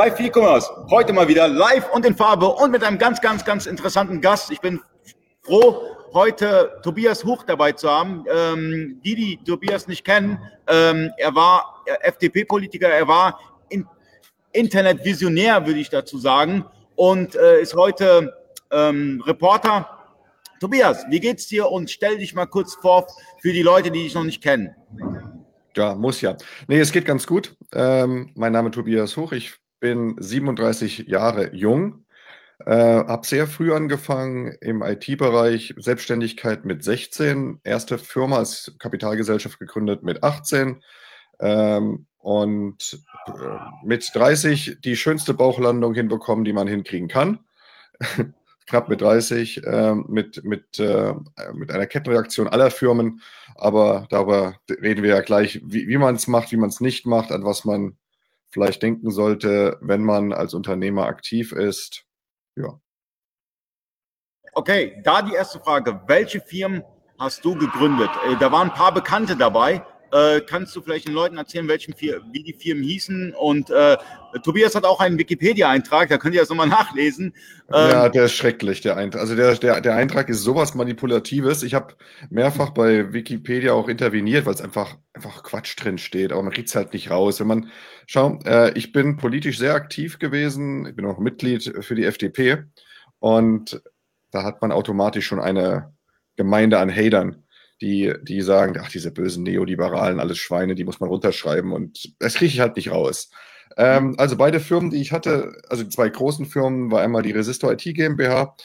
Live E-Commerce. Heute mal wieder live und in Farbe und mit einem ganz, ganz, ganz interessanten Gast. Ich bin froh, heute Tobias Huch dabei zu haben. Ähm, die, die Tobias nicht kennen, ähm, er war FDP-Politiker, er war in Internetvisionär, würde ich dazu sagen, und äh, ist heute ähm, Reporter. Tobias, wie geht's dir? Und stell dich mal kurz vor für die Leute, die dich noch nicht kennen. Ja, muss ja. Nee, es geht ganz gut. Ähm, mein Name ist Tobias Huch. Ich bin 37 Jahre jung, äh, habe sehr früh angefangen im IT-Bereich, Selbstständigkeit mit 16, erste Firma als Kapitalgesellschaft gegründet mit 18 ähm, und äh, mit 30 die schönste Bauchlandung hinbekommen, die man hinkriegen kann. Knapp mit 30, äh, mit, mit, äh, mit einer Kettenreaktion aller Firmen. Aber darüber reden wir ja gleich, wie, wie man es macht, wie man es nicht macht, an was man vielleicht denken sollte, wenn man als Unternehmer aktiv ist. Ja. Okay, da die erste Frage. Welche Firmen hast du gegründet? Äh, da waren ein paar Bekannte dabei. Äh, kannst du vielleicht den Leuten erzählen, welchen wie die Firmen hießen? Und äh, Tobias hat auch einen Wikipedia-Eintrag, da könnt ihr das nochmal nachlesen. Ähm, ja, der ist schrecklich, der Eintrag. Also der, der, der Eintrag ist sowas Manipulatives. Ich habe mehrfach bei Wikipedia auch interveniert, weil es einfach, einfach Quatsch drin steht, aber man kriegt es halt nicht raus. Wenn man, schau, äh, ich bin politisch sehr aktiv gewesen, ich bin auch Mitglied für die FDP und da hat man automatisch schon eine Gemeinde an Hatern die, die sagen, ach, diese bösen Neoliberalen, alles Schweine, die muss man runterschreiben und das kriege ich halt nicht raus. Ähm, also beide Firmen, die ich hatte, also die zwei großen Firmen, war einmal die Resistor IT GmbH,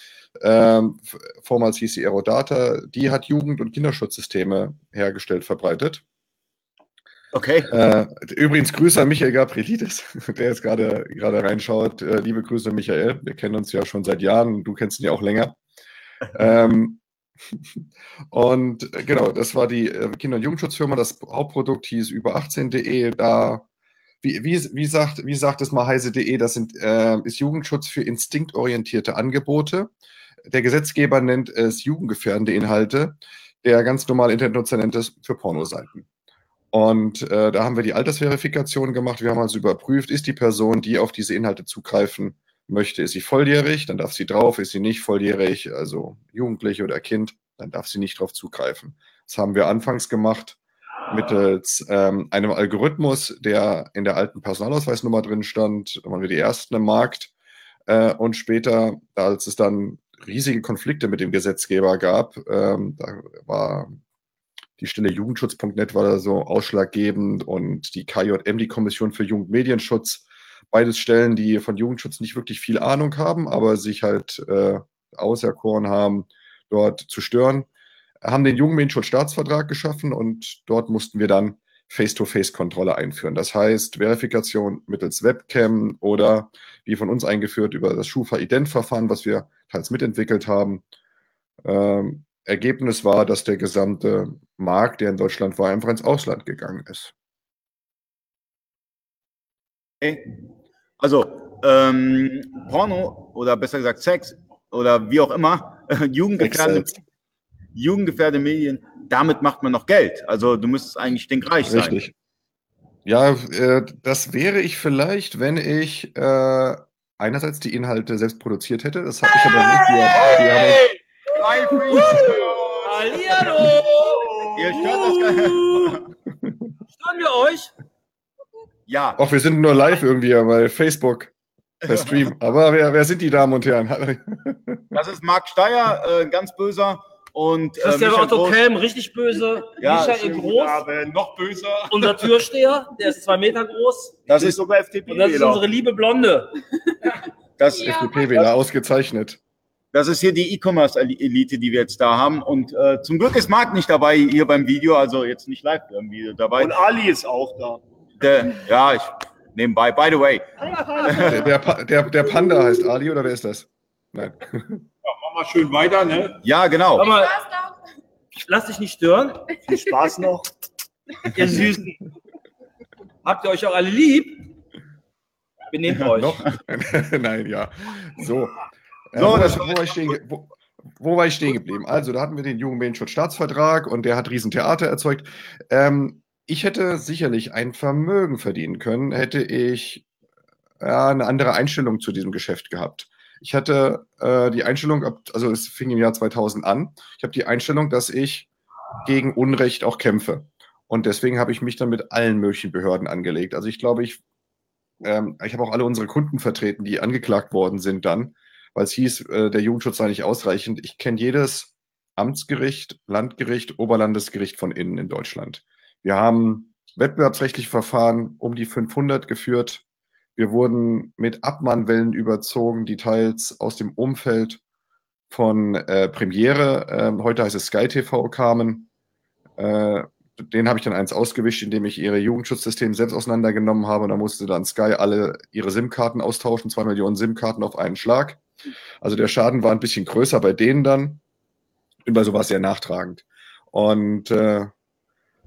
ähm, vormals hieß sie Aerodata, die hat Jugend- und Kinderschutzsysteme hergestellt, verbreitet. Okay. Äh, übrigens Grüße an Michael Gabrielidis, der jetzt gerade gerade reinschaut. Äh, liebe Grüße Michael, wir kennen uns ja schon seit Jahren, du kennst ihn ja auch länger. Ähm, und äh, genau, das war die äh, Kinder- und Jugendschutzfirma. Das Hauptprodukt hieß über 18.de. Da, wie, wie, wie, sagt, wie sagt es mal heise.de, das sind, äh, ist Jugendschutz für instinktorientierte Angebote. Der Gesetzgeber nennt es jugendgefährdende Inhalte. Der ganz normale Internetnutzer nennt es für Pornoseiten. Und äh, da haben wir die Altersverifikation gemacht. Wir haben also überprüft, ist die Person, die auf diese Inhalte zugreifen möchte, ist sie volljährig, dann darf sie drauf, ist sie nicht volljährig, also Jugendliche oder Kind, dann darf sie nicht drauf zugreifen. Das haben wir anfangs gemacht mittels ähm, einem Algorithmus, der in der alten Personalausweisnummer drin stand. Da waren wir die ersten im Markt. Äh, und später, als es dann riesige Konflikte mit dem Gesetzgeber gab, ähm, da war die Stelle Jugendschutz.net war da so ausschlaggebend und die KJM, die Kommission für Jugendmedienschutz, Beides Stellen, die von Jugendschutz nicht wirklich viel Ahnung haben, aber sich halt äh, auserkoren haben, dort zu stören, haben den Jugendmedienschutz-Staatsvertrag geschaffen und dort mussten wir dann Face-to-Face-Kontrolle einführen. Das heißt, Verifikation mittels Webcam oder wie von uns eingeführt über das Schufa-Ident-Verfahren, was wir teils mitentwickelt haben. Ähm, Ergebnis war, dass der gesamte Markt, der in Deutschland war, einfach ins Ausland gegangen ist. Also, ähm, Porno oder besser gesagt Sex oder wie auch immer, jugendgefährdende, jugendgefährdende Medien, damit macht man noch Geld. Also du müsstest eigentlich stinkreich sein. Richtig. Ja, äh, das wäre ich vielleicht, wenn ich äh, einerseits die Inhalte selbst produziert hätte. Das habe ich aber nicht. Hey! Die, die Hallihallo! Ihr stört das gar nicht. Stören wir euch? Ja. Ach, wir sind nur live irgendwie bei Facebook, per Stream. Aber wer, wer sind die Damen und Herren? das ist Marc Steyer, äh, ganz böser. Und, äh, Christian Otto Kelm, richtig böse. Ja, Michael Groß. Aber noch böser. Unser Türsteher, der ist zwei Meter groß. Das ist sogar FDP. Und das ist unsere liebe Blonde. Das ja. FDP-Wähler, ausgezeichnet. Das ist hier die E-Commerce-Elite, die wir jetzt da haben. Und äh, zum Glück ist Marc nicht dabei hier beim Video, also jetzt nicht live irgendwie dabei. Und Ali ist auch da. Der, ja, ich nebenbei. By the way. Der, der, der, Panda heißt Ali oder wer ist das? Nein. Ja, mach mal schön weiter, ne? Ja, genau. Mal, lass dich nicht stören. Viel Spaß noch. Ihr Süßen. Habt ihr euch auch alle lieb? Benehmt euch. Noch? Nein, ja. So. Äh, so, wo, das, wo, war ich stehen, wo, wo, war ich stehen geblieben? Also, da hatten wir den Jugendmedienschutzstaatsvertrag und der hat Riesentheater erzeugt. Ähm, ich hätte sicherlich ein Vermögen verdienen können, hätte ich ja, eine andere Einstellung zu diesem Geschäft gehabt. Ich hatte äh, die Einstellung, also es fing im Jahr 2000 an, ich habe die Einstellung, dass ich gegen Unrecht auch kämpfe. Und deswegen habe ich mich dann mit allen möglichen Behörden angelegt. Also ich glaube, ich, ähm, ich habe auch alle unsere Kunden vertreten, die angeklagt worden sind dann, weil es hieß, äh, der Jugendschutz sei nicht ausreichend. Ich kenne jedes Amtsgericht, Landgericht, Oberlandesgericht von innen in Deutschland. Wir haben wettbewerbsrechtliche Verfahren um die 500 geführt. Wir wurden mit Abmahnwellen überzogen, die teils aus dem Umfeld von äh, Premiere, äh, heute heißt es Sky TV, kamen. Äh, den habe ich dann eins ausgewischt, indem ich ihre Jugendschutzsysteme selbst auseinandergenommen habe. Und da musste dann Sky alle ihre SIM-Karten austauschen, zwei Millionen SIM-Karten auf einen Schlag. Also der Schaden war ein bisschen größer bei denen dann. Bin bei sowas sehr nachtragend. Und äh,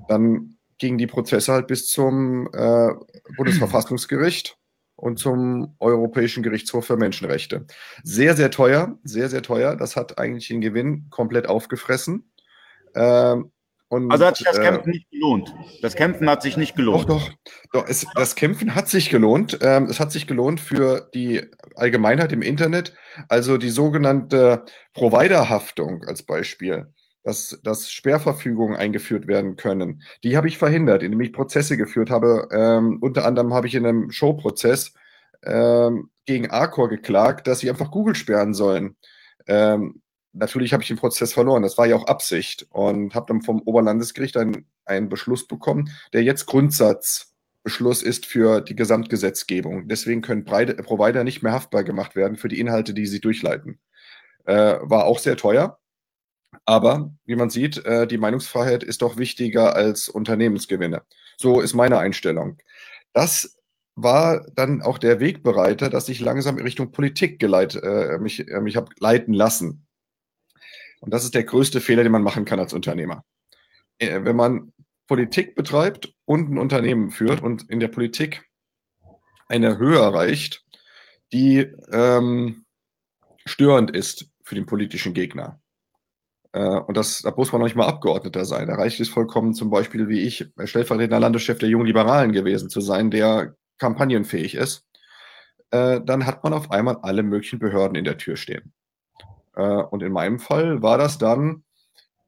dann gingen die Prozesse halt bis zum äh, Bundesverfassungsgericht und zum Europäischen Gerichtshof für Menschenrechte. Sehr, sehr teuer, sehr, sehr teuer. Das hat eigentlich den Gewinn komplett aufgefressen. Ähm, und, also hat sich das Kämpfen äh, nicht gelohnt. Das Kämpfen hat sich nicht gelohnt. Doch, doch. doch es, das Kämpfen hat sich gelohnt. Ähm, es hat sich gelohnt für die Allgemeinheit im Internet. Also die sogenannte Providerhaftung als Beispiel, dass, dass Sperrverfügungen eingeführt werden können. Die habe ich verhindert, indem ich Prozesse geführt habe. Ähm, unter anderem habe ich in einem Showprozess ähm, gegen Arcor geklagt, dass sie einfach Google sperren sollen. Ähm, natürlich habe ich den Prozess verloren. Das war ja auch Absicht und habe dann vom Oberlandesgericht einen, einen Beschluss bekommen, der jetzt Grundsatzbeschluss ist für die Gesamtgesetzgebung. Deswegen können Breite, Provider nicht mehr haftbar gemacht werden für die Inhalte, die sie durchleiten. Äh, war auch sehr teuer. Aber wie man sieht, äh, die Meinungsfreiheit ist doch wichtiger als Unternehmensgewinne. So ist meine Einstellung. Das war dann auch der Wegbereiter, dass ich langsam in Richtung Politik geleit, äh, mich, äh, mich habe leiten lassen. Und das ist der größte Fehler, den man machen kann als Unternehmer. Wenn man Politik betreibt und ein Unternehmen führt und in der Politik eine Höhe erreicht, die ähm, störend ist für den politischen Gegner. Äh, und das, da muss man noch nicht mal Abgeordneter sein. Da reicht es vollkommen zum Beispiel, wie ich, stellvertretender Landeschef der Jungen Liberalen gewesen zu sein, der kampagnenfähig ist. Äh, dann hat man auf einmal alle möglichen Behörden in der Tür stehen. Äh, und in meinem Fall war das dann,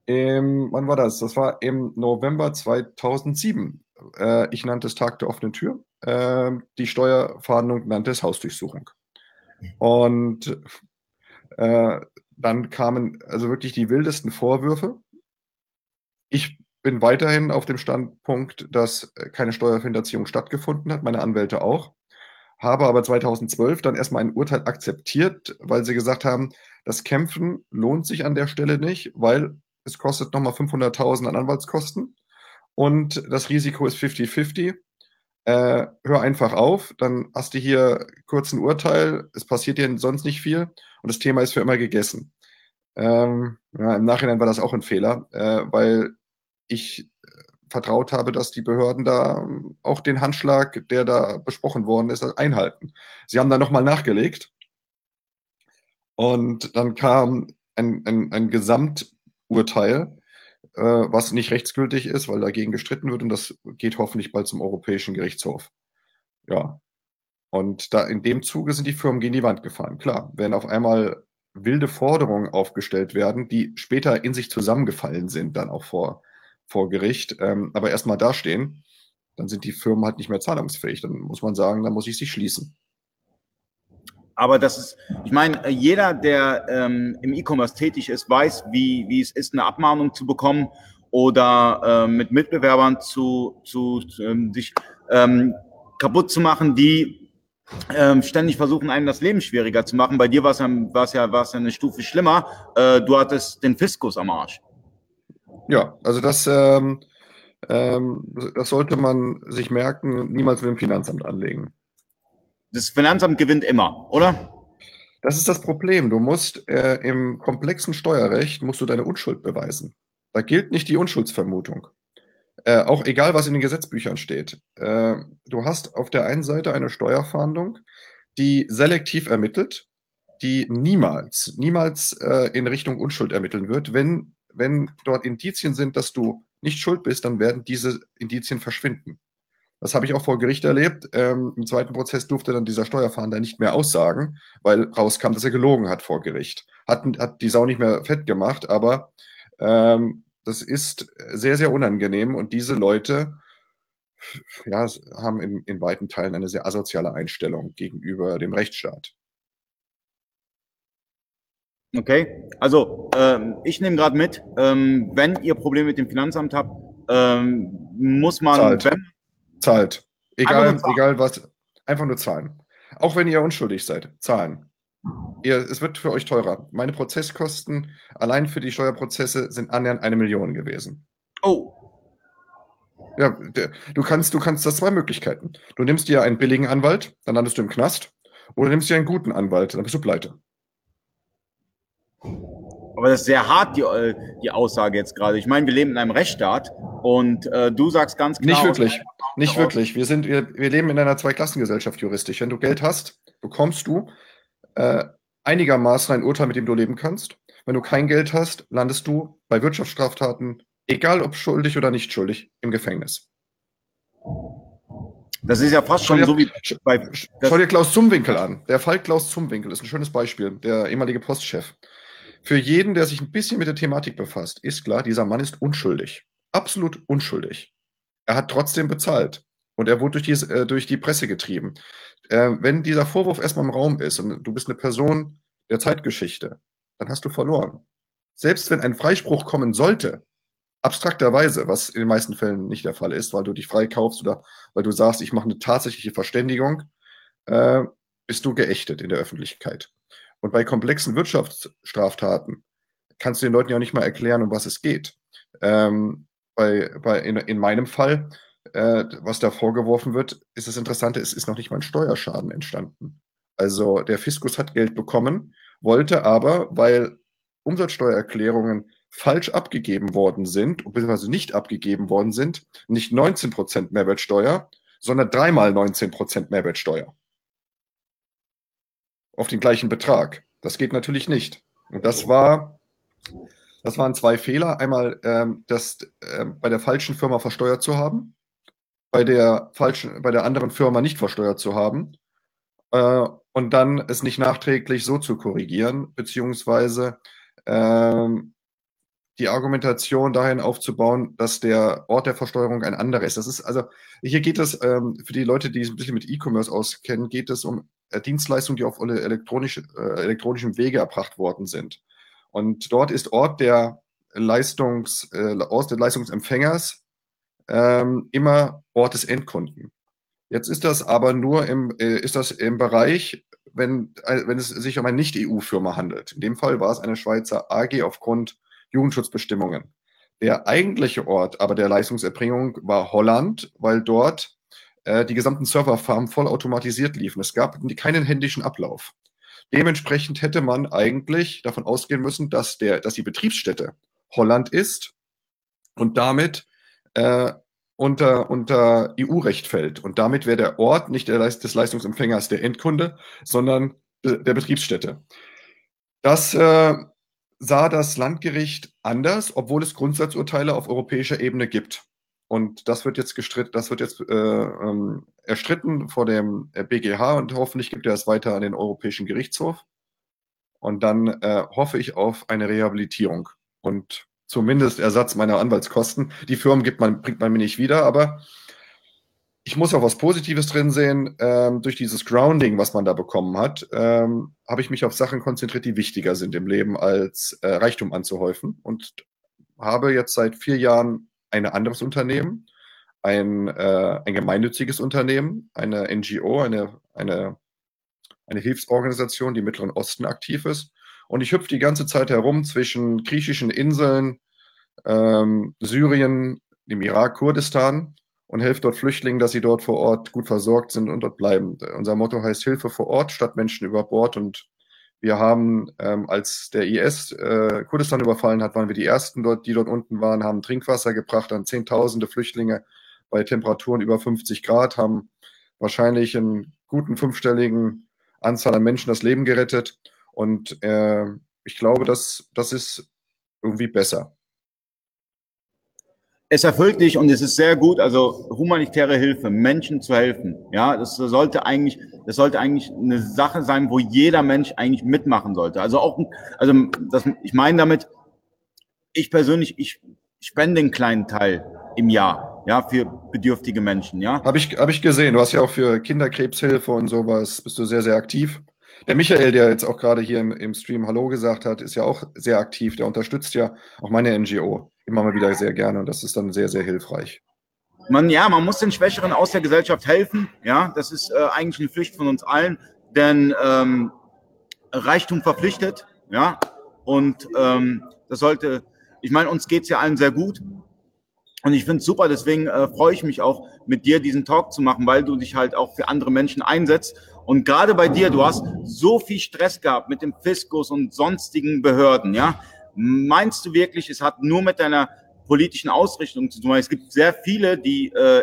im, wann war das? Das war im November 2007. Äh, ich nannte es Tag der offenen Tür. Äh, die Steuerfahndung nannte es Hausdurchsuchung. Und äh, dann kamen also wirklich die wildesten Vorwürfe. Ich bin weiterhin auf dem Standpunkt, dass keine Steuerhinterziehung stattgefunden hat, meine Anwälte auch habe aber 2012 dann erstmal ein Urteil akzeptiert, weil sie gesagt haben, das Kämpfen lohnt sich an der Stelle nicht, weil es kostet nochmal 500.000 an Anwaltskosten und das Risiko ist 50-50. Äh, hör einfach auf, dann hast du hier kurz ein Urteil, es passiert dir sonst nicht viel und das Thema ist für immer gegessen. Ähm, ja, Im Nachhinein war das auch ein Fehler, äh, weil ich vertraut habe, dass die Behörden da auch den Handschlag, der da besprochen worden ist, einhalten. Sie haben da nochmal nachgelegt und dann kam ein, ein, ein Gesamturteil, äh, was nicht rechtsgültig ist, weil dagegen gestritten wird und das geht hoffentlich bald zum Europäischen Gerichtshof. Ja. Und da in dem Zuge sind die Firmen gegen die Wand gefahren. Klar, wenn auf einmal wilde Forderungen aufgestellt werden, die später in sich zusammengefallen sind, dann auch vor vor Gericht, ähm, aber erstmal dastehen, dann sind die Firmen halt nicht mehr zahlungsfähig. Dann muss man sagen, dann muss ich sie schließen. Aber das ist, ich meine, jeder, der ähm, im E-Commerce tätig ist, weiß, wie, wie es ist, eine Abmahnung zu bekommen oder äh, mit Mitbewerbern zu, zu ähm, sich ähm, kaputt zu machen, die ähm, ständig versuchen, einem das Leben schwieriger zu machen. Bei dir war es ja, war's ja, war's ja eine Stufe schlimmer. Äh, du hattest den Fiskus am Arsch. Ja, also das, ähm, ähm, das sollte man sich merken, niemals mit dem Finanzamt anlegen. Das Finanzamt gewinnt immer, oder? Das ist das Problem. Du musst äh, im komplexen Steuerrecht musst du deine Unschuld beweisen. Da gilt nicht die Unschuldsvermutung. Äh, auch egal, was in den Gesetzbüchern steht. Äh, du hast auf der einen Seite eine Steuerfahndung, die selektiv ermittelt, die niemals, niemals äh, in Richtung Unschuld ermitteln wird, wenn wenn dort Indizien sind, dass du nicht schuld bist, dann werden diese Indizien verschwinden. Das habe ich auch vor Gericht erlebt. Ähm, Im zweiten Prozess durfte dann dieser Steuerfahnder nicht mehr aussagen, weil rauskam, dass er gelogen hat vor Gericht. Hat, hat die Sau nicht mehr fett gemacht, aber ähm, das ist sehr, sehr unangenehm und diese Leute ja, haben in, in weiten Teilen eine sehr asoziale Einstellung gegenüber dem Rechtsstaat. Okay, also ähm, ich nehme gerade mit, ähm, wenn ihr Probleme mit dem Finanzamt habt, ähm, muss man. Zahlt. Wenn, zahlt. Egal, egal was. Einfach nur zahlen. Auch wenn ihr unschuldig seid, zahlen. Ihr, es wird für euch teurer. Meine Prozesskosten allein für die Steuerprozesse sind annähernd eine Million gewesen. Oh. Ja, der, du kannst, du kannst das zwei Möglichkeiten. Du nimmst dir einen billigen Anwalt, dann landest du im Knast, oder nimmst dir einen guten Anwalt, dann bist du pleite. Aber das ist sehr hart, die, äh, die Aussage jetzt gerade. Ich meine, wir leben in einem Rechtsstaat und äh, du sagst ganz klar. Nicht wirklich. Nicht wirklich. Wir, sind, wir, wir leben in einer Zweiklassengesellschaft juristisch. Wenn du Geld hast, bekommst du äh, einigermaßen ein Urteil, mit dem du leben kannst. Wenn du kein Geld hast, landest du bei Wirtschaftsstraftaten, egal ob schuldig oder nicht schuldig, im Gefängnis. Das ist ja fast schon dir, so wie bei. Schau dir Klaus Zumwinkel an. Der Fall Klaus Zumwinkel ist ein schönes Beispiel, der ehemalige Postchef. Für jeden, der sich ein bisschen mit der Thematik befasst, ist klar, dieser Mann ist unschuldig. Absolut unschuldig. Er hat trotzdem bezahlt. Und er wurde durch die, äh, durch die Presse getrieben. Äh, wenn dieser Vorwurf erstmal im Raum ist und du bist eine Person der Zeitgeschichte, dann hast du verloren. Selbst wenn ein Freispruch kommen sollte, abstrakterweise, was in den meisten Fällen nicht der Fall ist, weil du dich freikaufst oder weil du sagst, ich mache eine tatsächliche Verständigung, äh, bist du geächtet in der Öffentlichkeit. Und bei komplexen Wirtschaftsstraftaten kannst du den Leuten ja nicht mal erklären, um was es geht. Ähm, bei, bei, in, in meinem Fall, äh, was da vorgeworfen wird, ist das Interessante, es ist noch nicht mal ein Steuerschaden entstanden. Also der Fiskus hat Geld bekommen, wollte aber, weil Umsatzsteuererklärungen falsch abgegeben worden sind, beziehungsweise nicht abgegeben worden sind, nicht 19% Mehrwertsteuer, sondern dreimal 19% Mehrwertsteuer auf den gleichen Betrag. Das geht natürlich nicht. Und das war, das waren zwei Fehler. Einmal, ähm, das äh, bei der falschen Firma versteuert zu haben, bei der falschen, bei der anderen Firma nicht versteuert zu haben äh, und dann es nicht nachträglich so zu korrigieren, beziehungsweise ähm, die Argumentation dahin aufzubauen, dass der Ort der Versteuerung ein anderer ist. Das ist also, hier geht es, ähm, für die Leute, die sich ein bisschen mit E-Commerce auskennen, geht es um äh, Dienstleistungen, die auf elektronisch, äh, elektronischem Wege erbracht worden sind. Und dort ist Ort der Leistungs, äh, Ort des Leistungsempfängers ähm, immer Ort des Endkunden. Jetzt ist das aber nur im, äh, ist das im Bereich, wenn, äh, wenn es sich um eine Nicht-EU-Firma handelt. In dem Fall war es eine Schweizer AG aufgrund Jugendschutzbestimmungen. Der eigentliche Ort aber der Leistungserbringung war Holland, weil dort äh, die gesamten Serverfarmen vollautomatisiert liefen. Es gab keinen händischen Ablauf. Dementsprechend hätte man eigentlich davon ausgehen müssen, dass, der, dass die Betriebsstätte Holland ist und damit äh, unter, unter EU-Recht fällt. Und damit wäre der Ort nicht der, des Leistungsempfängers der Endkunde, sondern der Betriebsstätte. Das äh, sah das Landgericht anders, obwohl es Grundsatzurteile auf europäischer Ebene gibt. Und das wird jetzt gestritten, das wird jetzt äh, ähm, erstritten vor dem BGH und hoffentlich gibt er es weiter an den Europäischen Gerichtshof. Und dann äh, hoffe ich auf eine Rehabilitierung und zumindest Ersatz meiner Anwaltskosten. Die Firmen gibt man, bringt man mir nicht wieder, aber ich muss auch was Positives drin sehen. Ähm, durch dieses Grounding, was man da bekommen hat, ähm, habe ich mich auf Sachen konzentriert, die wichtiger sind im Leben, als äh, Reichtum anzuhäufen. Und habe jetzt seit vier Jahren ein anderes Unternehmen, ein, äh, ein gemeinnütziges Unternehmen, eine NGO, eine, eine, eine Hilfsorganisation, die im Mittleren Osten aktiv ist. Und ich hüpfe die ganze Zeit herum zwischen griechischen Inseln, ähm, Syrien, dem Irak, Kurdistan und helfe dort Flüchtlingen, dass sie dort vor Ort gut versorgt sind und dort bleiben. Unser Motto heißt Hilfe vor Ort statt Menschen über Bord. Und wir haben, ähm, als der IS äh, Kurdistan überfallen hat, waren wir die Ersten dort, die dort unten waren, haben Trinkwasser gebracht an Zehntausende Flüchtlinge bei Temperaturen über 50 Grad, haben wahrscheinlich einen guten fünfstelligen Anzahl an Menschen das Leben gerettet. Und äh, ich glaube, dass das ist irgendwie besser. es erfüllt dich und es ist sehr gut, also humanitäre Hilfe, Menschen zu helfen. Ja, das sollte eigentlich, das sollte eigentlich eine Sache sein, wo jeder Mensch eigentlich mitmachen sollte. Also auch, also das, ich meine damit, ich persönlich, ich spende einen kleinen Teil im Jahr, ja, für bedürftige Menschen, ja. Habe ich, hab ich gesehen. Du hast ja auch für Kinderkrebshilfe und sowas, bist du sehr, sehr aktiv. Der Michael, der jetzt auch gerade hier im, im Stream Hallo gesagt hat, ist ja auch sehr aktiv. Der unterstützt ja auch meine NGO immer mal wieder sehr gerne und das ist dann sehr, sehr hilfreich. Man, ja, man muss den Schwächeren aus der Gesellschaft helfen. Ja, das ist äh, eigentlich eine Pflicht von uns allen, denn ähm, Reichtum verpflichtet. Ja, und ähm, das sollte, ich meine, uns geht es ja allen sehr gut. Und ich finde es super, deswegen äh, freue ich mich auch, mit dir diesen Talk zu machen, weil du dich halt auch für andere Menschen einsetzt. Und gerade bei dir, du hast so viel Stress gehabt mit dem Fiskus und sonstigen Behörden, ja. Meinst du wirklich, es hat nur mit deiner politischen Ausrichtung zu tun? Es gibt sehr viele, die äh,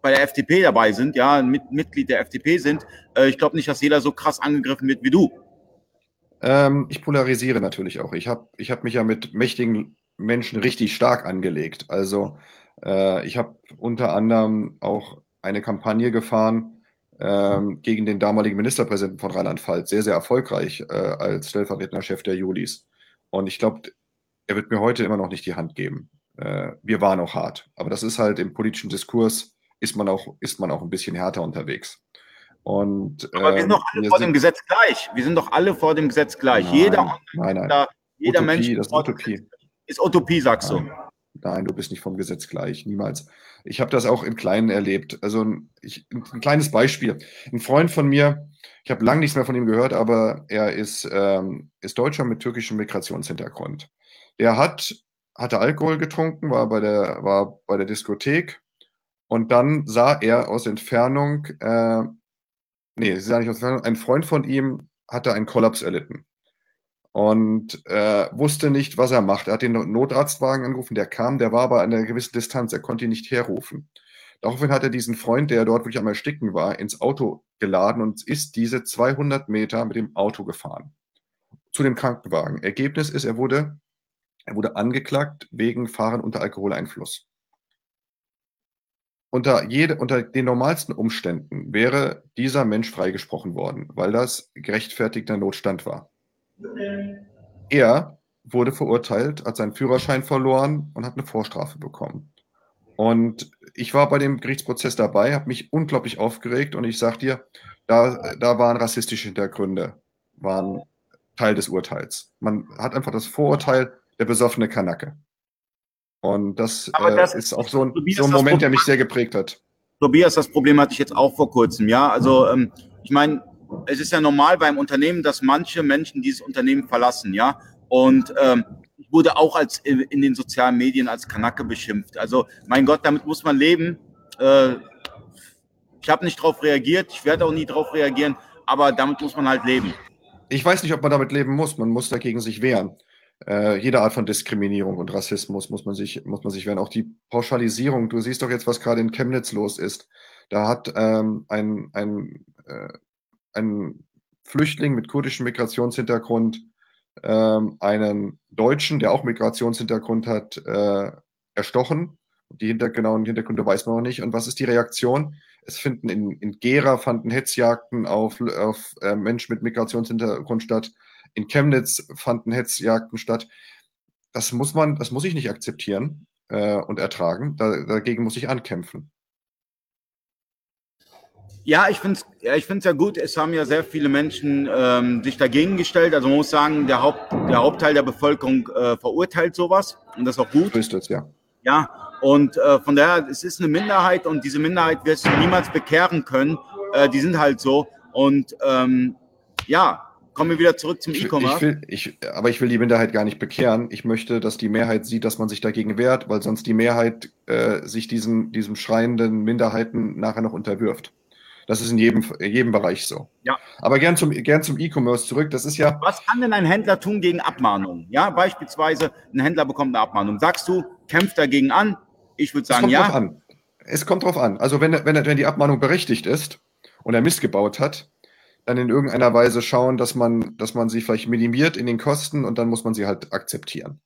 bei der FDP dabei sind, ja, mit, Mitglied der FDP sind. Äh, ich glaube nicht, dass jeder so krass angegriffen wird wie du. Ähm, ich polarisiere natürlich auch. Ich habe ich hab mich ja mit mächtigen Menschen richtig stark angelegt. Also äh, ich habe unter anderem auch eine Kampagne gefahren ähm, gegen den damaligen Ministerpräsidenten von Rheinland-Pfalz, sehr, sehr erfolgreich äh, als stellvertretender Chef der Julis. Und ich glaube, er wird mir heute immer noch nicht die Hand geben. Äh, wir waren auch hart. Aber das ist halt im politischen Diskurs, ist man auch, ist man auch ein bisschen härter unterwegs. Und, Aber wir sind doch alle vor dem Gesetz gleich. Wir sind doch alle vor dem Gesetz gleich. Nein, jeder nein, nein. Jeder Utopie, Mensch ist Utopie. ist Utopie, sagst Nein. du. Nein, du bist nicht vom Gesetz gleich, niemals. Ich habe das auch im Kleinen erlebt. Also ein, ich, ein kleines Beispiel. Ein Freund von mir, ich habe lange nichts mehr von ihm gehört, aber er ist, ähm, ist Deutscher mit türkischem Migrationshintergrund. Der hat, hatte Alkohol getrunken, war bei der, war bei der Diskothek und dann sah er aus Entfernung, äh, nee, sie sah nicht aus Entfernung, ein Freund von ihm hatte einen Kollaps erlitten und äh, wusste nicht, was er macht. Er hat den Notarztwagen angerufen, der kam, der war aber an einer gewissen Distanz, er konnte ihn nicht herrufen. Daraufhin hat er diesen Freund, der dort wirklich am Ersticken war, ins Auto geladen und ist diese 200 Meter mit dem Auto gefahren zu dem Krankenwagen. Ergebnis ist, er wurde, er wurde angeklagt wegen Fahren unter Alkoholeinfluss. Unter, jede, unter den normalsten Umständen wäre dieser Mensch freigesprochen worden, weil das gerechtfertigter Notstand war. Er wurde verurteilt, hat seinen Führerschein verloren und hat eine Vorstrafe bekommen. Und ich war bei dem Gerichtsprozess dabei, habe mich unglaublich aufgeregt und ich sag dir, da, da waren rassistische Hintergründe, waren Teil des Urteils. Man hat einfach das Vorurteil, der besoffene Kanacke. Und das, das äh, ist auch so ein, Tobias, so ein Moment, der Problem- mich sehr geprägt hat. Tobias, das Problem hatte ich jetzt auch vor kurzem, ja. Also ähm, ich meine, es ist ja normal beim Unternehmen, dass manche Menschen dieses Unternehmen verlassen, ja. Und ähm, ich wurde auch als in, den sozialen Medien als Kanacke beschimpft. Also mein Gott, damit muss man leben. Äh, ich habe nicht darauf reagiert, ich werde auch nie darauf reagieren, aber damit muss man halt leben. Ich weiß nicht, ob man damit leben muss. Man muss dagegen sich wehren. Äh, jede Art von Diskriminierung und Rassismus muss man sich, muss man sich wehren. Auch die Pauschalisierung. Du siehst doch jetzt, was gerade in Chemnitz los ist. Da hat ähm, ein, ein, äh, ein Flüchtling mit kurdischem Migrationshintergrund ähm, einen Deutschen, der auch Migrationshintergrund hat, äh, erstochen. Die hinter, genauen Hintergründe weiß man noch nicht. Und was ist die Reaktion? Es finden in, in Gera fanden Hetzjagden auf, auf äh, Menschen mit Migrationshintergrund statt. In Chemnitz fanden Hetzjagden statt. Das muss man, das muss ich nicht akzeptieren äh, und ertragen. Da, dagegen muss ich ankämpfen. Ja, ich finde es ja, ich find's ja gut. Es haben ja sehr viele Menschen ähm, sich dagegen gestellt. Also man muss sagen, der, Haupt, der Hauptteil der Bevölkerung äh, verurteilt sowas. Und das ist auch gut. So ist es, ja. Ja, und äh, von daher, es ist eine Minderheit und diese Minderheit wirst du niemals bekehren können. Äh, die sind halt so. Und ähm, ja, kommen wir wieder zurück zum E-Commerce. aber ich will die Minderheit gar nicht bekehren. Ich möchte, dass die Mehrheit sieht, dass man sich dagegen wehrt, weil sonst die Mehrheit äh, sich diesen, diesem schreienden Minderheiten nachher noch unterwirft. Das ist in jedem, in jedem Bereich so. Ja. Aber gern zum, gern zum E-Commerce zurück. Das ist ja, Was kann denn ein Händler tun gegen Abmahnungen? Ja, beispielsweise ein Händler bekommt eine Abmahnung. Sagst du, kämpft dagegen an? Ich würde es sagen, kommt drauf ja. an. Es kommt drauf an. Also wenn, wenn, wenn die Abmahnung berechtigt ist und er Mist gebaut hat, dann in irgendeiner Weise schauen, dass man, dass man sie vielleicht minimiert in den Kosten und dann muss man sie halt akzeptieren.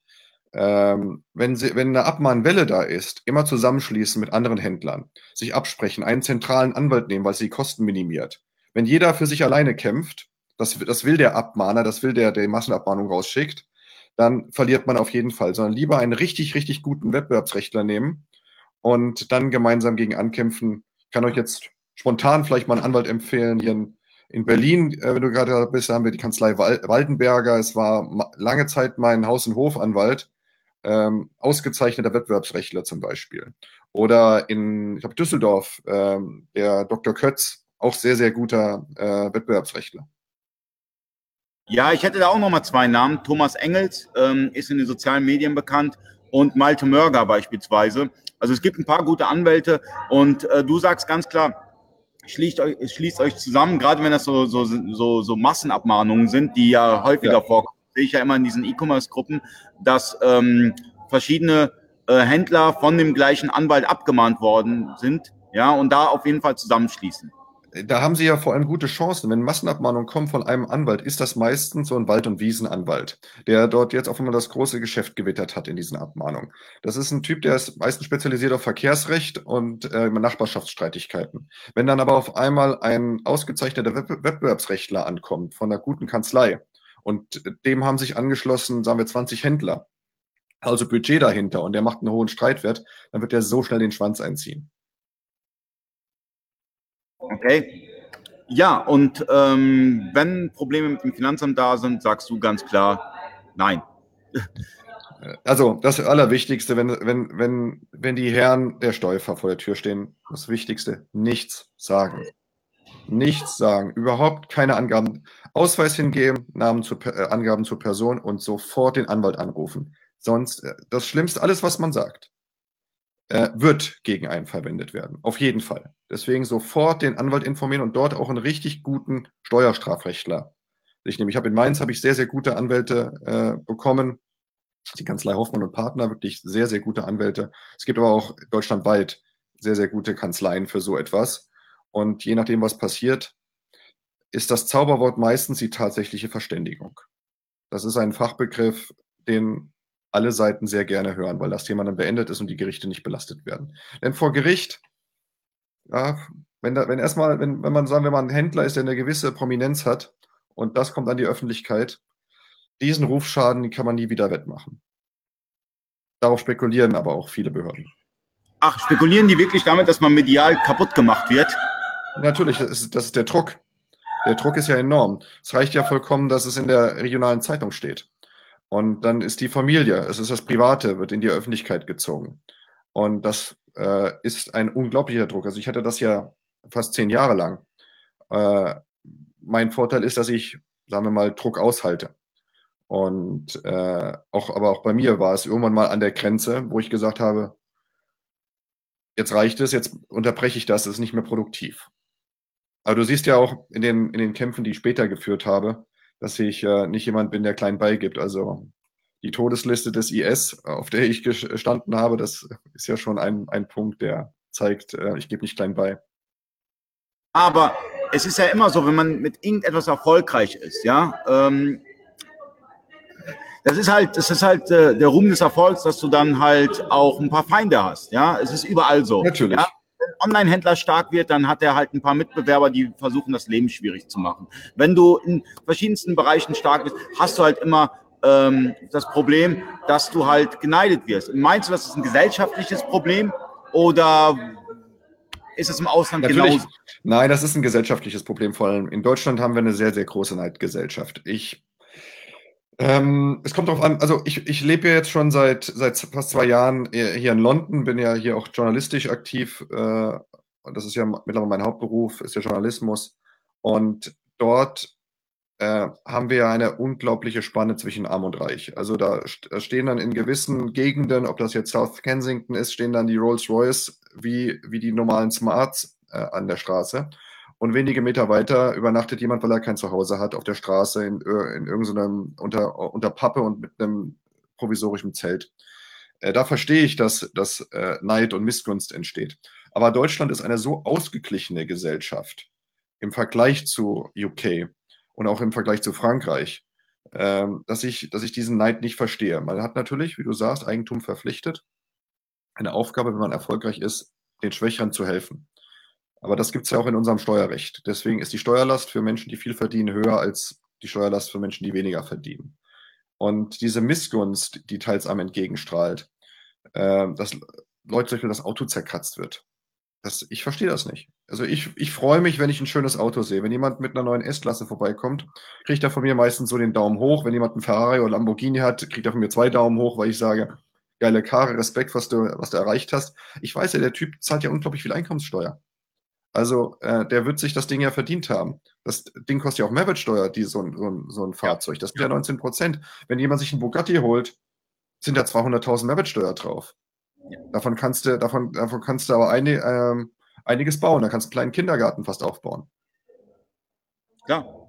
Ähm, wenn, sie, wenn eine Abmahnwelle da ist, immer zusammenschließen mit anderen Händlern, sich absprechen, einen zentralen Anwalt nehmen, weil sie die Kosten minimiert. Wenn jeder für sich alleine kämpft, das, das will der Abmahner, das will der, der die Massenabmahnung rausschickt, dann verliert man auf jeden Fall, sondern lieber einen richtig, richtig guten Wettbewerbsrechtler nehmen und dann gemeinsam gegen ankämpfen. Ich kann euch jetzt spontan vielleicht mal einen Anwalt empfehlen, hier in, in Berlin, äh, wenn du gerade da bist, da haben wir die Kanzlei Waldenberger. Es war lange Zeit mein Haus- und Hofanwalt, ähm, ausgezeichneter Wettbewerbsrechtler zum Beispiel. Oder in, ich glaube, Düsseldorf, ähm, der Dr. Kötz, auch sehr, sehr guter äh, Wettbewerbsrechtler. Ja, ich hätte da auch noch mal zwei Namen. Thomas Engels ähm, ist in den sozialen Medien bekannt und Malte Mörger beispielsweise. Also es gibt ein paar gute Anwälte und äh, du sagst ganz klar, schließt euch, schließt euch zusammen, gerade wenn das so, so, so, so Massenabmahnungen sind, die ja häufiger ja. vorkommen. Sehe ich ja immer in diesen E-Commerce-Gruppen, dass ähm, verschiedene äh, Händler von dem gleichen Anwalt abgemahnt worden sind, ja, und da auf jeden Fall zusammenschließen da haben sie ja vor allem gute Chancen. Wenn Massenabmahnungen kommen von einem Anwalt, ist das meistens so ein Wald- und Wiesenanwalt, der dort jetzt auf einmal das große Geschäft gewittert hat in diesen Abmahnungen. Das ist ein Typ, der ist meistens spezialisiert auf Verkehrsrecht und äh, Nachbarschaftsstreitigkeiten. Wenn dann aber auf einmal ein ausgezeichneter Wettbewerbsrechtler ankommt von einer guten Kanzlei und dem haben sich angeschlossen, sagen wir 20 Händler, also Budget dahinter und der macht einen hohen Streitwert, dann wird der so schnell den Schwanz einziehen. Okay. Ja, und ähm, wenn Probleme mit dem Finanzamt da sind, sagst du ganz klar, nein. Also das Allerwichtigste, wenn, wenn, wenn, wenn die Herren der Steufer vor der Tür stehen, das Wichtigste, nichts sagen. Nichts sagen, überhaupt keine Angaben. Ausweis hingeben, Namen zu, äh, Angaben zur Person und sofort den Anwalt anrufen. Sonst, äh, das Schlimmste, alles, was man sagt äh, wird gegen einen verwendet werden. Auf jeden Fall. Deswegen sofort den Anwalt informieren und dort auch einen richtig guten Steuerstrafrechtler Ich nehme. Ich habe in Mainz habe ich sehr, sehr gute Anwälte äh, bekommen. Die Kanzlei Hoffmann und Partner, wirklich sehr, sehr gute Anwälte. Es gibt aber auch deutschlandweit sehr, sehr gute Kanzleien für so etwas. Und je nachdem, was passiert, ist das Zauberwort meistens die tatsächliche Verständigung. Das ist ein Fachbegriff, den alle Seiten sehr gerne hören, weil das Thema dann beendet ist und die Gerichte nicht belastet werden. Denn vor Gericht, ja, wenn, da, wenn erstmal, wenn, wenn man sagen, wenn man ein Händler ist, der eine gewisse Prominenz hat und das kommt an die Öffentlichkeit, diesen Rufschaden den kann man nie wieder wettmachen. Darauf spekulieren aber auch viele Behörden. Ach, spekulieren die wirklich damit, dass man medial kaputt gemacht wird? Natürlich, das ist, das ist der Druck. Der Druck ist ja enorm. Es reicht ja vollkommen, dass es in der regionalen Zeitung steht. Und dann ist die Familie, es ist das Private, wird in die Öffentlichkeit gezogen. Und das äh, ist ein unglaublicher Druck. Also ich hatte das ja fast zehn Jahre lang. Äh, mein Vorteil ist, dass ich, sagen wir mal, Druck aushalte. Und äh, auch, aber auch bei mir war es irgendwann mal an der Grenze, wo ich gesagt habe, jetzt reicht es, jetzt unterbreche ich das, es ist nicht mehr produktiv. Aber du siehst ja auch in den, in den Kämpfen, die ich später geführt habe, dass ich äh, nicht jemand bin, der klein beigibt. Also die Todesliste des IS, auf der ich gestanden habe, das ist ja schon ein, ein Punkt, der zeigt, äh, ich gebe nicht klein bei. Aber es ist ja immer so, wenn man mit irgendetwas erfolgreich ist, ja, ähm, das ist halt, das ist halt äh, der Ruhm des Erfolgs, dass du dann halt auch ein paar Feinde hast, ja. Es ist überall so. Natürlich. Ja? Online-Händler stark wird, dann hat er halt ein paar Mitbewerber, die versuchen, das Leben schwierig zu machen. Wenn du in verschiedensten Bereichen stark bist, hast du halt immer ähm, das Problem, dass du halt geneidet wirst. Meinst du, das ist ein gesellschaftliches Problem oder ist es im Ausland Natürlich. genauso? Nein, das ist ein gesellschaftliches Problem. Vor allem in Deutschland haben wir eine sehr, sehr große Neidgesellschaft. Ich ähm, es kommt darauf an, also ich, ich lebe ja jetzt schon seit, seit fast zwei Jahren hier in London, bin ja hier auch journalistisch aktiv. Äh, das ist ja mittlerweile mein Hauptberuf, ist ja Journalismus. Und dort äh, haben wir ja eine unglaubliche Spanne zwischen Arm und Reich. Also da stehen dann in gewissen Gegenden, ob das jetzt South Kensington ist, stehen dann die Rolls-Royce wie, wie die normalen Smarts äh, an der Straße. Und wenige Meter weiter übernachtet jemand, weil er kein Zuhause hat, auf der Straße in, in irgendeinem unter, unter Pappe und mit einem provisorischen Zelt. Äh, da verstehe ich, dass, dass äh, Neid und Missgunst entsteht. Aber Deutschland ist eine so ausgeglichene Gesellschaft im Vergleich zu UK und auch im Vergleich zu Frankreich. ähm, dass, ich, dass ich diesen Neid nicht verstehe. Man hat natürlich, wie du sagst, Eigentum verpflichtet. Eine Aufgabe, wenn man erfolgreich ist, den Schwächeren zu helfen. Aber das gibt es ja auch in unserem Steuerrecht. Deswegen ist die Steuerlast für Menschen, die viel verdienen, höher als die Steuerlast für Menschen, die weniger verdienen. Und diese Missgunst, die teils am entgegenstrahlt, äh, dass Leute Beispiel das Auto zerkratzt wird. Das, ich verstehe das nicht. Also ich, ich freue mich, wenn ich ein schönes Auto sehe. Wenn jemand mit einer neuen S-Klasse vorbeikommt, kriegt er von mir meistens so den Daumen hoch. Wenn jemand einen Ferrari oder Lamborghini hat, kriegt er von mir zwei Daumen hoch, weil ich sage, geile Karre, Respekt, was du, was du erreicht hast. Ich weiß ja, der Typ zahlt ja unglaublich viel Einkommenssteuer. Also äh, der wird sich das Ding ja verdient haben. Das Ding kostet ja auch Mehrwertsteuer, die, so, ein, so, ein, so ein Fahrzeug. Das sind ja 19 Prozent. Wenn jemand sich einen Bugatti holt, sind da 200.000 Mehrwertsteuer drauf. Ja. Davon kannst du, davon, davon kannst du aber eine, ähm, einiges bauen. Da kannst du einen kleinen Kindergarten fast aufbauen. Klar.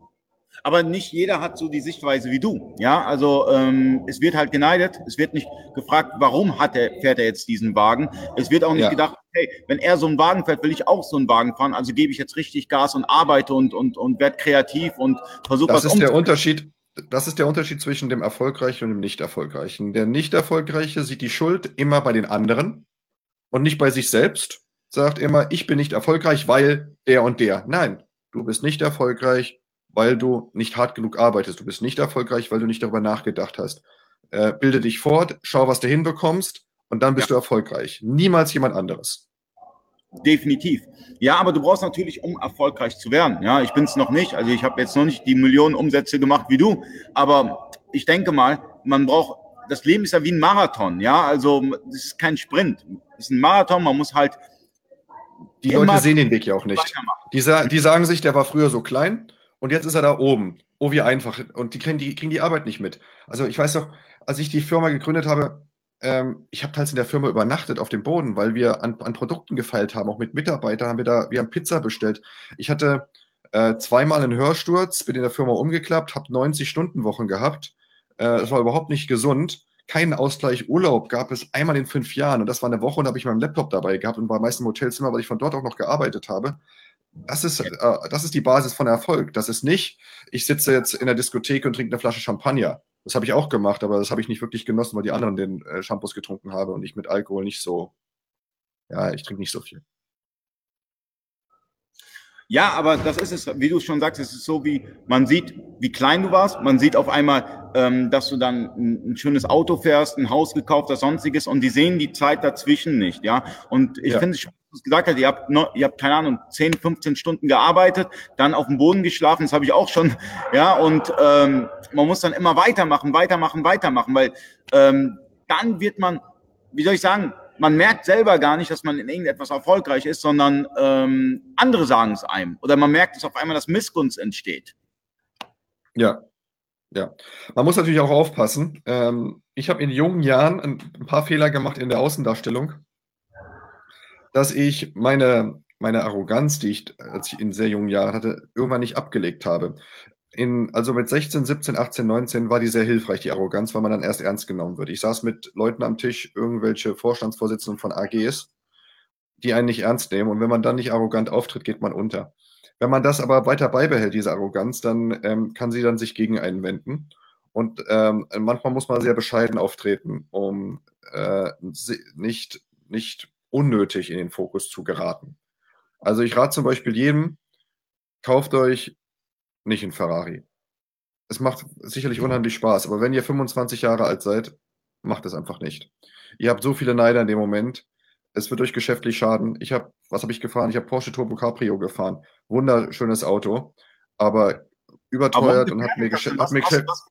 Aber nicht jeder hat so die Sichtweise wie du. Ja, also ähm, es wird halt geneidet. Es wird nicht gefragt, warum hat er, fährt er jetzt diesen Wagen. Es wird auch nicht ja. gedacht, hey, wenn er so einen Wagen fährt, will ich auch so einen Wagen fahren. Also gebe ich jetzt richtig Gas und arbeite und, und, und werde kreativ und versuche was Das ist der Unterschied. Das ist der Unterschied zwischen dem Erfolgreichen und dem Nicht-Erfolgreichen. Der Nicht-Erfolgreiche sieht die Schuld immer bei den anderen und nicht bei sich selbst. Sagt immer, ich bin nicht erfolgreich, weil der und der. Nein, du bist nicht erfolgreich, weil du nicht hart genug arbeitest. Du bist nicht erfolgreich, weil du nicht darüber nachgedacht hast. Äh, bilde dich fort, schau, was du hinbekommst und dann bist ja. du erfolgreich. Niemals jemand anderes. Definitiv. Ja, aber du brauchst natürlich, um erfolgreich zu werden. Ja, ich bin es noch nicht. Also ich habe jetzt noch nicht die Millionen Umsätze gemacht wie du. Aber ich denke mal, man braucht, das Leben ist ja wie ein Marathon. Ja, also es ist kein Sprint. Es ist ein Marathon. Man muss halt. Die Leute sehen den Weg ja auch nicht. Die, die sagen sich, der war früher so klein und jetzt ist er da oben. Oh, wie einfach. Und die kriegen die, kriegen die Arbeit nicht mit. Also ich weiß doch, als ich die Firma gegründet habe, ähm, ich habe teils in der Firma übernachtet auf dem Boden, weil wir an, an, Produkten gefeilt haben, auch mit Mitarbeitern haben wir da, wir haben Pizza bestellt. Ich hatte äh, zweimal einen Hörsturz, bin in der Firma umgeklappt, habe 90-Stunden-Wochen gehabt. Äh, das war überhaupt nicht gesund. Keinen Ausgleich Urlaub gab es einmal in fünf Jahren und das war eine Woche und habe ich meinen Laptop dabei gehabt und war meist im Hotelzimmer, weil ich von dort auch noch gearbeitet habe. Das ist, äh, das ist die Basis von Erfolg. Das ist nicht, ich sitze jetzt in der Diskothek und trinke eine Flasche Champagner. Das habe ich auch gemacht, aber das habe ich nicht wirklich genossen, weil die anderen den äh, Shampoos getrunken haben und ich mit Alkohol nicht so. Ja, ich trinke nicht so viel. Ja, aber das ist es, wie du schon sagst, es ist so wie, man sieht, wie klein du warst, man sieht auf einmal, ähm, dass du dann ein, ein, schönes Auto fährst, ein Haus gekauft, das sonstiges und die sehen die Zeit dazwischen nicht, ja. Und ich ja. finde es gesagt hat, ihr habt, ihr habt keine Ahnung, 10, 15 Stunden gearbeitet, dann auf dem Boden geschlafen, das habe ich auch schon, ja, und ähm, man muss dann immer weitermachen, weitermachen, weitermachen, weil ähm, dann wird man, wie soll ich sagen, man merkt selber gar nicht, dass man in irgendetwas erfolgreich ist, sondern ähm, andere sagen es einem. Oder man merkt, dass auf einmal das Missgunst entsteht. Ja, ja. Man muss natürlich auch aufpassen. Ähm, ich habe in jungen Jahren ein paar Fehler gemacht in der Außendarstellung, dass ich meine, meine Arroganz, die ich, als ich in sehr jungen Jahren hatte, irgendwann nicht abgelegt habe in, also mit 16, 17, 18, 19 war die sehr hilfreich, die Arroganz, weil man dann erst ernst genommen wird. Ich saß mit Leuten am Tisch, irgendwelche Vorstandsvorsitzenden von AGs, die einen nicht ernst nehmen. Und wenn man dann nicht arrogant auftritt, geht man unter. Wenn man das aber weiter beibehält, diese Arroganz, dann ähm, kann sie dann sich gegen einen wenden. Und ähm, manchmal muss man sehr bescheiden auftreten, um äh, nicht, nicht unnötig in den Fokus zu geraten. Also ich rate zum Beispiel jedem, kauft euch nicht in Ferrari. Es macht sicherlich unheimlich Spaß, aber wenn ihr 25 Jahre alt seid, macht es einfach nicht. Ihr habt so viele Neider in dem Moment. Es wird euch geschäftlich schaden. Ich habe, was habe ich gefahren? Ich habe Porsche Turbo Cabrio gefahren. Wunderschönes Auto, aber überteuert aber und hat mir, hat, mir was,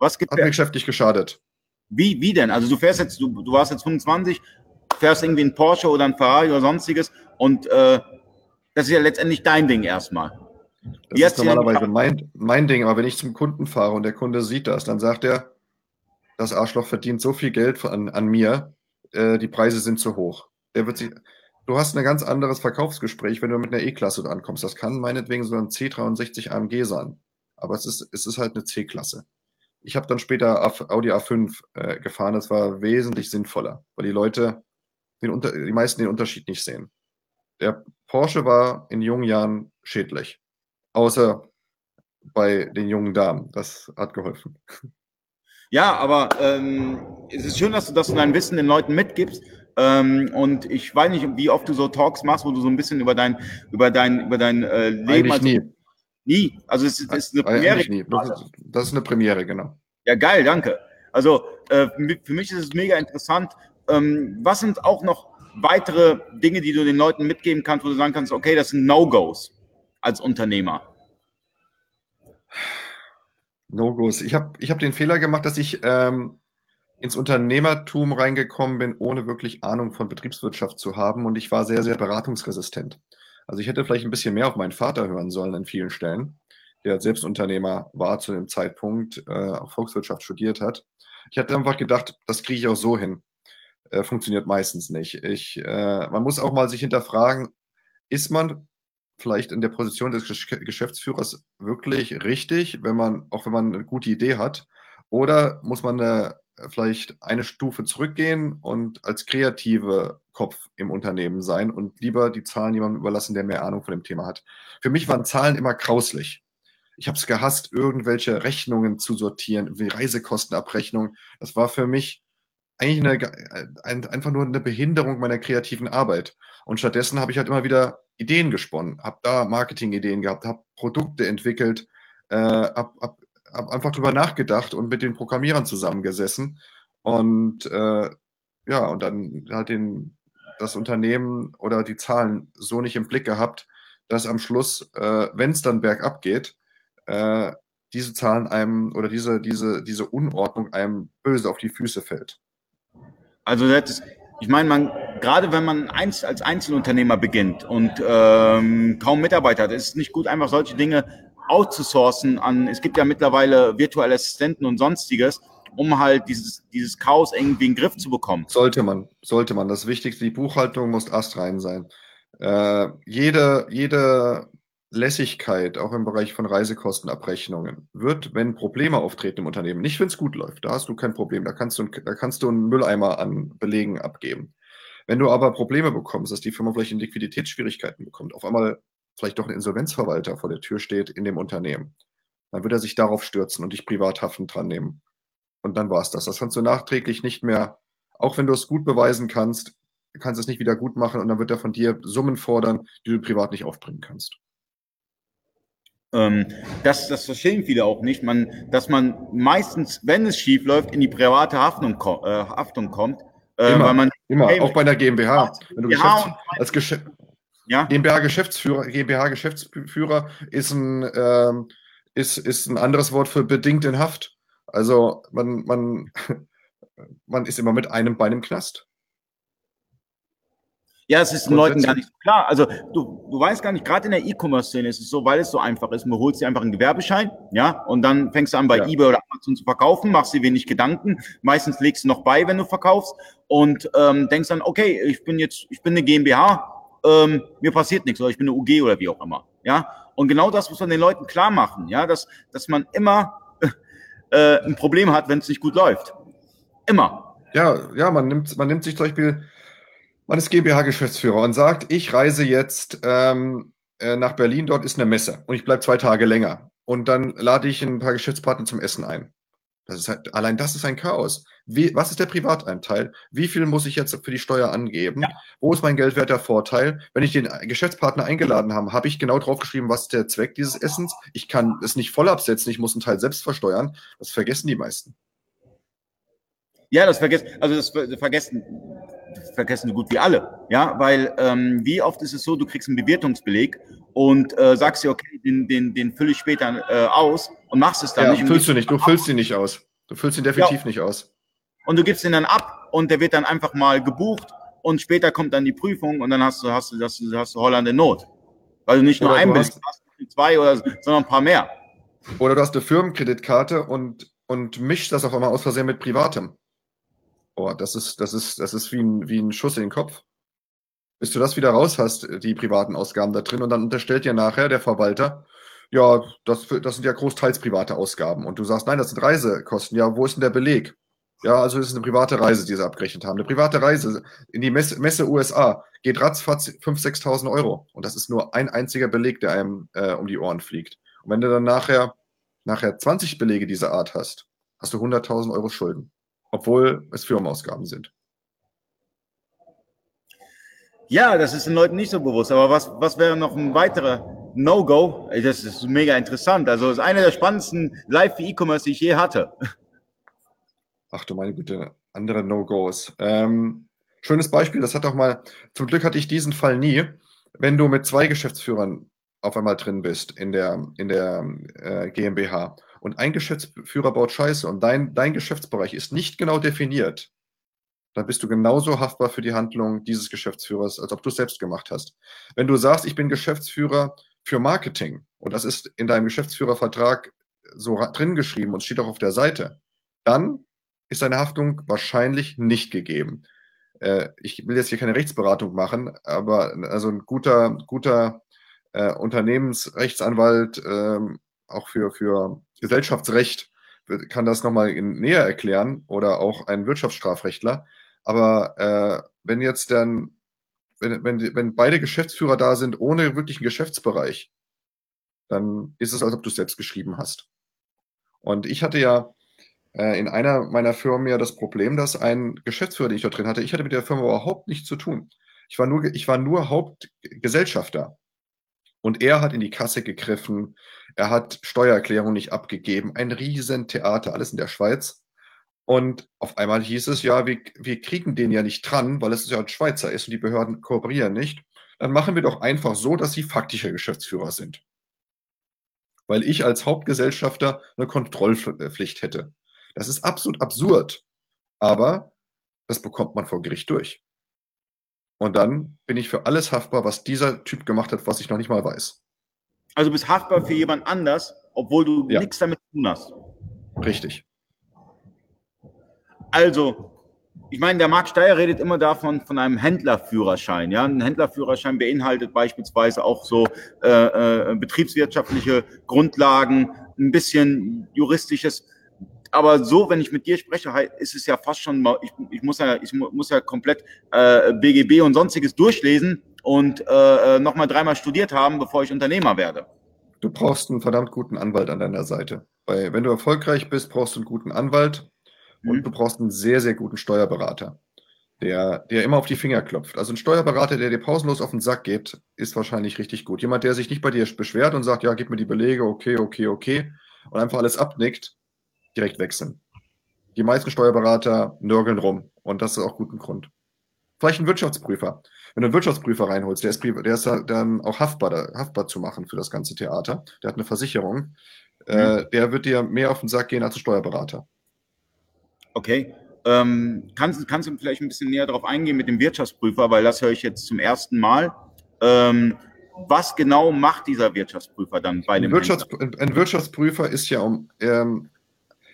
was, hat mir geschäftlich geschadet. Wie, wie denn? Also du fährst jetzt, du, du warst jetzt 25, fährst irgendwie ein Porsche oder ein Ferrari oder sonstiges und äh, das ist ja letztendlich dein Ding erstmal. Das Jetzt ist normalerweise mein, mein Ding, aber wenn ich zum Kunden fahre und der Kunde sieht das, dann sagt er, das Arschloch verdient so viel Geld an, an mir, äh, die Preise sind zu hoch. Der wird sich, du hast ein ganz anderes Verkaufsgespräch, wenn du mit einer E-Klasse ankommst. Das kann meinetwegen so ein C63 AMG sein, aber es ist, es ist halt eine C-Klasse. Ich habe dann später Audi A5 äh, gefahren, das war wesentlich sinnvoller, weil die Leute, den Unter die meisten den Unterschied nicht sehen. Der Porsche war in jungen Jahren schädlich außer bei den jungen Damen. Das hat geholfen. Ja, aber ähm, es ist schön, dass du das dein Wissen den Leuten mitgibst. Ähm, und ich weiß nicht, wie oft du so Talks machst, wo du so ein bisschen über dein, über dein, über dein äh, Leben. Eigentlich also, nie. Nie. Also es ist, es ist eine Premiere. Nie. Das, ist, das ist eine Premiere, genau. Ja, geil, danke. Also äh, für mich ist es mega interessant. Ähm, was sind auch noch weitere Dinge, die du den Leuten mitgeben kannst, wo du sagen kannst, okay, das sind No-Gos als Unternehmer? No-Gos. Ich habe ich hab den Fehler gemacht, dass ich ähm, ins Unternehmertum reingekommen bin, ohne wirklich Ahnung von Betriebswirtschaft zu haben. Und ich war sehr, sehr beratungsresistent. Also ich hätte vielleicht ein bisschen mehr auf meinen Vater hören sollen an vielen Stellen, der selbst Unternehmer war zu dem Zeitpunkt, äh, auch Volkswirtschaft studiert hat. Ich hatte einfach gedacht, das kriege ich auch so hin. Äh, funktioniert meistens nicht. Ich, äh, man muss auch mal sich hinterfragen, ist man vielleicht in der Position des Geschäftsführers wirklich richtig, wenn man, auch wenn man eine gute Idee hat? Oder muss man eine, vielleicht eine Stufe zurückgehen und als kreative Kopf im Unternehmen sein und lieber die Zahlen jemandem überlassen, der mehr Ahnung von dem Thema hat? Für mich waren Zahlen immer grauslich. Ich habe es gehasst, irgendwelche Rechnungen zu sortieren, wie Reisekostenabrechnung. Das war für mich eigentlich eine, ein, einfach nur eine Behinderung meiner kreativen Arbeit. Und stattdessen habe ich halt immer wieder Ideen gesponnen, habe da Marketing-Ideen gehabt, habe Produkte entwickelt, äh, habe hab, hab einfach drüber nachgedacht und mit den Programmierern zusammengesessen. Und äh, ja, und dann halt den, das Unternehmen oder die Zahlen so nicht im Blick gehabt, dass am Schluss, äh, wenn es dann bergab geht, äh, diese Zahlen einem oder diese, diese, diese Unordnung einem böse auf die Füße fällt. Also das, ich meine, man, gerade wenn man einst, als Einzelunternehmer beginnt und ähm, kaum Mitarbeiter hat, ist es nicht gut, einfach solche Dinge outzusourcen an, es gibt ja mittlerweile virtuelle Assistenten und sonstiges, um halt dieses, dieses Chaos irgendwie in den Griff zu bekommen. Sollte man, sollte man. Das Wichtigste, die Buchhaltung muss astrein sein. Äh, jede, jede Lässigkeit, auch im Bereich von Reisekostenabrechnungen, wird, wenn Probleme auftreten im Unternehmen, nicht wenn es gut läuft, da hast du kein Problem, da kannst du, da kannst du einen Mülleimer an Belegen abgeben. Wenn du aber Probleme bekommst, dass die Firma vielleicht in Liquiditätsschwierigkeiten bekommt, auf einmal vielleicht doch ein Insolvenzverwalter vor der Tür steht in dem Unternehmen, dann wird er sich darauf stürzen und dich privat haftend dran nehmen. Und dann war es das. Das kannst du nachträglich nicht mehr, auch wenn du es gut beweisen kannst, kannst du es nicht wieder gut machen und dann wird er von dir Summen fordern, die du privat nicht aufbringen kannst. Ähm, das, das verstehen viele auch nicht, man, dass man meistens, wenn es schief läuft, in die private Haftung, äh, Haftung kommt. Äh, immer, weil man, immer. auch bei der GmbH. Wenn du Geschäfts als Geschäft ja? GmbH Geschäftsführer, GmbH Geschäftsführer ist ein, ähm, ist, ist ein anderes Wort für bedingt in Haft. Also man, man, man ist immer mit einem Bein im Knast. Ja, es ist den Leuten gar nicht so klar. Also du, du weißt gar nicht, gerade in der E-Commerce-Szene ist es so, weil es so einfach ist, man holt dir einfach einen Gewerbeschein, ja, und dann fängst du an bei ja. eBay oder Amazon zu verkaufen, machst dir wenig Gedanken, meistens legst du noch bei, wenn du verkaufst und ähm, denkst dann, okay, ich bin jetzt, ich bin eine GmbH, ähm, mir passiert nichts oder ich bin eine UG oder wie auch immer, ja. Und genau das muss man den Leuten klar machen, ja, dass, dass man immer äh, ein Problem hat, wenn es nicht gut läuft. Immer. Ja, ja, man nimmt, man nimmt sich zum Beispiel man ist GmbH-Geschäftsführer und sagt, ich reise jetzt ähm, äh, nach Berlin, dort ist eine Messe und ich bleibe zwei Tage länger. Und dann lade ich ein paar Geschäftspartner zum Essen ein. Das ist halt, allein das ist ein Chaos. Wie, was ist der Privateinteil? Wie viel muss ich jetzt für die Steuer angeben? Ja. Wo ist mein geldwerter Vorteil? Wenn ich den Geschäftspartner eingeladen habe, habe ich genau draufgeschrieben, was ist der Zweck dieses Essens? Ich kann es nicht voll absetzen, ich muss einen Teil selbst versteuern. Das vergessen die meisten. Ja, das vergessen, also das vergessen vergessen so gut wie alle. Ja, weil ähm, wie oft ist es so, du kriegst einen Bewertungsbeleg und äh, sagst dir, okay, den, den, den fülle ich später äh, aus und machst es dann ja, nicht. Füllst du nicht, du füllst ihn nicht aus. Du füllst ihn definitiv ja. nicht aus. Und du gibst ihn dann ab und der wird dann einfach mal gebucht und später kommt dann die Prüfung und dann hast du, hast du, hast du, hast du Holland in Not. Weil du nicht nur oder ein bist, hast du zwei oder, sondern ein paar mehr. Oder du hast eine Firmenkreditkarte und, und mischst das auf einmal aus Versehen mit Privatem. Oh, das ist, das ist, das ist wie ein, wie ein Schuss in den Kopf. Bis du das wieder raus hast, die privaten Ausgaben da drin, und dann unterstellt dir nachher der Verwalter, ja, das, das sind ja großteils private Ausgaben. Und du sagst, nein, das sind Reisekosten. Ja, wo ist denn der Beleg? Ja, also ist eine private Reise, die sie abgerechnet haben. Eine private Reise in die Messe, Messe USA geht ratzfatz 5.000, 6.000 Euro. Und das ist nur ein einziger Beleg, der einem äh, um die Ohren fliegt. Und wenn du dann nachher, nachher 20 Belege dieser Art hast, hast du 100.000 Euro Schulden, obwohl es Firmenausgaben sind. Ja, das ist den Leuten nicht so bewusst. Aber was, was wäre noch ein weiterer No-Go? Das ist mega interessant. Also, es ist einer der spannendsten Live E-Commerce, die ich je hatte. Ach du meine Güte, andere No-Gos. Ähm, schönes Beispiel, das hat doch mal, zum Glück hatte ich diesen Fall nie. Wenn du mit zwei Geschäftsführern auf einmal drin bist in der, in der äh, GmbH und ein Geschäftsführer baut Scheiße und dein, dein Geschäftsbereich ist nicht genau definiert, dann bist du genauso haftbar für die Handlung dieses Geschäftsführers, als ob du es selbst gemacht hast. Wenn du sagst, ich bin Geschäftsführer für Marketing und das ist in deinem Geschäftsführervertrag so drin geschrieben und steht auch auf der Seite, dann ist deine Haftung wahrscheinlich nicht gegeben. Äh, ich will jetzt hier keine Rechtsberatung machen, aber also ein guter, guter äh, Unternehmensrechtsanwalt, äh, auch für, für Gesellschaftsrecht, kann das nochmal näher erklären oder auch ein Wirtschaftsstrafrechtler. Aber äh, wenn jetzt dann, wenn, wenn, wenn beide Geschäftsführer da sind ohne wirklichen Geschäftsbereich, dann ist es, als ob du es selbst geschrieben hast. Und ich hatte ja äh, in einer meiner Firmen ja das Problem, dass ein Geschäftsführer, den ich dort drin hatte, ich hatte mit der Firma überhaupt nichts zu tun. Ich war nur, ich war nur Hauptgesellschafter. Und er hat in die Kasse gegriffen, er hat Steuererklärung nicht abgegeben, ein Riesentheater, alles in der Schweiz. Und auf einmal hieß es, ja, wir, wir kriegen den ja nicht dran, weil es ja ein Schweizer ist und die Behörden kooperieren nicht. Dann machen wir doch einfach so, dass sie faktischer Geschäftsführer sind. Weil ich als Hauptgesellschafter eine Kontrollpflicht hätte. Das ist absolut absurd. Aber das bekommt man vor Gericht durch. Und dann bin ich für alles haftbar, was dieser Typ gemacht hat, was ich noch nicht mal weiß. Also bist haftbar für jemand anders, obwohl du ja. nichts damit zu tun hast. Richtig. Also, ich meine, der Marc Steyer redet immer davon von einem Händlerführerschein. Ja, ein Händlerführerschein beinhaltet beispielsweise auch so äh, äh, betriebswirtschaftliche Grundlagen, ein bisschen juristisches. Aber so, wenn ich mit dir spreche, ist es ja fast schon, ich, ich muss ja, ich muss ja komplett äh, BGB und sonstiges durchlesen und äh, äh, nochmal dreimal studiert haben, bevor ich Unternehmer werde. Du brauchst einen verdammt guten Anwalt an deiner Seite. Weil wenn du erfolgreich bist, brauchst du einen guten Anwalt und mhm. du brauchst einen sehr, sehr guten Steuerberater, der, der immer auf die Finger klopft. Also ein Steuerberater, der dir pausenlos auf den Sack geht, ist wahrscheinlich richtig gut. Jemand, der sich nicht bei dir beschwert und sagt, ja, gib mir die Belege, okay, okay, okay, und einfach alles abnickt, direkt wechseln. Die meisten Steuerberater nörgeln rum und das ist auch guten Grund. Vielleicht ein Wirtschaftsprüfer. Wenn du einen Wirtschaftsprüfer reinholst, der ist, der ist dann auch haftbar, haftbar zu machen für das ganze Theater. Der hat eine Versicherung. Äh, mhm. der wird dir mehr auf den Sack gehen als ein Steuerberater. Okay. Ähm, kannst, kannst du vielleicht ein bisschen näher darauf eingehen mit dem Wirtschaftsprüfer, weil das höre ich jetzt zum ersten Mal. Ähm, was genau macht dieser Wirtschaftsprüfer dann bei dem? Ein, Wirtschafts ein Wirtschaftsprüfer ist ja um, ähm,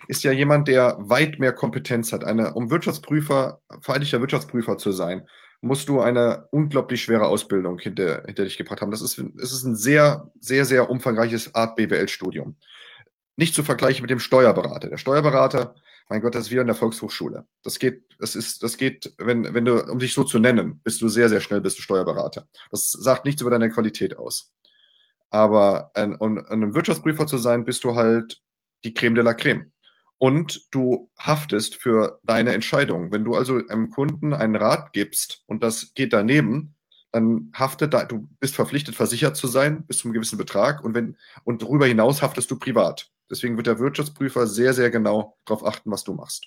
ist ja jemand, der weit mehr Kompetenz hat. Eine, um Wirtschaftsprüfer, vereinigter Wirtschaftsprüfer zu sein, musst du eine unglaublich schwere Ausbildung hinter, hinter dich gebracht haben. Das ist, das ist ein sehr, sehr, sehr umfangreiches Art BWL-Studium. Nicht zu vergleichen mit dem Steuerberater. Der Steuerberater mein Gott, das ist wie in der Volkshochschule. Das geht, das ist, das geht, wenn, wenn du, um dich so zu nennen, bist du sehr, sehr schnell, bist du Steuerberater. Das sagt nichts über deine Qualität aus. Aber ein, um ein Wirtschaftsprüfer zu sein, bist du halt die Creme de la Creme. Und du haftest für deine Entscheidung. Wenn du also einem Kunden einen Rat gibst und das geht daneben, dann haftet da, du bist verpflichtet, versichert zu sein bis zu einem gewissen Betrag und wenn, und darüber hinaus haftest du privat. Deswegen wird der Wirtschaftsprüfer sehr, sehr genau darauf achten, was du machst.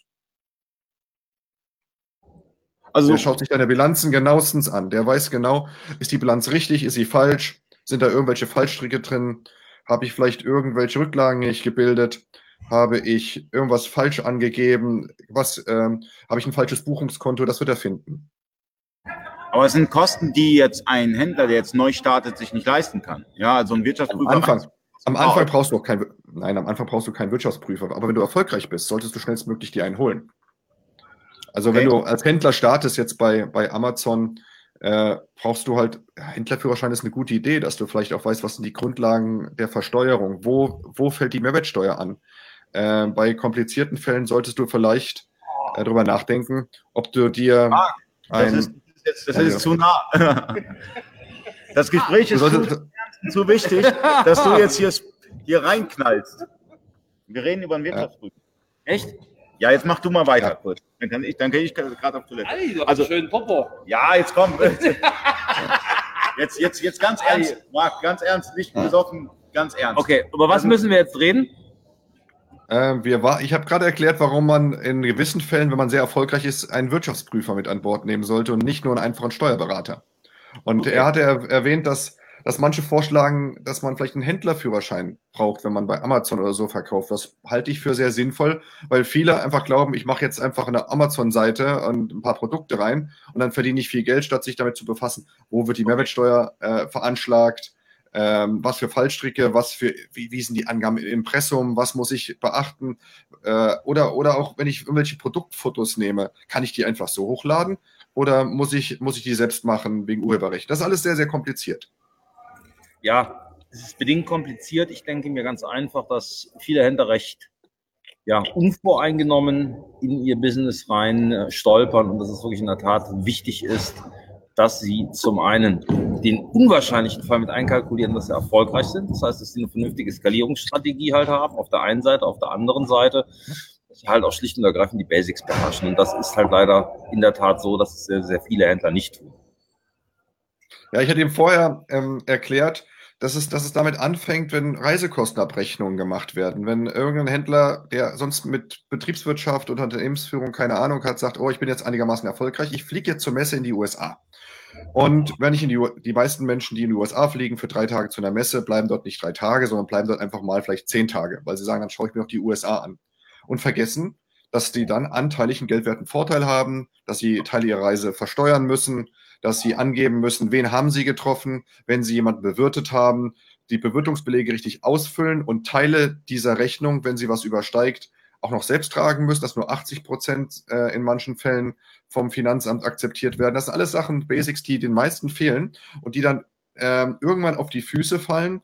Also, der schaut sich deine Bilanzen genauestens an. Der weiß genau, ist die Bilanz richtig, ist sie falsch, sind da irgendwelche Fallstricke drin, habe ich vielleicht irgendwelche Rücklagen nicht gebildet, habe ich irgendwas falsch angegeben, was ähm, habe ich ein falsches Buchungskonto, das wird er finden. Aber es sind Kosten, die jetzt ein Händler, der jetzt neu startet, sich nicht leisten kann. Ja, also ein Wirtschaftsprüfer. Am Anfang, am Anfang brauchst du auch kein, nein, am Anfang brauchst du keinen Wirtschaftsprüfer. Aber wenn du erfolgreich bist, solltest du schnellstmöglich dir einen holen. Also okay. wenn du als Händler startest jetzt bei, bei Amazon, äh, brauchst du halt, Händlerführerschein ist eine gute Idee, dass du vielleicht auch weißt, was sind die Grundlagen der Versteuerung, wo, wo fällt die Mehrwertsteuer an. Äh, bei komplizierten Fällen solltest du vielleicht äh, darüber nachdenken, ob du dir ah, ein... Das ist, jetzt, das ist zu nah. Das Gespräch ist zu, zu wichtig, dass du jetzt hier hier reinknallst. Wir reden über einen Wirtschaftsprüfer. Echt? Ja, jetzt mach du mal weiter Ja. kurz. Dann kann ich, dann gehe ich gerade auf Toilette. Alter, Also- also schön Popo. Ja, jetzt komm. Jetzt, jetzt, jetzt ganz ernst, Marc, ganz ernst, nicht besoffen, ganz ernst. Okay, über was müssen wir jetzt reden? Äh, wir war, ich habe gerade erklärt, warum man in gewissen Fällen, wenn man sehr erfolgreich ist, einen Wirtschaftsprüfer mit an Bord nehmen sollte und nicht nur einen einfachen Steuerberater. Und Okay. er hatte er erwähnt, dass, dass manche vorschlagen, dass man vielleicht einen Händlerführerschein braucht, wenn man bei Amazon oder so verkauft. Das halte ich für sehr sinnvoll, weil viele einfach glauben, ich mache jetzt einfach eine Amazon-Seite und ein paar Produkte rein und dann verdiene ich viel Geld, statt sich damit zu befassen. Wo wird die Mehrwertsteuer äh, veranschlagt? Ähm, was für Fallstricke, was für, wie, wie sind die Angaben im Impressum, was muss ich beachten, äh, oder, oder auch wenn ich irgendwelche Produktfotos nehme, kann ich die einfach so hochladen oder muss ich, muss ich die selbst machen wegen Urheberrecht? Das ist alles sehr, sehr kompliziert. Ja, es ist bedingt kompliziert. Ich denke mir ganz einfach, dass viele Händler recht ja, unvoreingenommen in ihr Business rein äh, stolpern und dass es wirklich in der Tat wichtig ist, dass sie zum einen den unwahrscheinlichen Fall mit einkalkulieren, dass sie erfolgreich sind. Das heißt, dass sie eine vernünftige Skalierungsstrategie halt haben, auf der einen Seite, auf der anderen Seite, dass sie halt auch schlicht und ergreifend die Basics beherrschen. Und das ist halt leider in der Tat so, dass es sehr, sehr viele Händler nicht tun. Ja, ich hatte ihm vorher ähm, erklärt, dass es, dass es damit anfängt, wenn Reisekostenabrechnungen gemacht werden. Wenn irgendein Händler, der sonst mit Betriebswirtschaft und Unternehmensführung keine Ahnung hat, sagt, oh, ich bin jetzt einigermaßen erfolgreich, ich fliege jetzt zur Messe in die USA. Und wenn ich in die, die meisten Menschen, die in die USA fliegen für drei Tage zu einer Messe, bleiben dort nicht drei Tage, sondern bleiben dort einfach mal vielleicht zehn Tage, weil sie sagen, dann schaue ich mir noch die USA an. Und vergessen, dass die dann anteilig einen geldwerten Vorteil haben, dass sie Teile ihrer Reise versteuern müssen, dass sie angeben müssen, wen haben sie getroffen, wenn sie jemanden bewirtet haben, die Bewirtungsbelege richtig ausfüllen und Teile dieser Rechnung, wenn sie was übersteigt, auch noch selbst tragen müssen, dass nur 80 Prozent äh, in manchen Fällen vom Finanzamt akzeptiert werden. Das sind alles Sachen, Basics, die den meisten fehlen und die dann ähm, irgendwann auf die Füße fallen,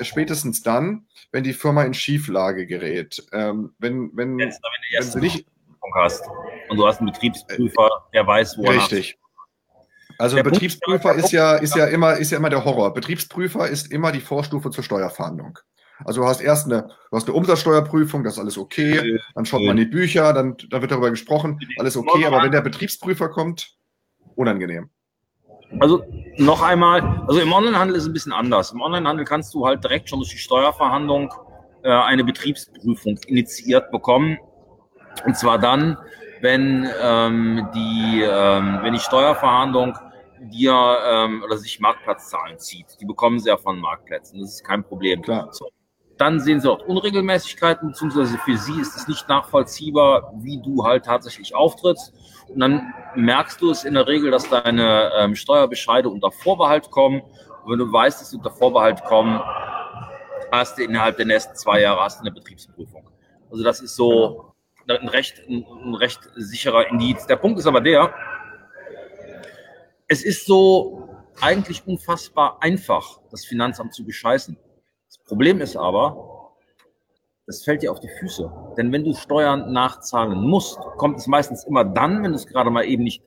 spätestens dann, wenn die Firma in Schieflage gerät. Ähm, wenn, wenn, Jetzt, wenn du wenn sie nicht hast und du hast einen Betriebsprüfer, der weiß, wo er Richtig. Also Der Punkt- Betriebsprüfer ist ja, ist ja immer, ist ja immer der Horror. Betriebsprüfer ist immer die Vorstufe zur Steuerfahndung. Also du hast erst eine, du hast eine Umsatzsteuerprüfung, das ist alles okay, dann schaut man in die Bücher, dann, dann wird darüber gesprochen, alles okay, aber wenn der Betriebsprüfer kommt, unangenehm. Also noch einmal, also im Onlinehandel ist es ein bisschen anders. Im Onlinehandel kannst du halt direkt schon durch die Steuerverhandlung äh, eine Betriebsprüfung initiiert bekommen. Und zwar dann, wenn ähm, die, ähm, wenn die Steuerverhandlung dir ähm, oder sich Marktplatzzahlen zieht. Die bekommen sie ja von Marktplätzen. Das ist kein Problem. Klar. So. Dann sehen sie auch Unregelmäßigkeiten, beziehungsweise für sie ist es nicht nachvollziehbar, wie du halt tatsächlich auftrittst. Und dann merkst du es in der Regel, dass deine ähm, Steuerbescheide unter Vorbehalt kommen. Und wenn du weißt, dass sie unter Vorbehalt kommen, hast du innerhalb der nächsten zwei Jahre hast du eine Betriebsprüfung. Also das ist so ein recht, ein, ein recht sicherer Indiz. Der Punkt ist aber der, es ist so eigentlich unfassbar einfach, das Finanzamt zu bescheißen. Problem ist aber, das fällt dir auf die Füße. Denn wenn du Steuern nachzahlen musst, kommt es meistens immer dann, wenn du es gerade mal eben nicht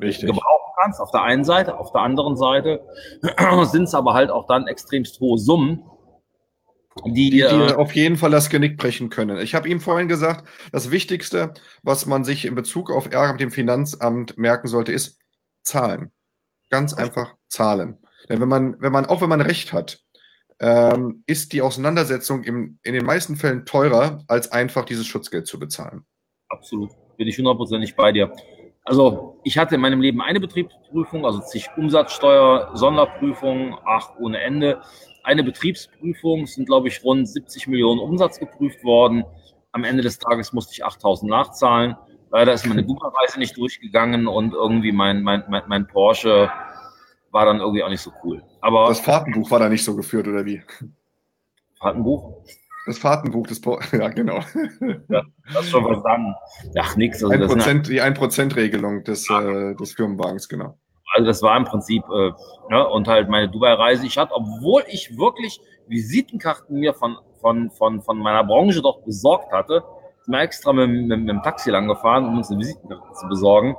Richtig. gebrauchen kannst. Auf der einen Seite, auf der anderen Seite sind es aber halt auch dann extremst hohe Summen, die, Die, die äh, auf jeden Fall das Genick brechen können. Ich habe ihm vorhin gesagt, das Wichtigste, was man sich in Bezug auf Ärger mit dem Finanzamt merken sollte, ist Zahlen. Ganz einfach Zahlen. Denn wenn man, wenn man, auch wenn man Recht hat, ähm, ist die Auseinandersetzung im, in den meisten Fällen teurer, als einfach dieses Schutzgeld zu bezahlen. Absolut. Bin ich hundertprozentig bei dir. Also, ich hatte in meinem Leben eine Betriebsprüfung, also zig Umsatzsteuer, Sonderprüfungen, ach, ohne Ende. Eine Betriebsprüfung, sind, glaube ich, rund 70 Millionen Umsatz geprüft worden. Am Ende des Tages musste ich 8000 nachzahlen. Leider ist meine Dubai-Reise nicht durchgegangen und irgendwie mein, mein, mein, mein Porsche war dann irgendwie auch nicht so cool. Aber Das Fahrtenbuch war da nicht so geführt, oder wie? hat ein Buch. Das Fahrtenbuch des Po Ja, genau. Das ist schon verstanden. Ach, nix. Also Ein das, sind, Prozent, die 1%-Regelung des, äh, des Firmenwagens, genau. also das war im Prinzip, äh, ne, und halt meine Dubai-Reise. Ich hatte, obwohl ich wirklich Visitenkarten mir von, von, von, von meiner Branche doch besorgt hatte, sind wir extra mit, mit, mit dem Taxi lang gefahren, um uns eine Visitenkarte zu besorgen.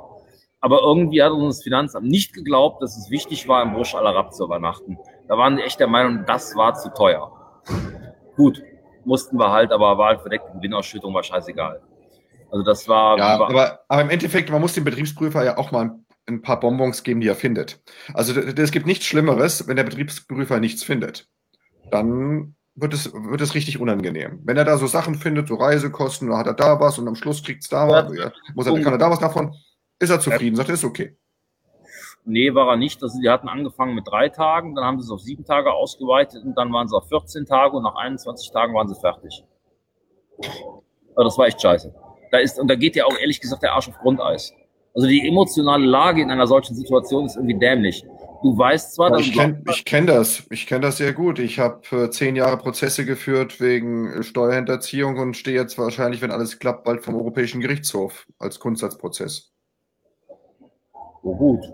Aber irgendwie hat uns das Finanzamt nicht geglaubt, dass es wichtig war, im Burj Al Arab zu übernachten. Da waren die echt der Meinung, das war zu teuer. Gut, mussten wir halt, aber war halt verdeckte Gewinnausschüttung, war scheißegal. Also das war. Ja, war aber, aber im Endeffekt, man muss dem Betriebsprüfer ja auch mal ein, ein paar Bonbons geben, die er findet. Also es gibt nichts Schlimmeres, wenn der Betriebsprüfer nichts findet. Dann wird es, wird es richtig unangenehm. Wenn er da so Sachen findet, so Reisekosten, dann hat er da was und am Schluss kriegt es da was, ja, muss er, kann er da was davon, ist er zufrieden, sagt er, ist okay. Nee, war er nicht. Also die hatten angefangen mit drei Tagen, dann haben sie es auf sieben Tage ausgeweitet und dann waren sie auf 14 Tage und nach 21 Tagen waren sie fertig. Aber das war echt scheiße. Da ist, und da geht ja auch ehrlich gesagt der Arsch auf Grundeis. Also die emotionale Lage in einer solchen Situation ist irgendwie dämlich. Du weißt zwar, Ja, dass ich kenne kenn das. Ich kenne das sehr gut. Ich habe äh, zehn Jahre Prozesse geführt wegen Steuerhinterziehung und stehe jetzt wahrscheinlich, wenn alles klappt, bald vom Europäischen Gerichtshof als Grundsatzprozess. Oh gut.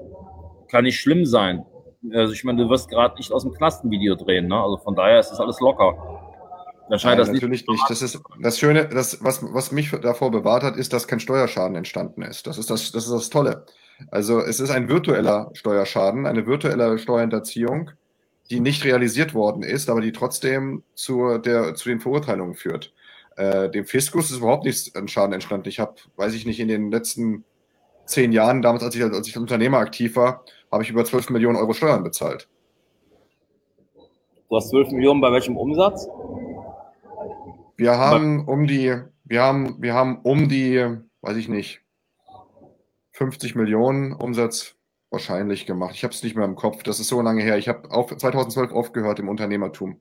Kann nicht schlimm sein. Also ich meine, du wirst gerade nicht aus dem Knast ein Video drehen, ne? Also von daher ist das alles locker. Dann scheint Nein, das natürlich nicht. Das ist das Schöne, das, was, was mich davor bewahrt hat, ist, dass kein Steuerschaden entstanden ist. Das ist das, das ist das Tolle. Also es ist ein virtueller Steuerschaden, eine virtuelle Steuerhinterziehung, die nicht realisiert worden ist, aber die trotzdem zu, der, zu den Verurteilungen führt. Äh, dem Fiskus ist überhaupt nichts an Schaden entstanden. Ich habe, weiß ich nicht, in den letzten zehn Jahren, damals als ich als ich als Unternehmer aktiv war, habe ich über 12 Millionen Euro Steuern bezahlt. Du hast 12 Millionen bei welchem Umsatz? Wir haben um die, wir haben, wir haben um die, weiß ich nicht, 50 Millionen Umsatz wahrscheinlich gemacht. Ich habe es nicht mehr im Kopf. Das ist so lange her. Ich habe auf 2012 aufgehört im Unternehmertum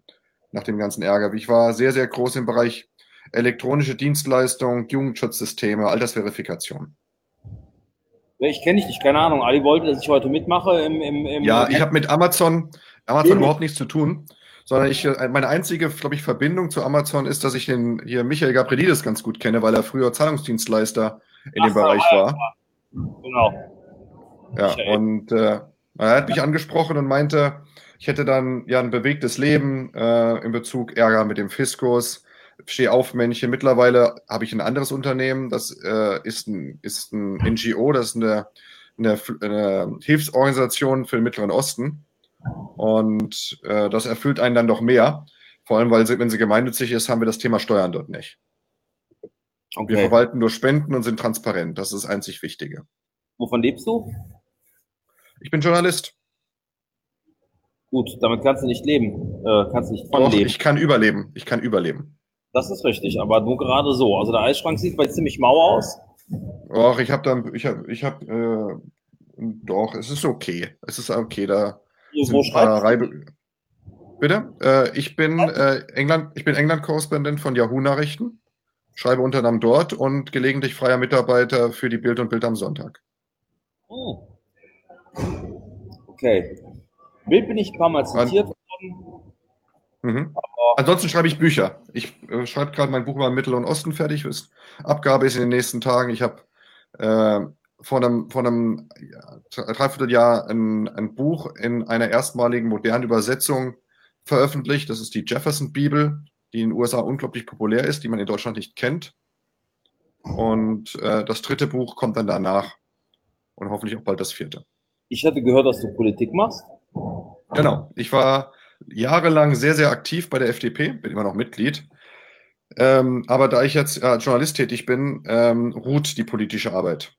nach dem ganzen Ärger. Ich war sehr, sehr groß im Bereich elektronische Dienstleistung, Jugendschutzsysteme, Altersverifikation. Ich kenne dich nicht, keine Ahnung. Ali wollte, dass ich heute mitmache im, im, im Ja, ich habe mit Amazon, Amazon Wenig. überhaupt nichts zu tun, sondern ich, äh, meine einzige, glaube ich, Verbindung zu Amazon ist, dass ich den hier Michael Gabrielidis ganz gut kenne, weil er früher Zahlungsdienstleister in dem Ach so, Bereich ja, war. Genau. Ja, Michael. und äh, er hat mich angesprochen und meinte, ich hätte dann ja ein bewegtes Leben äh, in Bezug Ärger mit dem Fiskus, steh auf Männchen. Mittlerweile habe ich ein anderes Unternehmen, das äh, ist, ein, ist ein NGO, das ist eine, eine, eine Hilfsorganisation für den Mittleren Osten. Und äh, das erfüllt einen dann doch mehr. Vor allem, weil sie, wenn sie gemeinnützig ist, haben wir das Thema Steuern dort nicht. Wir Okay. verwalten nur Spenden und sind transparent. Das ist das einzig Wichtige. Wovon lebst du? Ich bin Journalist. Gut, damit kannst du nicht leben. Äh, kannst nicht von Doch, leben. ich kann überleben. Ich kann überleben. Das ist richtig, aber nur gerade so. Also der Eisschrank sieht bei ziemlich mau aus. Doch, ich habe dann, ich habe, ich habe, äh, doch, es ist okay. Es ist okay, da Wo sind ein schreibst. Bitte? Äh, ich bin äh, England, ich bin England-Korrespondent von Yahoo-Nachrichten, schreibe unter anderem dort und gelegentlich freier Mitarbeiter für die Bild und Bild am Sonntag. Oh. Okay. Bild bin ich ein paar Mal zitiert worden. Mhm. Ansonsten schreibe ich Bücher. Ich äh, schreibe gerade mein Buch über den Mittel- und Osten fertig. Ist, Abgabe ist in den nächsten Tagen. Ich habe äh, vor einem, vor einem ja, Dreivierteljahr ein, ein Buch in einer erstmaligen modernen Übersetzung veröffentlicht. Das ist die Jefferson-Bibel, die in den USA unglaublich populär ist, die man in Deutschland nicht kennt. Und äh, das dritte Buch kommt dann danach. Und hoffentlich auch bald das vierte. Ich hatte gehört, dass du Politik machst. Genau. Ich war jahrelang sehr, sehr aktiv bei der FDP, bin immer noch Mitglied. Ähm, aber da ich jetzt äh, als Journalist tätig bin, ähm, ruht die politische Arbeit.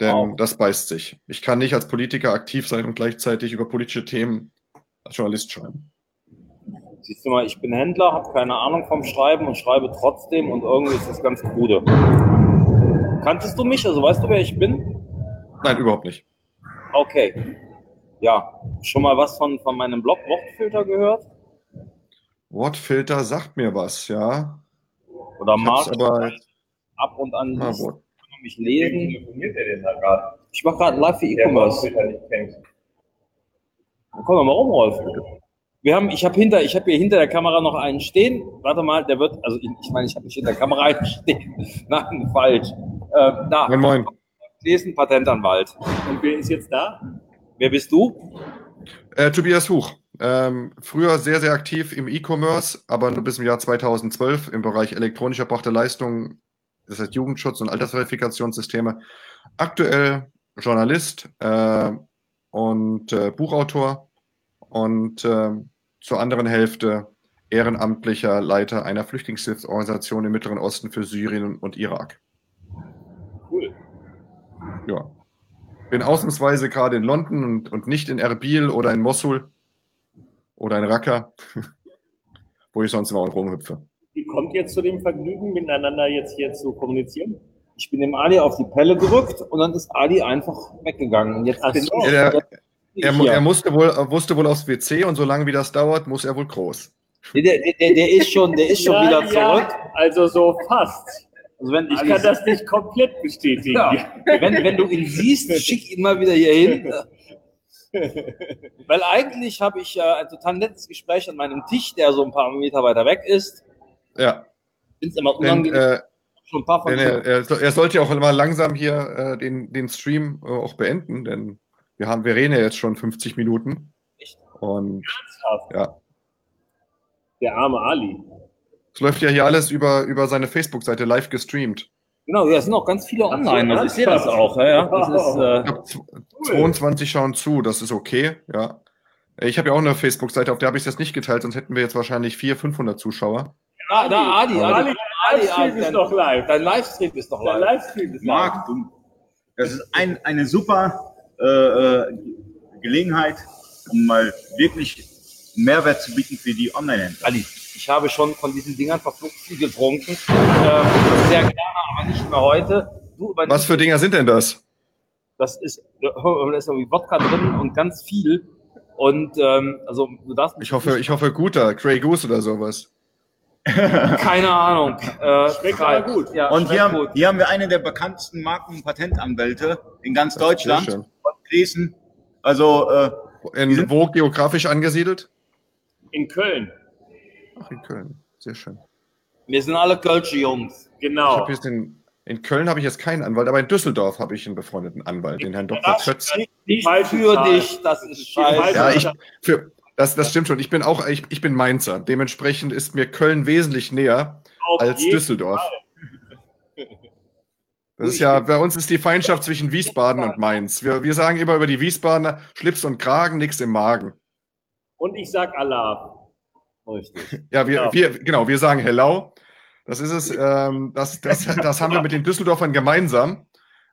Denn Oh. das beißt sich. Ich kann nicht als Politiker aktiv sein und gleichzeitig über politische Themen als Journalist schreiben. Siehst du mal, ich bin Händler, habe keine Ahnung vom Schreiben und schreibe trotzdem und irgendwie ist das ganz krude. Kanntest du mich? Also weißt du, wer ich bin? Nein, überhaupt nicht. Okay. Ja, schon mal was von, von meinem Blog Wortfilter gehört? Wortfilter sagt mir was, ja. Oder Marc aber. ab und an Ah, kann mich lesen. Ich mache gerade live für E-Commerce. Komm doch mal rum, Rolf. Wir haben, ich habe hinter, ich habe hier hinter der Kamera noch einen stehen. Warte mal, der wird, also ich, ich meine, ich habe nicht hinter der Kamera einen stehen. Nein, falsch. Äh, da, Moin, moin. lesen Patentanwalt. Und wer ist jetzt da? Wer bist du? Äh, Tobias Huch. Ähm, früher sehr, sehr aktiv im E-Commerce, aber nur bis im Jahr 2012 im Bereich elektronisch erbrachte Leistungen, das heißt Jugendschutz und Altersverifikationssysteme. Aktuell Journalist äh, und äh, Buchautor und äh, zur anderen Hälfte ehrenamtlicher Leiter einer Flüchtlingshilfsorganisation im Mittleren Osten für Syrien und Irak. Cool. Ja. Bin ausnahmsweise gerade in London und, und nicht in Erbil oder in Mosul oder in Raqqa, wo ich sonst immer rumhüpfe. Wie kommt ihr zu dem Vergnügen, miteinander jetzt hier zu kommunizieren? Ich bin dem Ali auf die Pelle gerückt und dann ist Ali einfach weggegangen. Und jetzt Ach bin so. ich, Ja, jetzt Er, hier. er musste wohl, er musste wohl aufs WC und solange wie das dauert, muss er wohl groß. der, der, der, der ist schon, der ist schon wieder zurück. also so fast. Also wenn Ich kann das nicht komplett bestätigen. ja, wenn, wenn du ihn siehst, schick ihn mal wieder hier hin. Weil eigentlich habe ich äh, ein total nettes Gespräch an meinem Tisch, der so ein paar Meter weiter weg ist. Ja, Ich finde es immer denn, unangenehm. äh, schon ein paar von denn er, er, so- er sollte ja auch mal langsam hier äh, den, den Stream äh, auch beenden, denn wir haben, wir reden ja jetzt schon 50 Minuten. Echt? Und Ernsthaft. ja, Der arme Ali. Es läuft ja hier alles über, über seine Facebook-Seite live gestreamt. Genau, ja, es sind auch ganz viele online. Also ich sehe das auch. Ja, ja. Das ist, Ich äh, glaube, 22 schauen zu, das ist okay, ja. Ich habe ja auch eine Facebook-Seite, auf der habe ich es jetzt nicht geteilt, sonst hätten wir jetzt wahrscheinlich 400, 500 Zuschauer. da, da, Ali, Ali, Ali, Ali, Livestream Ali, ist dein, doch live. dein Livestream ist doch Der live. Livestream ist live. Marc, du, das ist ein, eine super äh, äh, Gelegenheit, um mal wirklich Mehrwert zu bieten für die Online-Händler. Ali, ich habe schon von diesen Dingern verflucht viel getrunken. Ähm, sehr gerne, aber nicht mehr heute. Du Was für Dinger sind denn das? Das ist, da ist irgendwie Wodka drin und ganz viel. Und ähm, also du darfst Ich hoffe, ich hoffe guter, Grey Goose oder sowas. keine Ahnung. Äh, Schmeckt aber gut. Ja, Und hier haben, gut. hier haben wir eine der bekanntesten Marken- und Patentanwälte in ganz Deutschland. Von Dresden. Also, äh, In, wo geografisch angesiedelt? In Köln. Ach, in Köln. Sehr schön. Wir sind alle Kölsche Jungs. Genau. habe jetzt in, in Köln habe ich jetzt keinen Anwalt, aber in Düsseldorf habe ich einen befreundeten Anwalt, den Herrn Dr. Nicht falsche für dich, das ist scheiße. Ja, ich, für, das, das stimmt schon. Ich bin auch, ich, ich bin Mainzer. Dementsprechend ist mir Köln wesentlich näher Auf als Düsseldorf. Das ist ja, bei uns ist die Feindschaft zwischen Wiesbaden und Mainz. Wir, wir sagen immer über die Wiesbadener Schlips und Kragen, nichts im Magen. Und ich sag Allah. Richtig. Ja, wir, Ja. wir, genau, wir sagen Hello. Das ist es, ähm, das, das, das haben wir mit den Düsseldorfern gemeinsam.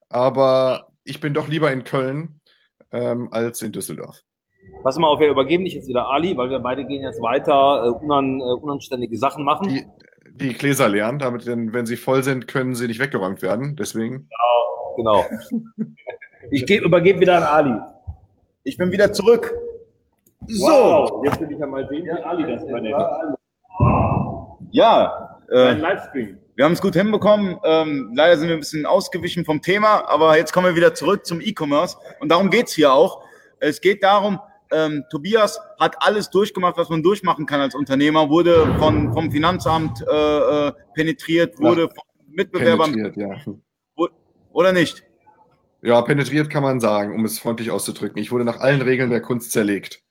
Aber ich bin doch lieber in Köln ähm, als in Düsseldorf. Pass mal auf, wir übergeben dich jetzt wieder Ali, weil wir beide gehen jetzt weiter äh, unan, äh, unanständige Sachen machen. Die, die Gläser leeren, damit, denn, wenn sie voll sind, können sie nicht weggeräumt werden. Deswegen. Genau. Ich geb, übergebe wieder an Ali. ich bin wieder zurück. So, Wow. Jetzt will ich ja mal sehen, wie Ali das übernimmt. ja, Ein äh, Livestream. wir haben es gut hinbekommen. Ähm, leider sind wir ein bisschen ausgewichen vom Thema, aber jetzt kommen wir wieder zurück zum E-Commerce. Und darum geht's hier auch. Es geht darum, ähm, Tobias hat alles durchgemacht, was man durchmachen kann als Unternehmer, wurde von, vom Finanzamt äh, äh, penetriert, wurde von Mitbewerbern Penetriert, ja. oder nicht? Ja, penetriert kann man sagen, um es freundlich auszudrücken. Ich wurde nach allen Regeln der Kunst zerlegt.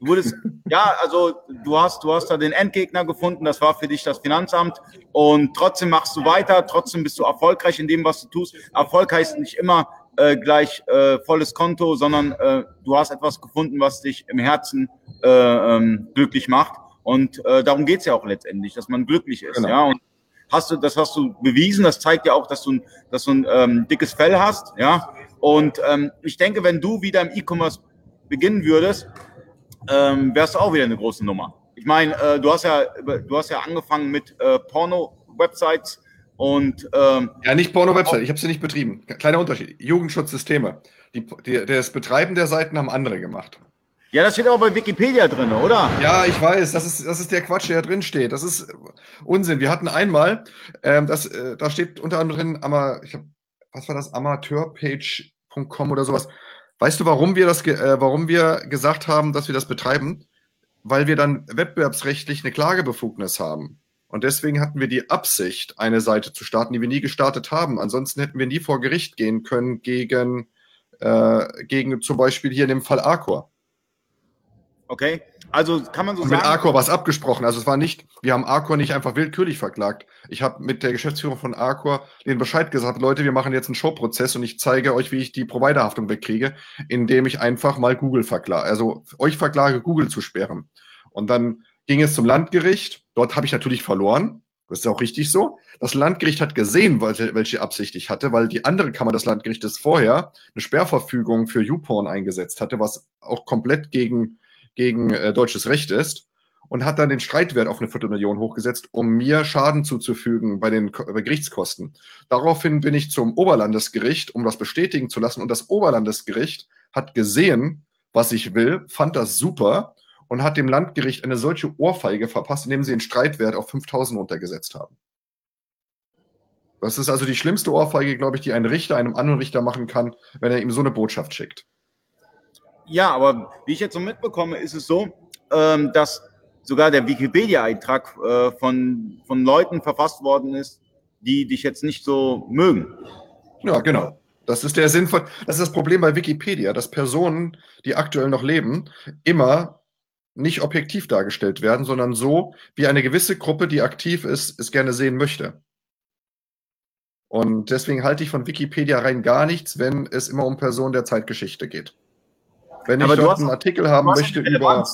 Du wurdest, ja, also du hast, du hast da den Endgegner gefunden, das war für dich das Finanzamt und trotzdem machst du weiter, trotzdem bist du erfolgreich in dem, was du tust. Erfolg heißt nicht immer äh, gleich äh, volles Konto, sondern äh, du hast etwas gefunden, was dich im Herzen äh, ähm, glücklich macht und äh, darum geht's ja auch letztendlich, dass man glücklich ist, Genau. ja, und hast du, das hast du bewiesen, das zeigt ja auch, dass du, ein- dass du ein ähm, dickes Fell hast, ja, und ähm, ich denke, wenn du wieder im E-Commerce beginnen würdest, ähm, wärst du auch wieder eine große Nummer. Ich meine, äh, du hast ja, du hast ja angefangen mit äh, Porno-Websites und ähm, Ja, nicht Porno-Website, ich habe sie nicht betrieben. Kleiner Unterschied. Jugendschutzsysteme. Die, die, das Betreiben der Seiten haben andere gemacht. ja, das steht auch bei Wikipedia drin, oder? Ja, ich weiß, das ist, das ist der Quatsch, der da drin steht. Das ist Unsinn. Wir hatten einmal, ähm, das, äh, da steht unter anderem, Ama, ich hab, was war das, amateurpage.com oder sowas. Weißt du, warum wir das, äh, warum wir gesagt haben, dass wir das betreiben? Weil wir dann wettbewerbsrechtlich eine Klagebefugnis haben. Und deswegen hatten wir die Absicht, eine Seite zu starten, die wir nie gestartet haben. Ansonsten hätten wir nie vor Gericht gehen können gegen, äh, gegen zum Beispiel hier in dem Fall Arcor. Okay, also kann man so Und mit sagen. Arcor war es abgesprochen. Also es war nicht, wir haben Arcor nicht einfach willkürlich verklagt. Ich habe mit der Geschäftsführung von Arcor den Bescheid gesagt, Leute, wir machen jetzt einen Showprozess und ich zeige euch, wie ich die Providerhaftung wegkriege, indem ich einfach mal Google verklage. Also euch verklage, Google zu sperren. Und dann ging es zum Landgericht. Dort habe ich natürlich verloren. Das ist auch richtig so. Das Landgericht hat gesehen, welche, welche Absicht ich hatte, weil die andere Kammer des Landgerichtes vorher eine Sperrverfügung für YouPorn eingesetzt hatte, was auch komplett gegen, gegen äh, deutsches Recht ist und hat dann den Streitwert auf eine Viertelmillion hochgesetzt, um mir Schaden zuzufügen bei den bei Gerichtskosten. Daraufhin bin ich zum Oberlandesgericht, um das bestätigen zu lassen. Und das Oberlandesgericht hat gesehen, was ich will, fand das super und hat dem Landgericht eine solche Ohrfeige verpasst, indem sie den Streitwert auf 5000 runtergesetzt haben. Das ist also die schlimmste Ohrfeige, glaube ich, die ein Richter einem anderen Richter machen kann, wenn er ihm so eine Botschaft schickt. Ja, aber wie ich jetzt so mitbekomme, ist es so, ähm, dass sogar der Wikipedia-Eintrag äh, von, von Leuten verfasst worden ist, die dich jetzt nicht so mögen. Ja, genau. Das ist der Sinn von, das ist das Problem bei Wikipedia, dass Personen, die aktuell noch leben, immer nicht objektiv dargestellt werden, sondern so, wie eine gewisse Gruppe, die aktiv ist, es gerne sehen möchte. Und deswegen halte ich von Wikipedia rein gar nichts, wenn es immer um Personen der Zeitgeschichte geht. Wenn ich dort einen Artikel haben möchte über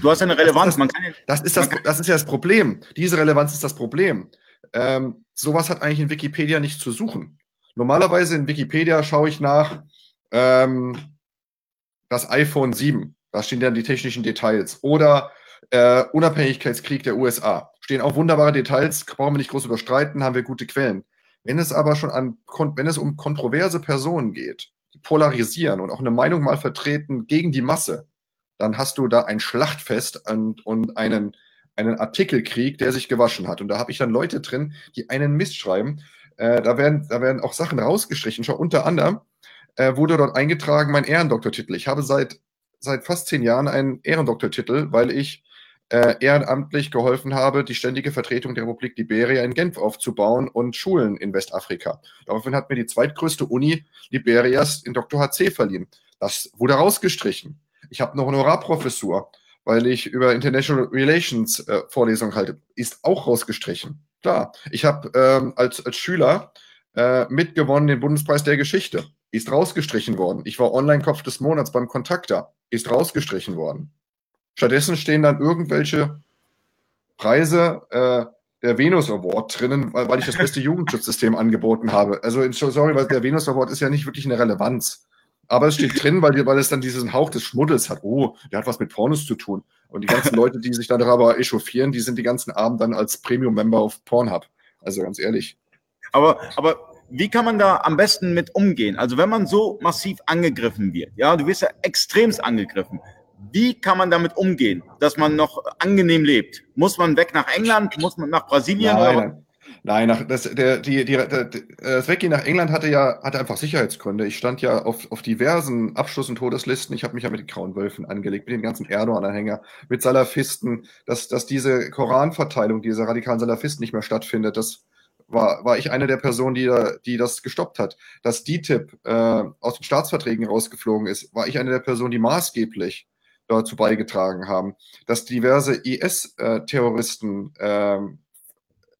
Du hast eine Relevanz. Das, das, das, ist das, das ist ja das Problem. Diese Relevanz ist das Problem. Ähm, sowas hat eigentlich in Wikipedia nicht zu suchen. Normalerweise in Wikipedia schaue ich nach ähm, das iPhone 7. Da stehen dann die technischen Details. Oder äh, Unabhängigkeitskrieg der USA. Stehen auch wunderbare Details, brauchen wir nicht groß überstreiten, haben wir gute Quellen. Wenn es aber schon an, wenn es um kontroverse Personen geht, polarisieren und auch eine Meinung mal vertreten gegen die Masse, dann hast du da ein Schlachtfest und, und einen, einen Artikelkrieg, der sich gewaschen hat. Und da habe ich dann Leute drin, die einen Mist schreiben. Äh, da, werden, da werden auch Sachen rausgestrichen. Schau, unter anderem äh, wurde dort eingetragen mein Ehrendoktortitel. Ich habe seit, seit fast zehn Jahren einen Ehrendoktortitel, weil ich äh, ehrenamtlich geholfen habe, die ständige Vertretung der Republik Liberia in Genf aufzubauen und Schulen in Westafrika. Daraufhin hat mir die zweitgrößte Uni Liberias in Dr. HC verliehen. Das wurde rausgestrichen. Ich habe noch eine Honorarprofessur, weil ich über International Relations äh, Vorlesungen halte. Ist auch rausgestrichen. Klar. Ich habe ähm, als, als Schüler äh, mitgewonnen den Bundespreis der Geschichte. Ist rausgestrichen worden. Ich war Online-Kopf des Monats beim Kontakter. Ist rausgestrichen worden. Stattdessen stehen dann irgendwelche Preise äh, der Venus Award drinnen, weil, weil ich das beste Jugendschutzsystem angeboten habe. Also sorry, weil der Venus Award ist ja nicht wirklich eine Relevanz. Aber es steht drin, weil, weil es dann diesen Hauch des Schmuddels hat. Oh, der hat was mit Pornos zu tun. Und die ganzen Leute, die sich dann darüber echauffieren, die sind die ganzen Abend dann als Premium-Member auf Pornhub. Also ganz ehrlich. Aber, aber wie kann man da am besten mit umgehen? Also wenn man so massiv angegriffen wird, ja, du wirst ja extremst angegriffen. Wie kann man damit umgehen, dass man noch angenehm lebt? Muss man weg nach England? Muss man nach Brasilien? Nein, nein. Nein, nach, das, der, die, die, der, das Weggehen nach England hatte ja hatte einfach Sicherheitsgründe. Ich stand ja auf, auf diversen Abschluss- und Todeslisten. Ich habe mich ja mit den Grauen Wölfen angelegt, mit den ganzen Erdogan-Anhänger, mit Salafisten, dass, dass diese Koranverteilung dieser radikalen Salafisten nicht mehr stattfindet. Das war, war ich eine der Personen, die, die das gestoppt hat. Dass DTIP äh, aus den Staatsverträgen rausgeflogen ist, war ich eine der Personen, die maßgeblich dazu beigetragen haben. Dass diverse IS-Terroristen äh,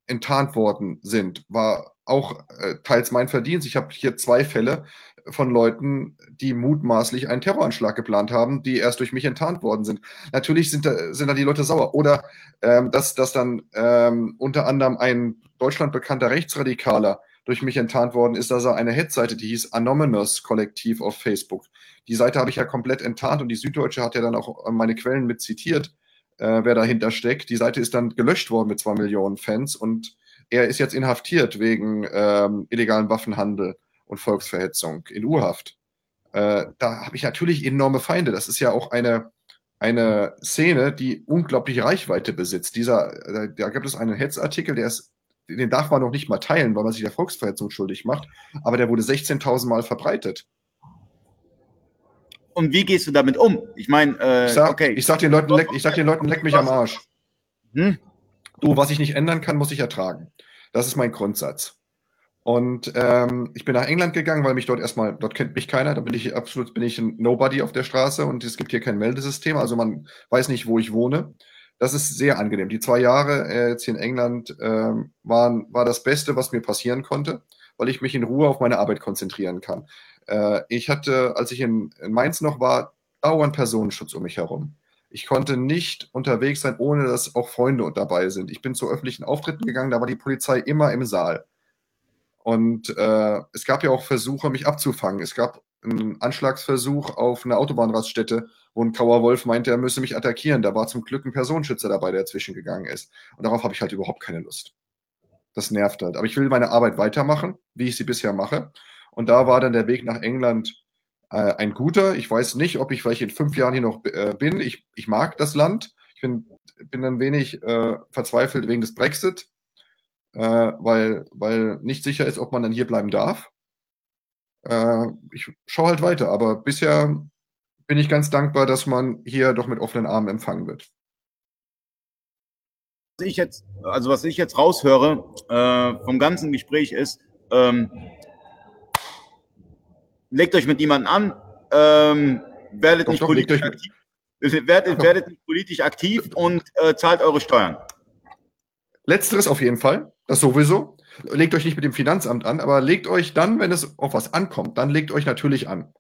enttarnt worden sind, war auch äh, teils mein Verdienst. Ich habe hier zwei Fälle von Leuten, die mutmaßlich einen Terroranschlag geplant haben, die erst durch mich enttarnt worden sind. Natürlich sind da, sind da die Leute sauer. Oder ähm, dass, dass dann ähm, unter anderem ein Deutschland bekannter Rechtsradikaler durch mich enttarnt worden ist, dass er eine Headseite, die hieß Anonymous Kollektiv auf Facebook. Die Seite habe ich ja komplett enttarnt und die Süddeutsche hat ja dann auch meine Quellen mit zitiert äh, wer dahinter steckt. Die Seite ist dann gelöscht worden mit zwei Millionen Fans und er ist jetzt inhaftiert wegen ähm, illegalen Waffenhandel und Volksverhetzung in U-Haft. Äh, da habe ich natürlich enorme Feinde. Das ist ja auch eine, eine Szene, die unglaubliche Reichweite besitzt. Dieser, äh, da gibt es einen Hetzartikel, der ist, den darf man noch nicht mal teilen, weil man sich der Volksverhetzung schuldig macht, aber der wurde 16.000 Mal verbreitet. Und wie gehst du damit um? Ich meine, äh, ich, sag, okay. ich sag den Leuten, leck, ich sag den Leuten, leck mich am Arsch. Hm? Du, was ich nicht ändern kann, muss ich ertragen. Das ist mein Grundsatz. Und ähm, ich bin nach England gegangen, weil mich dort erstmal, dort kennt mich keiner, da bin ich absolut, bin ich ein Nobody auf der Straße und es gibt hier kein Meldesystem, also man weiß nicht, wo ich wohne. Das ist sehr angenehm. Die zwei Jahre äh, jetzt in England äh, waren, war das Beste, was mir passieren konnte, weil ich mich in Ruhe auf meine Arbeit konzentrieren kann. Äh, ich hatte, als ich in, in Mainz noch war, dauernd Personenschutz um mich herum. Ich konnte nicht unterwegs sein, ohne dass auch Freunde dabei sind. Ich bin zu öffentlichen Auftritten gegangen, da war die Polizei immer im Saal. Und äh, es gab ja auch Versuche, mich abzufangen. Es gab einen Anschlagsversuch auf eine Autobahnraststätte, wo ein grauer Wolf meinte, er müsse mich attackieren. Da war zum Glück ein Personenschützer dabei, der dazwischen gegangen ist. Und darauf habe ich halt überhaupt keine Lust. Das nervt halt. Aber ich will meine Arbeit weitermachen, wie ich sie bisher mache. Und da war dann der Weg nach England äh, ein guter. Ich weiß nicht, ob ich vielleicht in fünf Jahren hier noch äh, bin. Ich, ich mag das Land. Ich bin, bin ein wenig äh, verzweifelt wegen des Brexit äh, weil, weil nicht sicher ist, ob man dann hier bleiben darf. Äh, ich schaue halt weiter, aber bisher bin ich ganz dankbar, dass man hier doch mit offenen Armen empfangen wird. Was ich jetzt, also was ich jetzt raushöre äh, vom ganzen Gespräch ist, ähm, legt euch mit jemandem an, ähm, werdet, nicht doch, politisch aktiv, werdet, werdet nicht politisch aktiv und äh, zahlt eure Steuern. Letzteres auf jeden Fall, das sowieso. Legt euch nicht mit dem Finanzamt an, aber legt euch dann, wenn es auf was ankommt, dann legt euch natürlich an.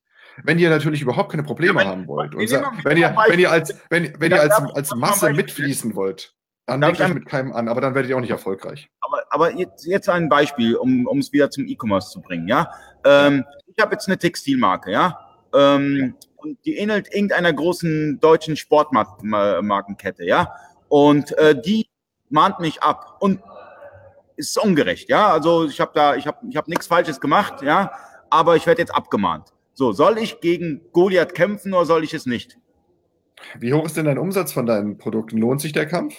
Wenn ihr natürlich überhaupt keine Probleme ja, haben wollt und wenn ihr, wenn ihr als, wenn, wenn ihr als, als Masse mitfließen wollt, dann legt euch mit keinem an, aber dann werdet ihr auch nicht erfolgreich. Aber, aber jetzt, jetzt ein Beispiel, um, um es wieder zum E-Commerce zu bringen, ja. Ähm, ich habe jetzt eine Textilmarke, ja. Ähm, und die ähnelt irgendeiner großen deutschen Sportmarkenkette, ja. Und äh, die mahnt mich ab und ist ungerecht, ja. Also ich habe da, ich habe, ich habe nichts Falsches gemacht, ja, aber ich werde jetzt abgemahnt. So, soll ich gegen Goliath kämpfen oder soll ich es nicht? Wie hoch ist denn dein Umsatz von deinen Produkten? Lohnt sich der Kampf?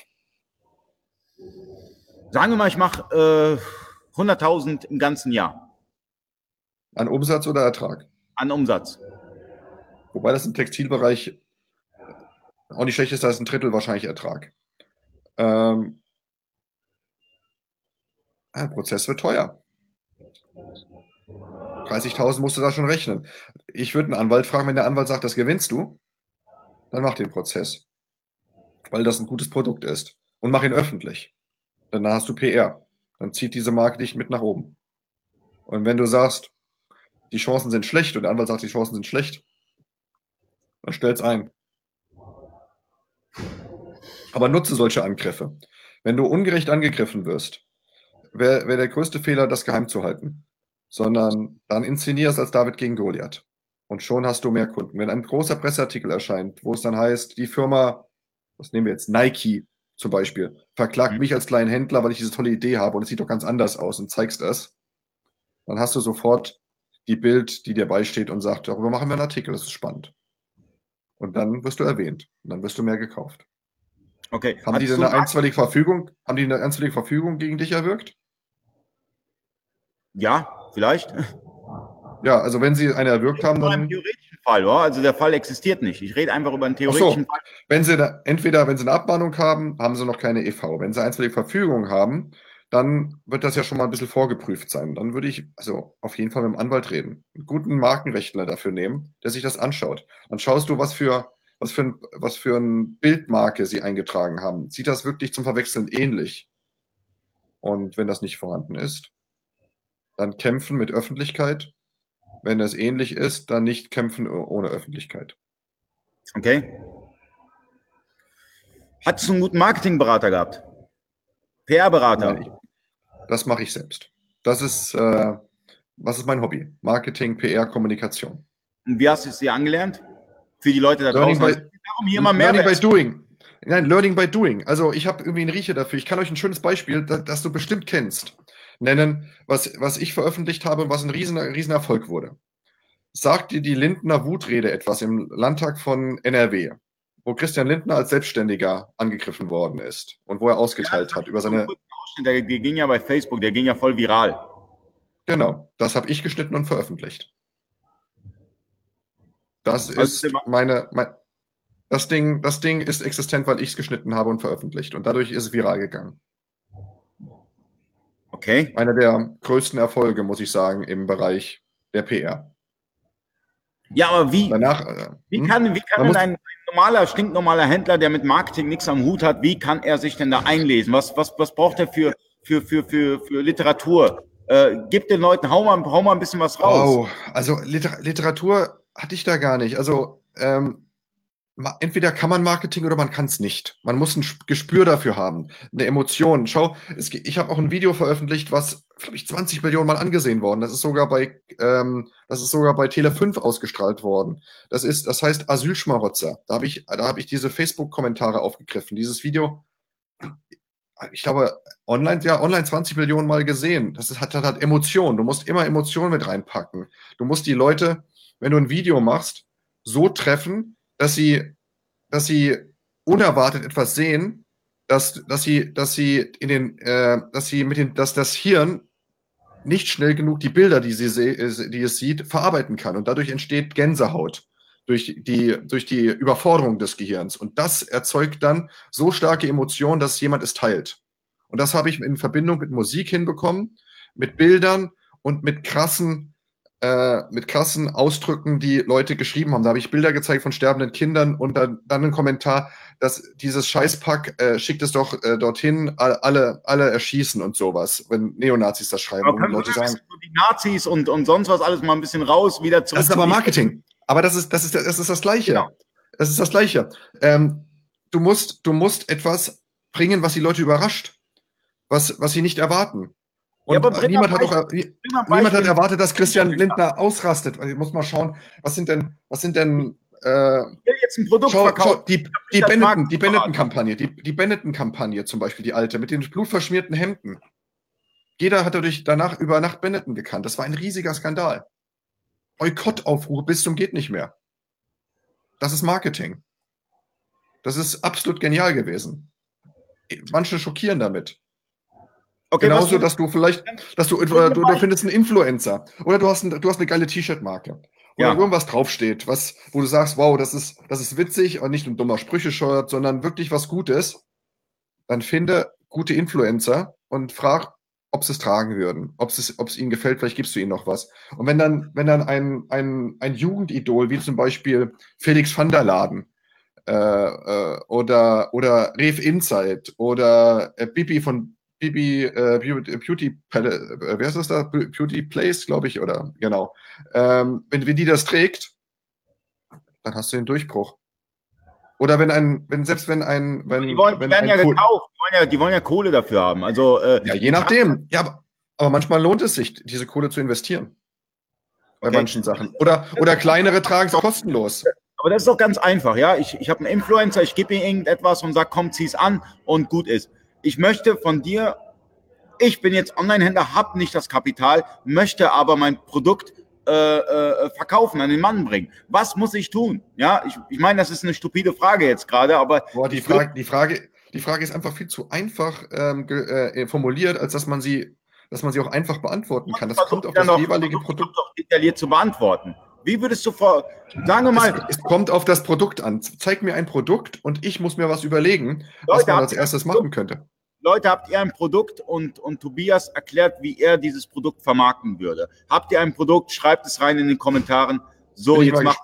Sagen wir mal, ich mache äh, 100.000 im ganzen Jahr. An Umsatz oder Ertrag? An Umsatz. Wobei das im Textilbereich auch nicht schlecht ist, da ist ein Drittel wahrscheinlich Ertrag. Ähm, ein Prozess wird teuer. 30.000 musst du da schon rechnen. Ich würde einen Anwalt fragen, wenn der Anwalt sagt, das gewinnst du, dann mach den Prozess. Weil das ein gutes Produkt ist. Und mach ihn öffentlich. Dann hast du PR. Dann zieht diese Marke dich mit nach oben. Und wenn du sagst, die Chancen sind schlecht und der Anwalt sagt, die Chancen sind schlecht, dann stell's ein. Aber nutze solche Angriffe. Wenn du ungerecht angegriffen wirst, wäre wär der größte Fehler, das geheim zu halten. Sondern dann inszenier es als David gegen Goliath. Und schon hast du mehr Kunden. Wenn ein großer Presseartikel erscheint, wo es dann heißt, die Firma, was nehmen wir jetzt, Nike zum Beispiel, verklagt mhm. mich als kleinen Händler, weil ich diese tolle Idee habe und es sieht doch ganz anders aus und zeigst das, dann hast du sofort die Bild, die dir beisteht und sagt, darüber machen wir einen Artikel, das ist spannend. Und dann wirst du erwähnt und dann wirst du mehr gekauft. Okay. Haben Hast die denn eine einstweilige Verfügung, haben die eine einstweilige Verfügung gegen dich erwirkt? Ja, vielleicht. Ja, also wenn Sie eine erwirkt haben, dann. theoretischen Fall, oder? Also der Fall existiert nicht. Ich rede einfach über einen theoretischen so. Fall. Wenn Sie da, entweder, wenn Sie eine Abmahnung haben, haben Sie noch keine EV. Wenn Sie einstweilige Verfügung haben, dann wird das ja schon mal ein bisschen vorgeprüft sein. Dann würde ich also auf jeden Fall mit dem Anwalt reden. Einen guten Markenrechtler dafür nehmen, der sich das anschaut. Dann schaust du, was für, was für, ein, was für ein Bildmarke sie eingetragen haben. Sieht das wirklich zum Verwechseln ähnlich? Und wenn das nicht vorhanden ist, dann kämpfen mit Öffentlichkeit. Wenn es ähnlich ist, dann nicht kämpfen ohne Öffentlichkeit. Okay. Hattest du einen guten Marketingberater gehabt? PR-Berater? Das mache ich selbst. Das ist, äh, was ist mein Hobby? Marketing, PR, Kommunikation. Und wie hast du es dir angelernt? Für die Leute da learning draußen. By, darum hier mal mehr learning by doing. Nein, Learning by Doing. Also ich habe irgendwie einen Riecher dafür. Ich kann euch ein schönes Beispiel, das, das du bestimmt kennst nennen, was, was ich veröffentlicht habe und was ein riesen, riesen Erfolg wurde. Sagt dir die Lindner Wutrede etwas im Landtag von NRW, wo Christian Lindner als Selbstständiger angegriffen worden ist und wo er ausgeteilt ja, hat über seine. Der, der ging ja bei Facebook, der ging ja voll viral. Genau, das habe ich geschnitten und veröffentlicht. Das ist meine, mein, das Ding, das Ding ist existent, weil ich es geschnitten habe und veröffentlicht und dadurch ist es viral gegangen. Okay. Einer der größten Erfolge, muss ich sagen, im Bereich der PR. Ja, aber wie, Danach, äh, wie hm? kann, wie kann denn ein, normaler, stinknormaler Händler, der mit Marketing nichts am Hut hat, wie kann er sich denn da einlesen? Was, was, was braucht er für, für, für, für, für Literatur? Äh, gib den Leuten, hau mal, hau mal ein bisschen was raus. Oh, also Liter Literatur hatte ich da gar nicht. Also ähm, entweder kann man Marketing oder man kann es nicht. Man muss ein Sp- Gespür dafür haben, eine Emotion. Schau, es, ich habe auch ein Video veröffentlicht, was, glaube ich, 20 Millionen Mal angesehen worden. Das ist sogar bei, ähm, das ist sogar bei Tele 5 ausgestrahlt worden. Das ist, das heißt Asylschmarotzer. Da habe ich, da habe ich diese Facebook-Kommentare aufgegriffen. Dieses Video, ich glaube, online, ja, online 20 Millionen Mal gesehen. Das ist, hat, hat, hat Emotionen. Du musst immer Emotionen mit reinpacken. Du musst die Leute, wenn du ein Video machst, so treffen, dass sie, dass sie unerwartet etwas sehen, dass, dass sie, dass sie in den, äh, dass sie mit den, dass das Hirn nicht schnell genug die Bilder, die sie äh, die es sieht, verarbeiten kann. Und dadurch entsteht Gänsehaut durch die, durch die Überforderung des Gehirns. Und das erzeugt dann so starke Emotionen, dass jemand es teilt. Und das habe ich in Verbindung mit Musik hinbekommen, mit Bildern und mit krassen, äh, mit krassen Ausdrücken, die Leute geschrieben haben. Da habe ich Bilder gezeigt von sterbenden Kindern und dann, dann ein Kommentar, dass dieses Scheißpack äh, schickt es doch äh, dorthin, all- alle, alle erschießen und sowas, wenn Neonazis das schreiben. Aber Und Leute sagen, die Nazis und, und sonst was alles mal ein bisschen raus, wieder zurück das ist aber Marketing. Aber das ist, das ist, das ist das Gleiche. Genau. Das ist das Gleiche. Ähm, du musst, du musst etwas bringen, was die Leute überrascht. Was, was sie nicht erwarten. Und Ja, aber niemand hat ein niemand hat erwartet, dass Christian Lindner ausrastet. Also Ich muss mal schauen, was sind denn, was sind denn, äh, Ich will jetzt ein Produkt schau, schau, die, die Benetton, die. Benetton-Kampagne, die, die Benetton-Kampagne zum Beispiel, die alte, mit den blutverschmierten Hemden. Jeder hat dadurch danach über Nacht Benetton gekannt. Das war ein riesiger Skandal. Boykottaufrufe bis zum geht nicht mehr. Das ist Marketing. Das ist absolut genial gewesen. Manche schockieren damit. Okay, Genauso, du- dass du vielleicht, dass du, du, du, findest einen Influencer oder du hast, ein, du hast eine geile T-Shirt-Marke. Wo Ja. irgendwas draufsteht, was, wo du sagst, wow, das ist, das ist witzig und nicht ein dummer Sprüche-Shirt, sondern wirklich was Gutes. Dann finde gute Influencer und frag, ob sie es tragen würden, ob es, ob es ihnen gefällt, vielleicht gibst du ihnen noch was. Und wenn dann, wenn dann ein, ein, ein Jugendidol, wie zum Beispiel Felix van der Laden, äh, äh, oder, oder Rev Insight oder äh, Bibi von Bibi äh, Beauty, Palace, äh, wer ist das da? Beauty Place, glaube ich, oder genau. Ähm, wenn, wenn die das trägt, dann hast du den Durchbruch. Oder wenn ein, wenn selbst wenn ein, wenn, die, wollen, wenn werden ja Ko- gekauft. Die wollen ja, die wollen ja Kohle dafür haben. Also, äh, ja, je nachdem. Ja, aber, aber manchmal lohnt es sich, diese Kohle zu investieren. Bei Okay. manchen Sachen. Oder, oder kleinere tragen es kostenlos. Aber das ist doch ganz einfach, ja. Ich, ich habe einen Influencer, ich gebe ihm irgendetwas und sage, komm, zieh's an und gut ist. Ich möchte von dir, ich bin jetzt Online-Händler, habe nicht das Kapital, möchte aber mein Produkt äh, äh, verkaufen, an den Mann bringen. Was muss ich tun? Ja, ich, ich meine, das ist eine stupide Frage jetzt gerade, aber Boah, die Frage, die Frage, die Frage ist einfach viel zu einfach ähm, ge, äh, formuliert, als dass man sie, dass man sie auch einfach beantworten kann. Das kommt auf das noch- jeweilige Produkt. doch detailliert zu beantworten. Wie würdest du vor, sagen wir mal, Es, es kommt auf das Produkt an. Zeig mir ein Produkt und ich muss mir was überlegen, was Leute, man habt als erstes machen könnte. Leute, habt ihr ein Produkt und, und Tobias erklärt, wie er dieses Produkt vermarkten würde? Habt ihr ein Produkt? Schreibt es rein in den Kommentaren. So, Bin jetzt mach,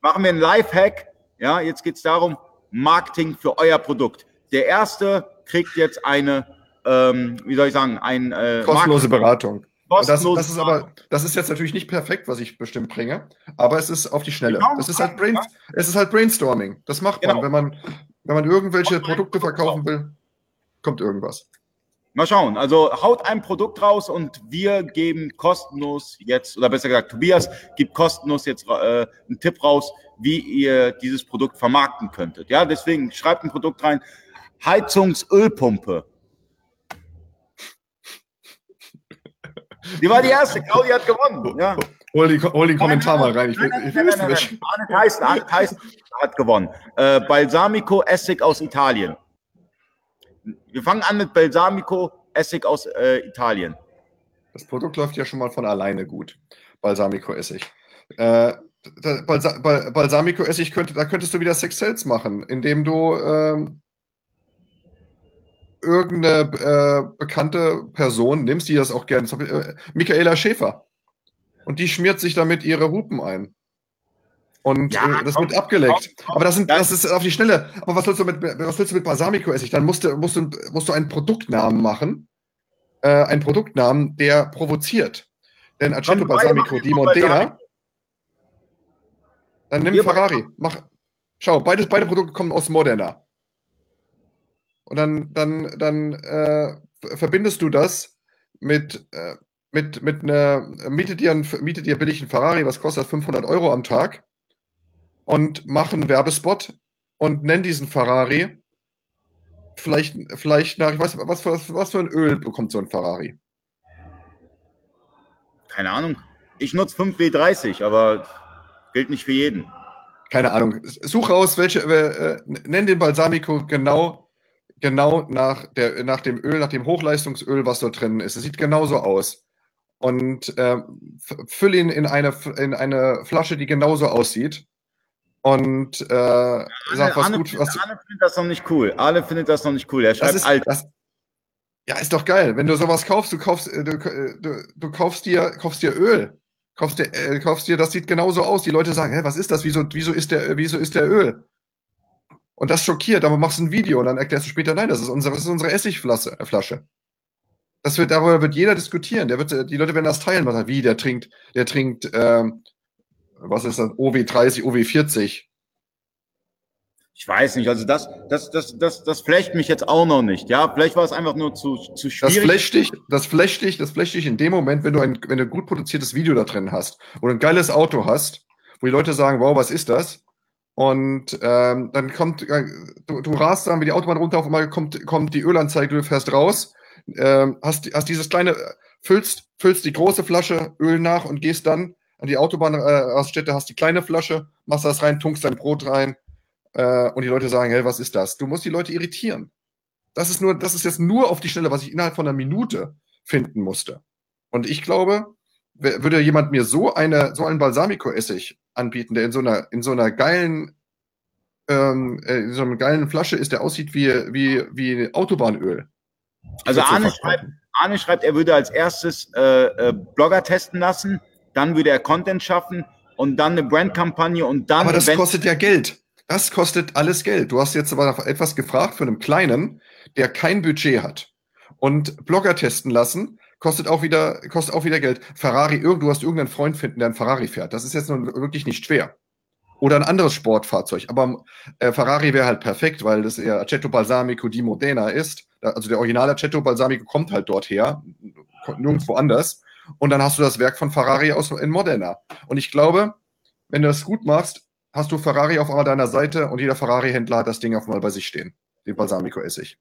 machen wir einen Live-Hack. Ja, jetzt geht es darum, Marketing für euer Produkt. Der erste kriegt jetzt eine, ähm, wie soll ich sagen, ein äh, Kostenlose Beratung. Das, das ist aber, das ist jetzt natürlich nicht perfekt, was ich bestimmt bringe, aber es ist auf die Schnelle. Genau, Das ist halt. Brain, es ist halt Brainstorming. Das macht man, Genau. wenn man, wenn man irgendwelche Produkte Produkt verkaufen will, kommt irgendwas. Mal schauen. Also haut ein Produkt raus und wir geben kostenlos jetzt, oder besser gesagt, Tobias gibt kostenlos jetzt äh, einen Tipp raus, wie ihr dieses Produkt vermarkten könntet. Ja, deswegen schreibt ein Produkt rein. Heizungsölpumpe. Die war die erste. Claudia hat gewonnen. Ja. Hol, die, hol den Kommentar mal rein. Ich will, ich will wissen. Arne Arne Tyson hat gewonnen. Äh, Balsamico Essig aus Italien. Wir fangen an mit Balsamico Essig aus äh, Italien. Das Produkt läuft ja schon mal von alleine gut. Balsamico-Essig. Äh, Balsa Bal Balsamico-Essig könnte, da könntest du wieder Sex Sales machen, indem du ähm, irgendeine äh, bekannte Person nimmst, die das auch gerne. Äh, Michaela Schäfer. Und die schmiert sich damit ihre Hupen ein. Und Ja, äh, das komm, wird abgeleckt. komm, komm. Aber das, sind, Das- das ist auf die Schnelle. Aber was willst du mit, was willst du mit Balsamico-Essig? Dann musst du, musst, du, musst du einen Produktnamen machen. Äh, einen Produktnamen, der provoziert. Denn Aceto Balsamico beide di machen Modena, Balsamico. dann nimm Wir- Ferrari. Mach schau, beides, beide Produkte kommen aus Modena. Und dann, dann, dann äh, verbindest du das mit, äh, mit, mit einer, mietet dir, einen, mietet dir billig einen Ferrari, was kostet 500 Euro am Tag und mach einen Werbespot und nenn diesen Ferrari vielleicht, vielleicht nach, ich weiß, was, was, was für ein Öl bekommt so ein Ferrari? Keine Ahnung. Ich nutze 5W30, aber gilt nicht für jeden. Keine Ahnung. Such raus, welche, äh, nenn den Balsamico genau, genau nach, der, nach dem Öl, nach dem Hochleistungsöl, was dort drin ist. Es sieht genauso aus. Und äh, füll ihn in eine, in eine Flasche, die genauso aussieht und äh, Arne, sagt, was Arne gut, was. Arne findet das noch nicht cool. Arne findet das noch nicht cool. Er schreibt ist, alt. Das, ja, ist doch geil. Wenn du sowas kaufst, du kaufst, äh, du, äh, du, du kaufst dir, kaufst dir Öl. Kaufst dir, äh, kaufst dir, das sieht genauso aus. Die Leute sagen, hä, was ist das? Wieso, wieso ist der, wieso ist der Öl? Und das schockiert, aber machst ein Video und dann erklärst du später, nein, das ist unsere, das ist unsere Essigflasche. Äh, Flasche. Das wird, darüber wird jeder diskutieren. Der wird, die Leute werden das teilen. Was, wie, der trinkt, der trinkt, ähm, was ist das, OW30, OW40. Ich weiß nicht, also das, das, das, das, das flecht mich jetzt auch noch nicht. Ja, vielleicht war es einfach nur zu, zu schwierig. Das flecht dich, das flecht dich, das flecht dich in dem Moment, wenn du ein, wenn du ein gut produziertes Video da drin hast oder ein geiles Auto hast, wo die Leute sagen, wow, was ist das? Und ähm, dann kommt, äh, du, du rast dann wie die Autobahn runter, auf einmal kommt, kommt die Ölanzeige, du fährst raus, ähm, hast, hast dieses kleine, füllst, füllst die große Flasche Öl nach und gehst dann an die Autobahnraststätte, äh, hast die kleine Flasche, machst das rein, tunkst dein Brot rein äh, und die Leute sagen, hey, was ist das? Du musst die Leute irritieren. Das ist nur, das ist jetzt nur auf die Schnelle, was ich innerhalb von einer Minute finden musste. Und ich glaube, würde jemand mir so eine, so einen Balsamico-Essig anbieten, der in so einer, in so einer geilen, ähm, äh, in so einer geilen Flasche ist, der aussieht wie, wie, wie Autobahnöl. Also Arne schreibt, Arne schreibt, er würde als erstes äh, äh, Blogger testen lassen, dann würde er Content schaffen und dann eine Brandkampagne und dann. Aber das kostet ja Geld. Das kostet alles Geld. Du hast jetzt aber nach etwas gefragt von einem Kleinen, der kein Budget hat. Und Blogger testen lassen, kostet auch wieder, kostet auch wieder Geld. Ferrari, du hast irgendeinen Freund finden, der ein Ferrari fährt. Das ist jetzt nun wirklich nicht schwer. Oder ein anderes Sportfahrzeug. Aber äh, Ferrari wäre halt perfekt, weil das eher Aceto Balsamico di Modena ist. Also der originale Aceto Balsamico kommt halt dort her, nirgendwo anders. Und dann hast du das Werk von Ferrari aus in Modena. Und ich glaube, wenn du das gut machst, hast du Ferrari auf einmal deiner Seite und jeder Ferrari-Händler hat das Ding auf einmal bei sich stehen. Den Balsamico-Essig.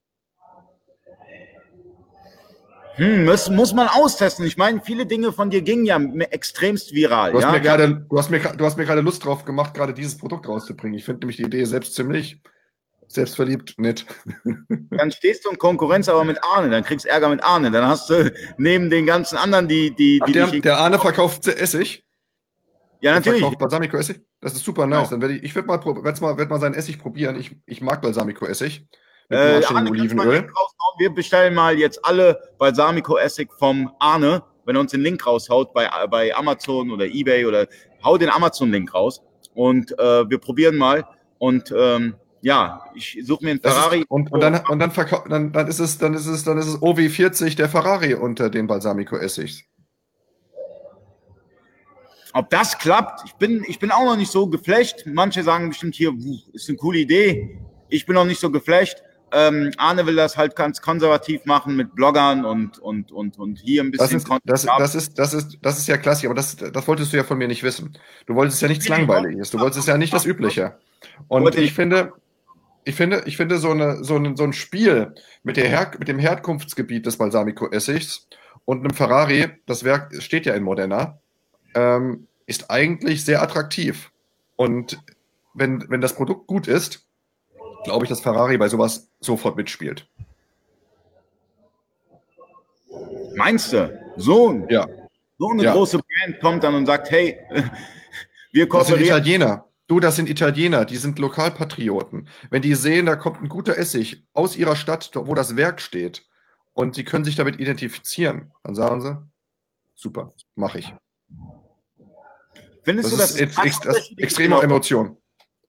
Hm, muss, muss man austesten. Ich meine, viele Dinge von dir gingen ja extremst viral. Du hast, ja? mir grade, du, hast mir, du hast mir gerade Lust drauf gemacht, gerade dieses Produkt rauszubringen. Ich finde nämlich die Idee selbst ziemlich selbstverliebt, nett. Dann stehst du in Konkurrenz aber mit Arne, dann kriegst du Ärger mit Arne. Dann hast du neben den ganzen anderen, die. die, die der, der Arne verkauft Essig. Ja, natürlich. Balsamico-Essig. Das ist super nice. Genau. Dann werde ich, ich werde mal, mal, werd mal seinen Essig probieren. Ich, ich mag Balsamico-Essig. Mit äh, Arne, Olivenöl. Wir bestellen mal jetzt alle Balsamico-Essig vom Arne, wenn er uns den Link raushaut bei, bei Amazon oder Ebay oder hau den Amazon-Link raus. Und äh, wir probieren mal. Und ähm, ja, ich suche mir einen Ferrari. Ist, und, und, dann, und dann, dann, dann, ist es, dann ist es, dann ist es OW40 der Ferrari unter den Balsamico-Essigs. Ob das klappt, ich bin, ich bin auch noch nicht so geflecht. Manche sagen bestimmt hier, ist eine coole Idee. Ich bin noch nicht so geflecht. Ähm, Arne will das halt ganz konservativ machen mit Bloggern und, und, und, und hier ein bisschen. Das ist, das, das, ist, das, ist, das ist ja klassisch, aber das, das wolltest du ja von mir nicht wissen. Du wolltest ja nichts Langweiliges, du wolltest ja nicht das Übliche. Und ich finde, ich finde, ich finde so, eine, so, ein, so ein Spiel mit, der Her mit dem Herkunftsgebiet des Balsamico-Essigs und einem Ferrari, das Werk steht ja in Modena, ähm, ist eigentlich sehr attraktiv. Und wenn, wenn das Produkt gut ist, glaube ich, dass Ferrari bei sowas sofort mitspielt. Meinst du? So, ja. so eine ja. große Band kommt dann und sagt, hey, wir kooperieren. Das sind Italiener. Du, das sind Italiener, die sind Lokalpatrioten. Wenn die sehen, da kommt ein guter Essig aus ihrer Stadt, wo das Werk steht, und sie können sich damit identifizieren, dann sagen sie, super, mache ich. Findest das du, es ex extreme Emotion?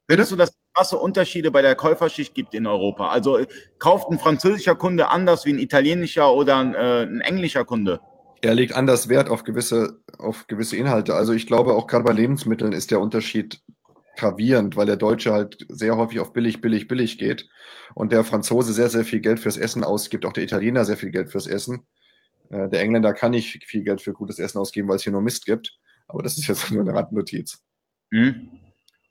Findest du, dass es krasse Unterschiede bei der Käuferschicht gibt in Europa? Also kauft ein französischer Kunde anders wie ein italienischer oder ein, äh, ein englischer Kunde? Er legt anders Wert auf gewisse, auf gewisse Inhalte. Also ich glaube, auch gerade bei Lebensmitteln ist der Unterschied gravierend, weil der Deutsche halt sehr häufig auf billig, billig, billig geht und der Franzose sehr, sehr viel Geld fürs Essen ausgibt, auch der Italiener sehr viel Geld fürs Essen. Äh, der Engländer kann nicht viel Geld für gutes Essen ausgeben, weil es hier nur Mist gibt. Aber das ist jetzt nur eine Randnotiz. Mhm.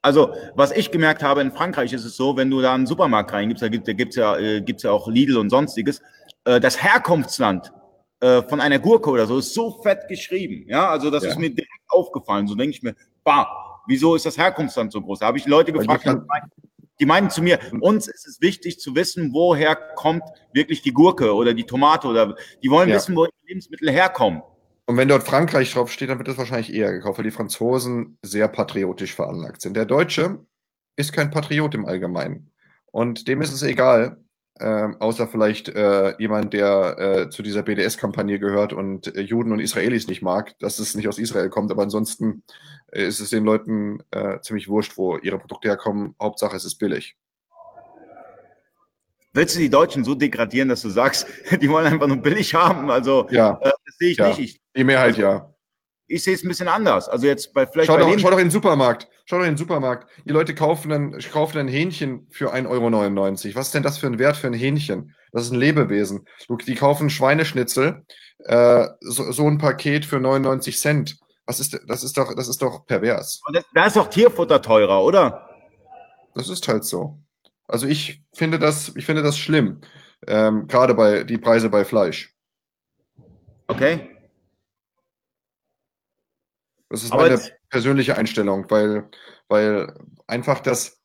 Also, was ich gemerkt habe, in Frankreich ist es so, wenn du da einen Supermarkt reingibst, da gibt es gibt's ja, äh, gibt's ja auch Lidl und sonstiges, äh, das Herkunftsland äh, von einer Gurke oder so ist so fett geschrieben. Ja, also das Ja. ist mir direkt aufgefallen. So denke ich mir, bah, wieso ist das Herkunftsland so groß? Da habe ich Leute gefragt, meinen, die meinen zu mir, uns ist es wichtig zu wissen, woher kommt wirklich die Gurke oder die Tomate oder die wollen Ja. wissen, wo die Lebensmittel herkommen. Und wenn dort Frankreich draufsteht, dann wird das wahrscheinlich eher gekauft, weil die Franzosen sehr patriotisch veranlagt sind. Der Deutsche ist kein Patriot im Allgemeinen. Und dem ist es egal, ähm, außer vielleicht äh, jemand, der äh, zu dieser BDS-Kampagne gehört und äh, Juden und Israelis nicht mag, dass es nicht aus Israel kommt. Aber ansonsten äh, ist es den Leuten äh, ziemlich wurscht, wo ihre Produkte herkommen. Hauptsache, es ist billig. Willst du die Deutschen so degradieren, dass du sagst, die wollen einfach nur billig haben? Also, Ja, äh, das sehe ich Ja. nicht. Ich, die Mehrheit ja. Ich sehe es ein bisschen anders. Also jetzt bei vielleicht Schau bei doch, schau doch in den Supermarkt. Schau doch in den Supermarkt. Die Leute kaufen ein, kaufen ein Hähnchen für 1,99 Euro. Was ist denn das für ein Wert für ein Hähnchen? Das ist ein Lebewesen. Die kaufen Schweineschnitzel, äh, so, so ein Paket für 99 Cent. Was ist, das ist doch, das ist doch pervers. das, da ist doch Tierfutter teurer, oder? Das ist halt so. Also ich finde das, ich finde das schlimm. Ähm, gerade bei die Preise bei Fleisch. Okay. Das ist Aber meine persönliche Einstellung, weil, weil einfach das,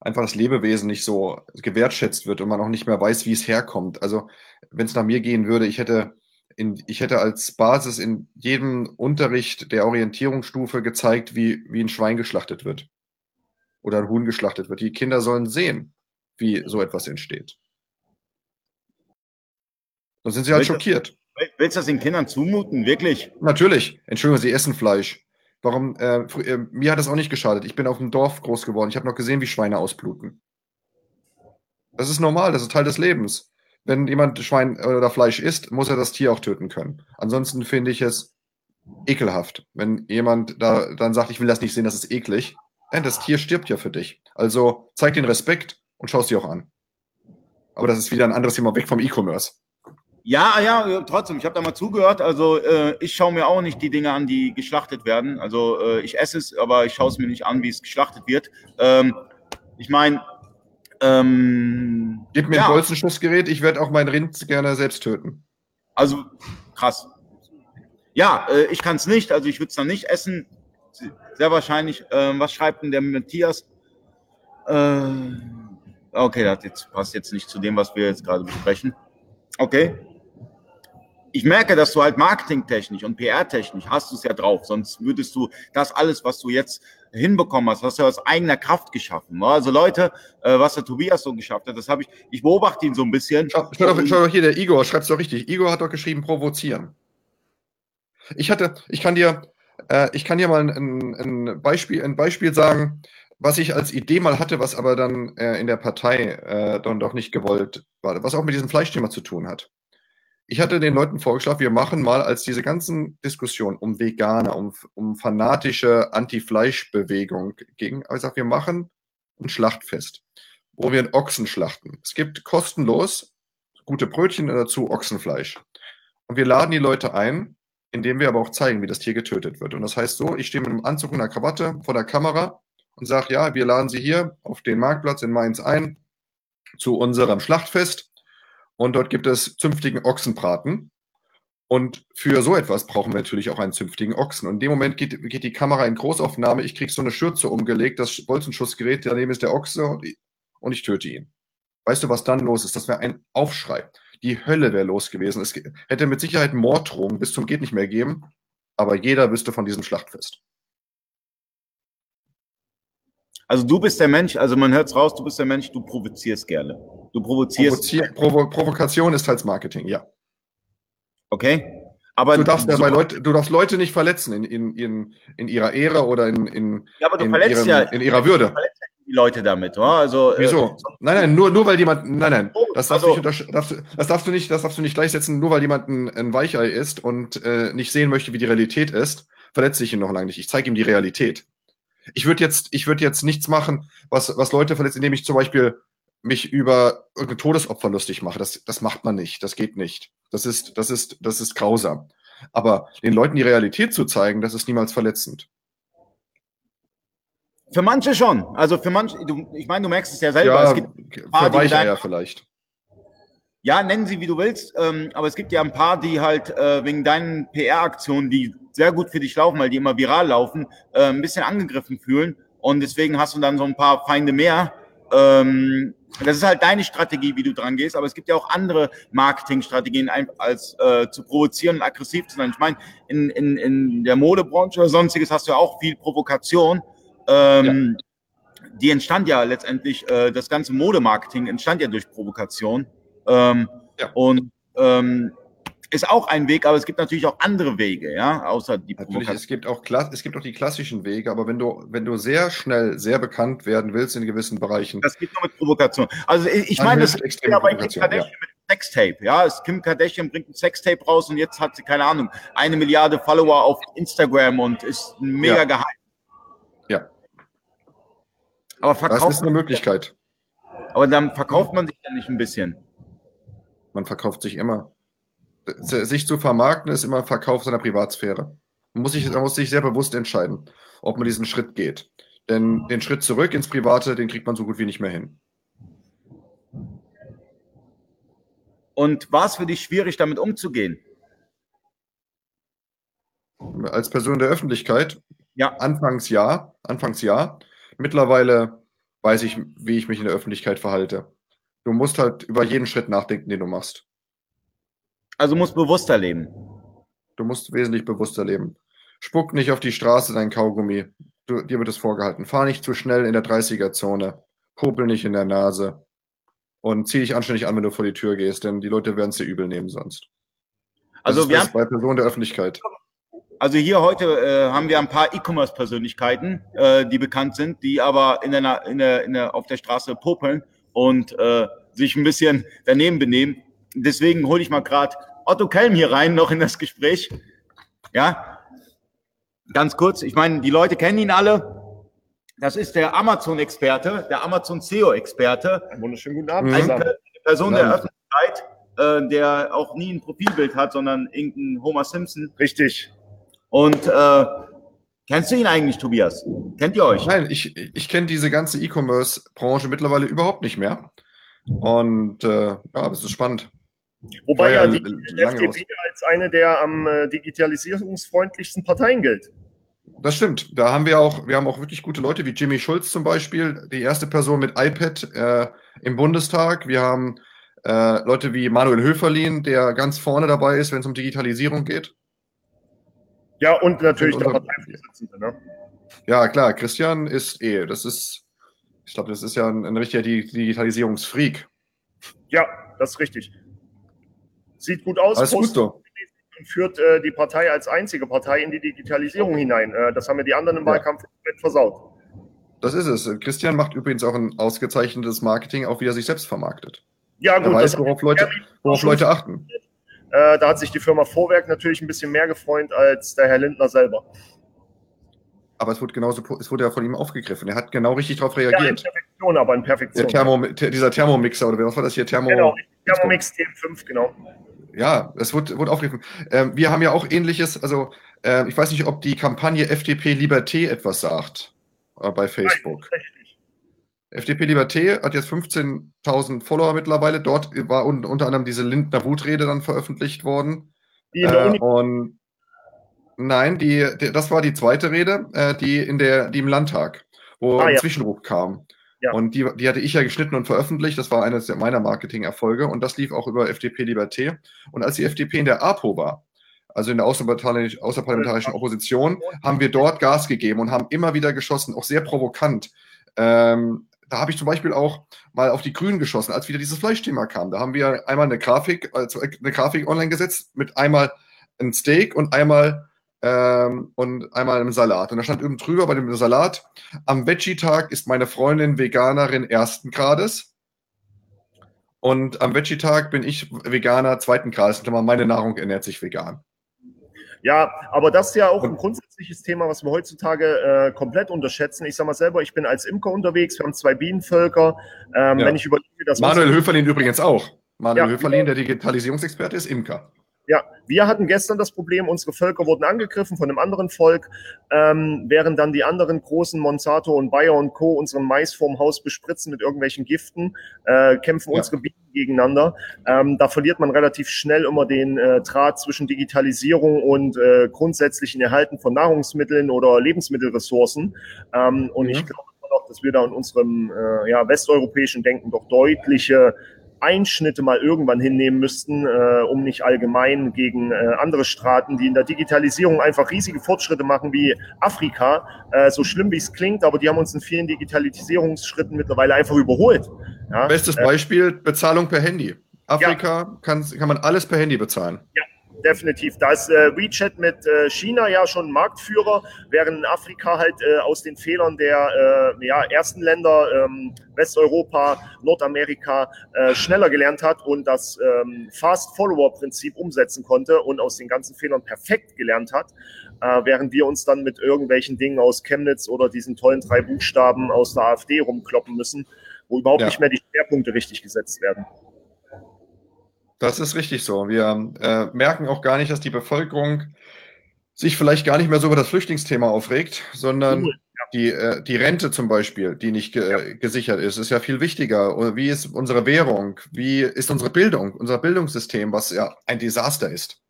einfach das Lebewesen nicht so gewertschätzt wird und man auch nicht mehr weiß, wie es herkommt. Also, wenn es nach mir gehen würde, ich hätte, in, ich hätte als Basis in jedem Unterricht der Orientierungsstufe gezeigt, wie, wie ein Schwein geschlachtet wird. Oder ein Huhn geschlachtet wird. Die Kinder sollen sehen, wie so etwas entsteht. Sonst sind sie halt schockiert. Willst du das den Kindern zumuten? Wirklich? Natürlich. Entschuldigung, sie essen Fleisch. Warum? Äh, äh, mir hat das auch nicht geschadet. Ich bin auf dem Dorf groß geworden. Ich habe noch gesehen, wie Schweine ausbluten. Das ist normal. Das ist Teil des Lebens. Wenn jemand Schwein oder Fleisch isst, muss er das Tier auch töten können. Ansonsten finde ich es ekelhaft, wenn jemand da dann sagt, ich will das nicht sehen, das ist eklig. Nein, das Tier stirbt ja für dich. Also zeig den Respekt und schau es dir auch an. Aber das ist wieder ein anderes Thema weg vom E-Commerce. Ja, ja, äh, trotzdem. Ich habe da mal zugehört. Also äh, ich schaue mir auch nicht die Dinge an, die geschlachtet werden. Also äh, ich esse es, aber ich schaue es mir nicht an, wie es geschlachtet wird. Ähm, ich meine, ähm, Gib mir Ja. ein Bolzenschussgerät, ich werde auch mein Rind gerne selbst töten. also krass. Ja, äh, ich kann es nicht. Also ich würde es dann nicht essen. Sehr wahrscheinlich. Ähm, was schreibt denn der Matthias? Äh, okay, das jetzt, passt jetzt nicht zu dem, was wir jetzt gerade besprechen. Okay. Ich merke, dass du halt marketingtechnisch und PR-technisch hast du es ja drauf. Sonst würdest du das alles, was du jetzt hinbekommen hast, hast du aus eigener Kraft geschaffen. ne? Also Leute, äh, was der Tobias so geschafft hat, das habe ich, ich beobachte ihn so ein bisschen. Schau, schau, doch, schau doch hier, der Igor schreibt es doch richtig. Igor hat doch geschrieben, provozieren. Ich hatte, ich kann dir, äh, ich kann dir mal ein, ein, Beispiel, ein Beispiel sagen, was ich als Idee mal hatte, was aber dann äh, in der Partei äh, dann doch nicht gewollt war, was auch mit diesem Fleischthema zu tun hat. Ich hatte den Leuten vorgeschlagen, wir machen mal, als diese ganzen Diskussionen um Veganer, um, um fanatische Anti-Fleisch-Bewegung ging, aber ich sag, wir machen ein Schlachtfest, wo wir einen Ochsen schlachten. Es gibt kostenlos gute Brötchen dazu Ochsenfleisch. Und wir laden die Leute ein, indem wir aber auch zeigen, wie das Tier getötet wird. Und das heißt so, ich stehe mit einem Anzug und einer Krawatte vor der Kamera und sage, ja, wir laden Sie hier auf den Marktplatz in Mainz ein zu unserem Schlachtfest. Und dort gibt es zünftigen Ochsenbraten. Und für so etwas brauchen wir natürlich auch einen zünftigen Ochsen. Und in dem Moment geht, geht die Kamera in Großaufnahme. Ich kriege so eine Schürze umgelegt, das Bolzenschussgerät, daneben ist der Ochse und ich, töte ihn. Weißt du, was dann los ist? Das wäre ein Aufschrei. Die Hölle wäre los gewesen. Es hätte mit Sicherheit Morddrohungen bis zum geht nicht mehr geben, aber jeder wüsste von diesem Schlachtfest. Also du bist der Mensch, also man hört's raus, du bist der Mensch, du provozierst gerne. Du provozierst, Provozier Provo Provokation ist teils Marketing, ja. okay? Aber Du darfst, dabei Leute, du darfst Leute nicht verletzen in, in, in, in ihrer Ehre oder in, in, ja, aber du in, verletzt ihrem, ja in ihrer Würde. die Leute damit, oder? Also äh, Wieso? Nein, nein, nur, nur weil jemand, nein, nein, das darfst, Also- du nicht darfst, du- das darfst du nicht, das darfst du nicht gleichsetzen, nur weil jemand ein, ein Weichei ist und äh, nicht sehen möchte, wie die Realität ist, verletze ich ihn noch lange nicht. Ich zeige ihm die Realität. Ich würde jetzt, ich würde jetzt nichts machen, was, was Leute verletzt, indem ich zum Beispiel mich über irgendein Todesopfer lustig mache. Das, das macht man nicht. Das geht nicht. Das ist, das ist, das ist grausam. Aber den Leuten die Realität zu zeigen, das ist niemals verletzend. Für manche schon. Also für manche, du, ich meine, du merkst es ja selber. Ja, es gibt paar, die ja vielleicht. Ja, nennen sie wie du willst, ähm, aber es gibt ja ein paar, die halt äh, wegen deinen PR-Aktionen, die sehr gut für dich laufen, weil die immer viral laufen, äh, ein bisschen angegriffen fühlen und deswegen hast du dann so ein paar Feinde mehr. Ähm, das ist halt deine Strategie, wie du dran gehst, aber es gibt ja auch andere Marketingstrategien, als äh, zu provozieren und aggressiv zu sein. Ich meine, in, in, in der Modebranche oder sonstiges hast du ja auch viel Provokation. Ähm, Die entstand ja letztendlich, äh, das ganze Modemarketing entstand ja durch Provokation. Ähm, Ja. Und ähm, ist auch ein Weg, aber es gibt natürlich auch andere Wege, ja, außer die Natürlich, Provokation. es gibt auch es gibt auch die klassischen Wege, aber wenn du, wenn du sehr schnell sehr bekannt werden willst in gewissen Bereichen, Das geht nur mit Provokation. Also ich, ich meine, das ist ja bei Kim Kardashian mit dem Sextape. Ja, es, Kim Kardashian bringt ein Sextape raus und jetzt hat sie, keine Ahnung, eine Milliarde Follower auf Instagram und ist mega Ja. geheim. Ja. Aber das verkauft, ist eine Möglichkeit. aber dann verkauft man sich ja nicht ein bisschen. Man verkauft sich immer. Sich zu vermarkten ist immer Verkauf seiner Privatsphäre. Man muss sich, man muss sich sehr bewusst entscheiden, ob man diesen Schritt geht. Denn den Schritt zurück ins Private, den kriegt man so gut wie nicht mehr hin. Und war es für dich schwierig, damit umzugehen? Als Person der Öffentlichkeit, Ja. anfangs ja, anfangs ja. Mittlerweile weiß ich, wie ich mich in der Öffentlichkeit verhalte. Du musst halt über jeden Schritt nachdenken, den du machst. Also musst bewusster leben. Du musst wesentlich bewusster leben. Spuck nicht auf die Straße dein Kaugummi. Du, dir wird es vorgehalten. Fahr nicht zu schnell in der 30er-Zone. Popel nicht in der Nase. Und zieh dich anständig an, wenn du vor die Tür gehst, denn die Leute werden es dir übel nehmen sonst. Das Also ist wir haben bei Personen der Öffentlichkeit. Also hier heute äh, haben wir ein paar E-Commerce-Persönlichkeiten, äh, die bekannt sind, die aber in der, in der, in der, auf der Straße popeln und äh, sich ein bisschen daneben benehmen. Deswegen hole ich mal gerade Otto Kelm hier rein, noch in das Gespräch. Ja, ganz kurz. Ich meine, die Leute kennen ihn alle. Das ist der Amazon-Experte, der Amazon-SEO-Experte, Einen wunderschönen guten Abend Mhm. eine zusammen. Person der. Öffentlichkeit, äh, der auch nie ein Profilbild hat, sondern irgendein Homer Simpson. Richtig. Und äh, kennst du ihn eigentlich, Tobias? Kennt ihr euch? Nein, ich, ich kenne diese ganze E-Commerce-Branche mittlerweile überhaupt nicht mehr. Und äh, ja, das ist spannend. Wobei ja ja die FDP als eine der am äh, digitalisierungsfreundlichsten Parteien gilt. Das stimmt. Da haben wir auch, wir haben auch wirklich gute Leute wie Jimmy Schulz zum Beispiel, die erste Person mit iPad äh, im Bundestag. Wir haben äh, Leute wie Manuel Höferlin, der ganz vorne dabei ist, wenn es um Digitalisierung geht. Ja, und natürlich Und der Parteivorsitzende. Ne? Ja, klar, Christian ist eh, das ist, ich glaube, das ist ja ein, ein richtiger Di- Digitalisierungsfreak. Ja, das ist richtig. Sieht gut aus, Alles gut so. und führt äh, die Partei als einzige Partei in die Digitalisierung hinein. Äh, das haben wir die anderen im Ja. Wahlkampf komplett versaut. Das ist es. Christian macht übrigens auch ein ausgezeichnetes Marketing, auch wie er sich selbst vermarktet. Ja, Er gut, weiß, das, worauf Leute, worauf Leute achten. äh, da hat sich die Firma Vorwerk natürlich ein bisschen mehr gefreut als der Herr Lindner selber. Aber es wurde genauso, es wurde ja von ihm aufgegriffen. Er hat genau richtig darauf Ja, in reagiert. Perfektion, aber in Der Perfektion. Thermo, dieser Thermomixer oder was war das hier? Thermo, Genau, Thermomix TM5, genau. Ja, es wurde, wurde aufgegriffen. Ähm, wir haben ja auch ähnliches, also äh, ich weiß nicht, ob die Kampagne FDP Liberté etwas sagt äh, bei Facebook. FDP Liberté hat jetzt 15.000 Follower mittlerweile. Dort war un unter anderem diese Lindner Wutrede dann veröffentlicht worden. Die Äh, und nein, die, die, das war die zweite Rede, äh, die in der, die im Landtag, wo Ah, ein ja. Zwischenruf kam. Ja. Und die, die hatte ich ja geschnitten und veröffentlicht. Das war eines meiner Marketing-Erfolge. Und das lief auch über FDP Liberté. Und als die FDP in der APO war, also in der außerparlamentarisch- außerparlamentarischen Opposition, haben wir dort Gas gegeben und haben immer wieder geschossen, auch sehr provokant. Ähm, da habe ich zum Beispiel auch mal auf die Grünen geschossen, als wieder dieses Fleischthema kam. Da haben wir einmal eine Grafik, also eine Grafik online gesetzt mit einmal ein Steak und einmal ähm, und einmal einem Salat. Und da stand oben drüber bei dem Salat: Am Veggie-Tag ist meine Freundin Veganerin ersten Grades. Und am Veggie-Tag bin ich Veganer zweiten Grades. Meine Nahrung ernährt sich vegan. Ja, aber das ist ja auch ein grundsätzliches Thema, was wir heutzutage äh, komplett unterschätzen. Ich sage mal selber, ich bin als Imker unterwegs, wir haben zwei Bienenvölker. Ähm, Ja. Wenn ich überlege, dass Manuel Höferlin übrigens auch. Manuel Ja. Höferlin, der Digitalisierungsexperte, ist Imker. Ja, wir hatten gestern das Problem, unsere Völker wurden angegriffen von einem anderen Volk, ähm, während dann die anderen großen Monsanto und Bayer und Co. unseren Mais vorm Haus bespritzen mit irgendwelchen Giften, äh, kämpfen Ja. unsere Bienen gegeneinander. Ähm, da verliert man relativ schnell immer den äh, Draht zwischen Digitalisierung und äh, grundsätzlichen Erhalten von Nahrungsmitteln oder Lebensmittelressourcen. Ähm, und Mhm. ich glaube immer noch, dass wir da in unserem äh, ja, westeuropäischen Denken doch deutliche Einschnitte mal irgendwann hinnehmen müssten, äh, um nicht allgemein gegen äh, andere Staaten, die in der Digitalisierung einfach riesige Fortschritte machen wie Afrika, äh, so schlimm wie es klingt, aber die haben uns in vielen Digitalisierungsschritten mittlerweile einfach überholt. Ja? Bestes Äh, Beispiel, Bezahlung per Handy. Afrika kann, kann man alles per Handy bezahlen. Definitiv. Da ist äh, WeChat mit äh, China ja schon Marktführer, während Afrika halt äh, aus den Fehlern der äh, ja, ersten Länder, ähm, Westeuropa, Nordamerika, äh, schneller gelernt hat und das ähm, Fast-Follower-Prinzip umsetzen konnte und aus den ganzen Fehlern perfekt gelernt hat, äh, während wir uns dann mit irgendwelchen Dingen aus Chemnitz oder diesen tollen drei Buchstaben aus der AfD rumkloppen müssen, wo überhaupt Ja. nicht mehr die Schwerpunkte richtig gesetzt werden. Das ist richtig so. Wir äh, merken auch gar nicht, dass die Bevölkerung sich vielleicht gar nicht mehr so über das Flüchtlingsthema aufregt, sondern Cool, die, äh, die Rente zum Beispiel, die nicht ge gesichert ist, ist ja viel wichtiger. Wie ist unsere Währung? Wie ist unsere Bildung, unser Bildungssystem, was ja ein Desaster ist?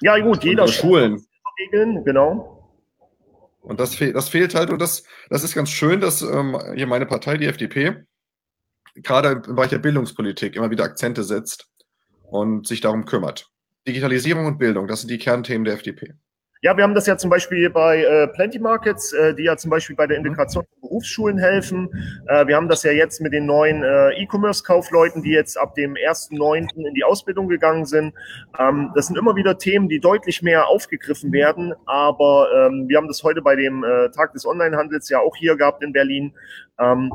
Ja, gut, jeder Schulen. Regeln, genau. Und das, fehl, das fehlt halt und das, das ist ganz schön, dass ähm, hier meine Partei, die FDP, gerade im Bereich der Bildungspolitik immer wieder Akzente setzt und sich darum kümmert. Digitalisierung und Bildung, das sind die Kernthemen der FDP. Ja, wir haben das ja zum Beispiel bei äh, Plenty Markets, äh, die ja zum Beispiel bei der Mhm. Integration von Berufsschulen helfen. Äh, wir haben das ja jetzt mit den neuen äh, E-Commerce-Kaufleuten, die jetzt ab dem 1.9. in die Ausbildung gegangen sind. Ähm, das sind immer wieder Themen, die deutlich mehr aufgegriffen werden. Aber ähm, wir haben das heute bei dem äh, Tag des Onlinehandels ja auch hier gehabt in Berlin. Ähm,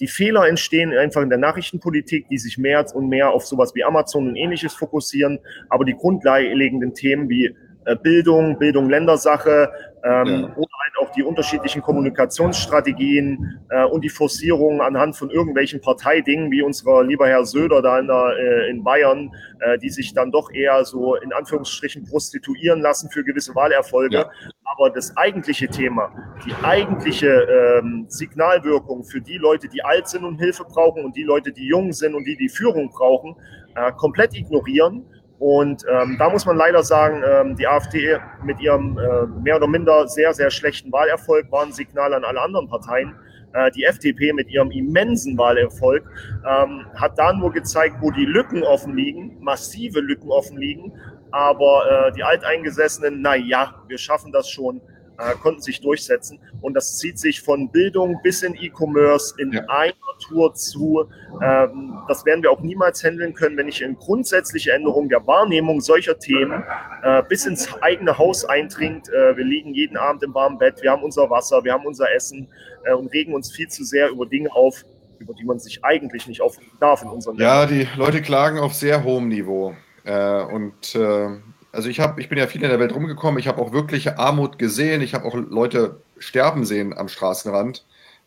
die Fehler entstehen einfach in der Nachrichtenpolitik, die sich mehr und mehr auf sowas wie Amazon und ähnliches fokussieren. Aber die grundlegenden Themen wie Bildung, Bildung Ländersache ähm, Ja. oder halt auch die unterschiedlichen Kommunikationsstrategien äh, und die Forcierung anhand von irgendwelchen Parteidingen, wie unser lieber Herr Söder da in, der, äh, in Bayern, äh, die sich dann doch eher so in Anführungsstrichen prostituieren lassen für gewisse Wahlerfolge. Ja. Aber das eigentliche Thema, die eigentliche ähm, Signalwirkung für die Leute, die alt sind und Hilfe brauchen und die Leute, die jung sind und die die Führung brauchen, äh, komplett ignorieren. Und ähm, da muss man leider sagen, ähm, die AfD mit ihrem äh, mehr oder minder sehr, sehr schlechten Wahlerfolg war ein Signal an alle anderen Parteien. Äh, die FDP mit ihrem immensen Wahlerfolg ähm, hat da nur gezeigt, wo die Lücken offen liegen, massive Lücken offen liegen. Aber äh, die Alteingesessenen, na ja, wir schaffen das schon, äh, konnten sich durchsetzen. Und das zieht sich von Bildung bis in E-Commerce in Ja. einer Tour zu. Ähm, das werden wir auch niemals handeln können, wenn nicht in grundsätzliche Änderung der Wahrnehmung solcher Themen äh, bis ins eigene Haus eindringt. Äh, wir liegen jeden Abend im warmen Bett, wir haben unser Wasser, wir haben unser Essen äh, und regen uns viel zu sehr über Dinge auf, über die man sich eigentlich nicht aufregen darf in unserem Ja, die Leute klagen auf sehr hohem Niveau. Äh, und äh, also ich habe, ich bin ja viel in der Welt rumgekommen, ich habe auch wirkliche Armut gesehen, ich habe auch Leute sterben sehen am Straßenrand.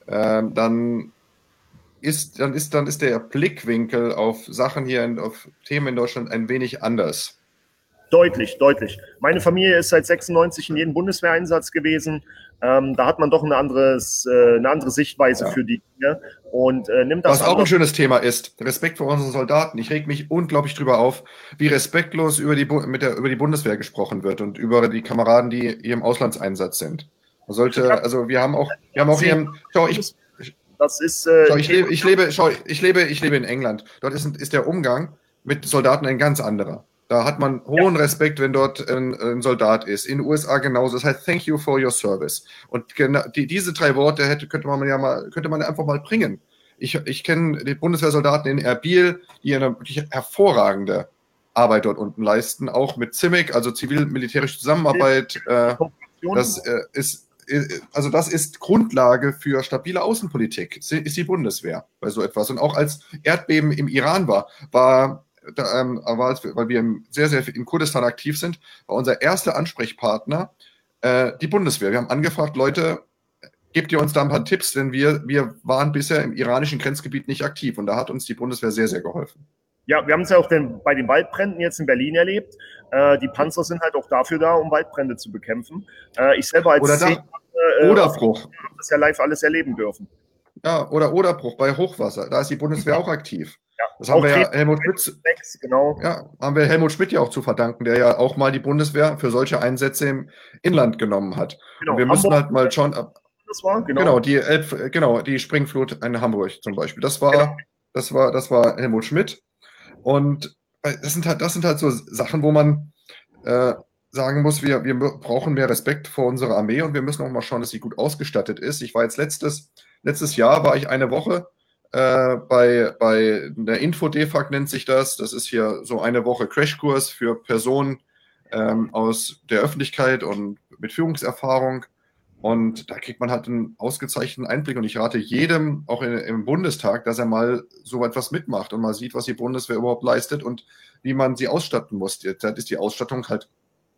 Ähm, dann ist, dann ist, dann ist der Blickwinkel auf Sachen hier, in, auf Themen in Deutschland ein wenig anders. Deutlich, deutlich. Meine Familie ist seit 96 in jedem Bundeswehreinsatz gewesen. Ähm, da hat man doch eine, anderes, äh, eine andere Sichtweise Ja. für die Dinge und äh, nimmt das Was auch ein schönes Thema ist, Respekt vor unseren Soldaten. Ich reg mich unglaublich drüber auf, wie respektlos über die, Bu- mit der, über die Bundeswehr gesprochen wird und über die Kameraden, die hier im Auslandseinsatz sind. Man sollte, also wir haben auch, wir haben auch hier, im- schau, ich, Das ist äh, schau, ich lebe, ich lebe, schau, ich lebe, ich lebe in England. Dort ist, ist der Umgang mit Soldaten ein ganz anderer. Da hat man hohen Respekt, wenn dort ein, ein Soldat ist. In den USA genauso. Das heißt, thank you for your service. Und genau, die, diese drei Worte hätte, könnte man ja mal, könnte man einfach mal bringen. Ich, ich kenne die Bundeswehrsoldaten in Erbil, die eine wirklich hervorragende Arbeit dort unten leisten, auch mit CIMIC, also zivil-militärische Zusammenarbeit. Äh, das äh, ist, äh, also das ist Grundlage für stabile Außenpolitik, ist die Bundeswehr bei so etwas. Und auch als Erdbeben im Iran war, war da, ähm, war, weil wir sehr, sehr in Kurdistan aktiv sind, war unser erster Ansprechpartner äh, die Bundeswehr. Wir haben angefragt, Leute, gebt ihr uns da ein paar Tipps, denn wir, wir waren bisher im iranischen Grenzgebiet nicht aktiv und da hat uns die Bundeswehr sehr, sehr geholfen. Ja, wir haben es ja auch den, bei den Waldbränden jetzt in Berlin erlebt. Äh, die Panzer sind halt auch dafür da, um Waldbrände zu bekämpfen. Äh, ich selber als oder da, äh, Oderbruch. habe das ja live alles erleben dürfen. Ja, oder Oderbruch bei Hochwasser. Da ist die Bundeswehr auch aktiv. Ja, Das haben wir ja Helmut Schmidt, genau. ja, haben wir Helmut Schmidt ja auch zu verdanken, der ja auch mal die Bundeswehr für solche Einsätze im Inland genommen hat. genau. Und wir müssen Hamburg, halt mal schauen, das war, genau. Genau, die Elb, genau, die Springflut in Hamburg zum Beispiel. Das war, Genau. das war, das war Helmut Schmidt. Und äh, das sind halt, das sind halt so Sachen, wo man äh, sagen muss, wir, wir brauchen mehr Respekt vor unserer Armee und wir müssen auch mal schauen, dass sie gut ausgestattet ist. Ich war jetzt letztes, letztes Jahr war ich eine Woche äh, bei, bei der Info-DEFAG nennt sich das. Das ist hier so eine Woche Crashkurs für Personen ähm, aus der Öffentlichkeit und mit Führungserfahrung. Und da kriegt man halt einen ausgezeichneten Einblick. Und ich rate jedem, auch in, im Bundestag, dass er mal so etwas mitmacht und mal sieht, was die Bundeswehr überhaupt leistet und wie man sie ausstatten muss. Jetzt ist die Ausstattung halt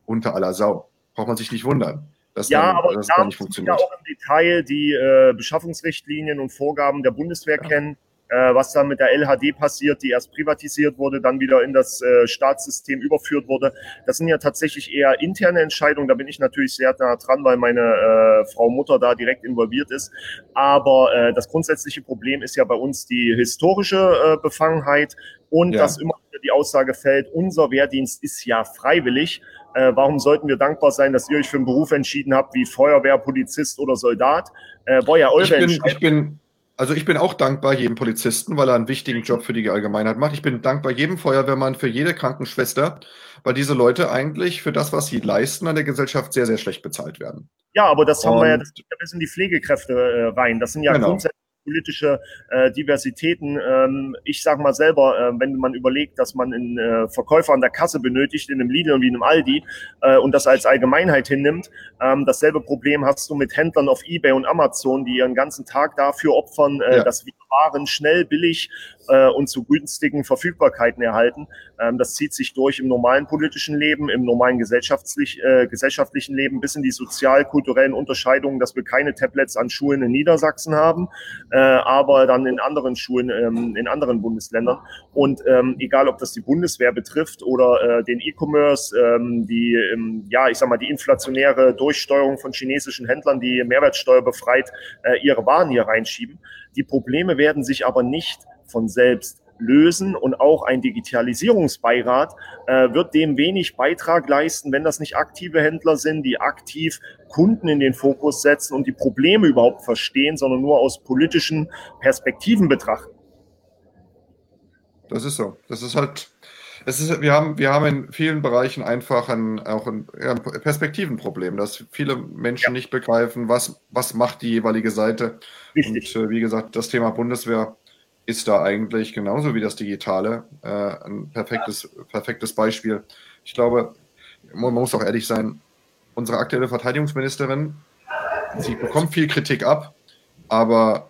unter aller Sau. Braucht man sich nicht wundern, dass, Ja, dann, aber dass es da nicht ja auch im Detail die äh, Beschaffungsrichtlinien und Vorgaben der Bundeswehr Ja. kennen, äh, was da mit der LHD passiert, die erst privatisiert wurde, dann wieder in das äh, Staatssystem überführt wurde. Das sind ja tatsächlich eher interne Entscheidungen. Da bin ich natürlich sehr nah dran, weil meine äh, Frau Mutter da direkt involviert ist. Aber äh, das grundsätzliche Problem ist ja bei uns die historische äh, Befangenheit und Ja. dass immer wieder die Aussage fällt, unser Wehrdienst ist ja freiwillig. Äh, warum sollten wir dankbar sein, dass ihr euch für einen Beruf entschieden habt, wie Feuerwehr, Polizist oder Soldat? Äh, war ja eure Ich bin, Entscheidung. ich bin, also ich bin auch dankbar jedem Polizisten, weil er einen wichtigen Job für die Allgemeinheit macht. Ich bin dankbar jedem Feuerwehrmann, für jede Krankenschwester, weil diese Leute eigentlich für das, was sie leisten, an der Gesellschaft sehr, sehr schlecht bezahlt werden. Ja, aber das haben wir ja, Und- das geht ja bis in die Pflegekräfte äh, rein. Das sind ja Genau. grundsätzlich politische äh, Diversitäten. Ähm, ich sage mal selber, äh, wenn man überlegt, dass man einen äh, Verkäufer an der Kasse benötigt, in einem Lidl und wie in einem Aldi, äh, und das als Allgemeinheit hinnimmt, ähm, dasselbe Problem hast du mit Händlern auf Ebay und Amazon, die ihren ganzen Tag dafür opfern, äh, Ja. dass wir Waren schnell, billig äh, und zu günstigen Verfügbarkeiten erhalten. Ähm, das zieht sich durch im normalen politischen Leben, im normalen gesellschaftlich, äh, gesellschaftlichen Leben bis in die sozial-kulturellen Unterscheidungen, dass wir keine Tablets an Schulen in Niedersachsen haben, äh, aber dann in anderen Schulen ähm, in anderen Bundesländern. Und ähm, egal, ob das die Bundeswehr betrifft oder äh, den E-Commerce, ähm, die, ähm, ja, ich sag mal, die inflationäre Durchsteuerung von chinesischen Händlern, die Mehrwertsteuer befreit äh, ihre Waren hier reinschieben. Die Probleme werden sich aber nicht von selbst lösen und auch ein Digitalisierungsbeirat äh, wird dem wenig Beitrag leisten, wenn das nicht aktive Händler sind, die aktiv Kunden in den Fokus setzen und die Probleme überhaupt verstehen, sondern nur aus politischen Perspektiven betrachten. Das ist so. Das ist halt, es ist, wir haben, wir haben in vielen Bereichen einfach ein, auch ein, ja, ein Perspektivenproblem, dass viele Menschen nicht begreifen, was, was macht die jeweilige Seite. Richtig. Und äh, wie gesagt, das Thema Bundeswehr ist da eigentlich genauso wie das Digitale äh, ein perfektes, perfektes Beispiel. Ich glaube, man muss auch ehrlich sein, unsere aktuelle Verteidigungsministerin, sie bekommt viel Kritik ab, aber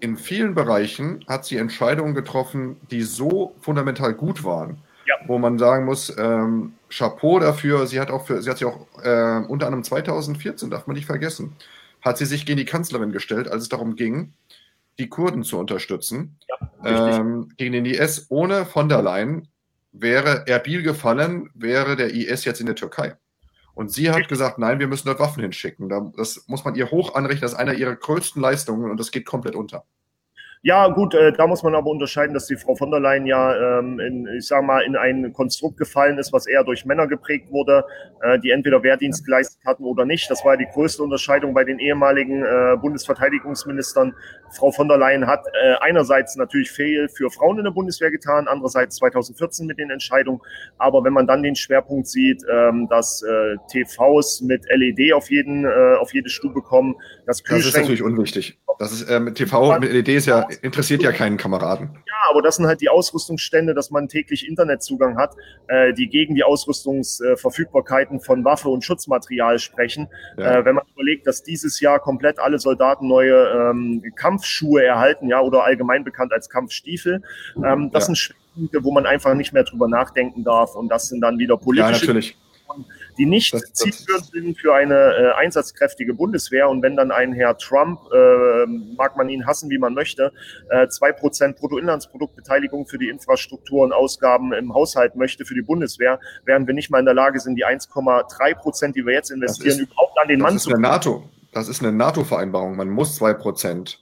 in vielen Bereichen hat sie Entscheidungen getroffen, die so fundamental gut waren, Ja. wo man sagen muss, ähm, Chapeau dafür. Sie hat auch für, sie hat sich auch äh, unter anderem 2014, darf man nicht vergessen, hat sie sich gegen die Kanzlerin gestellt, als es darum ging, die Kurden zu unterstützen richtig. ähm, gegen den IS. Ohne von der Leyen wäre Erbil gefallen, wäre der IS jetzt in der Türkei. Und sie hat gesagt, nein, wir müssen dort Waffen hinschicken. Da- Das muss man ihr hoch anrechnen, das ist einer ihrer größten Leistungen und das geht komplett unter. Ja, gut, äh, da muss man aber unterscheiden, dass die Frau von der Leyen ja, ähm, in, ich sag mal, in ein Konstrukt gefallen ist, was eher durch Männer geprägt wurde, äh, die entweder Wehrdienst geleistet hatten oder nicht. Das war ja die größte Unterscheidung bei den ehemaligen äh, Bundesverteidigungsministern. Frau von der Leyen hat äh, einerseits natürlich viel für Frauen in der Bundeswehr getan, andererseits 2014 mit den Entscheidungen. Aber wenn man dann den Schwerpunkt sieht, ähm, dass äh, TVs mit LED auf jeden, äh, auf jede Stube kommen, dass Das ist Kühlschränke natürlich unwichtig. Das ist, ähm, TV mit LED ist ja, interessiert ja keinen Kameraden. Ja, aber das sind halt die Ausrüstungsstände, dass man täglich Internetzugang hat, äh, die gegen die Ausrüstungsverfügbarkeiten von Waffe und Schutzmaterial sprechen. Ja. Äh, wenn man überlegt, dass dieses Jahr komplett alle Soldaten neue ähm, Kampfschuhe erhalten, ja, oder allgemein bekannt als Kampfstiefel, ähm, das Ja. sind Schwerpunkte, wo man einfach nicht mehr drüber nachdenken darf. Und das sind dann wieder Ja, politische natürlich. Die nicht Das- das- zielführend sind für eine äh, einsatzkräftige Bundeswehr. Und wenn dann ein Herr Trump, äh, mag man ihn hassen, wie man möchte, äh, zwei Prozent Bruttoinlandsproduktbeteiligung für die Infrastruktur und Ausgaben im Haushalt möchte für die Bundeswehr, während wir nicht mal in der Lage sind, die 1,3 Prozent, die wir jetzt investieren, ist- überhaupt an den Mann Das ist zu eine NATO. Das ist eine NATO-Vereinbarung. Man muss zwei Prozent.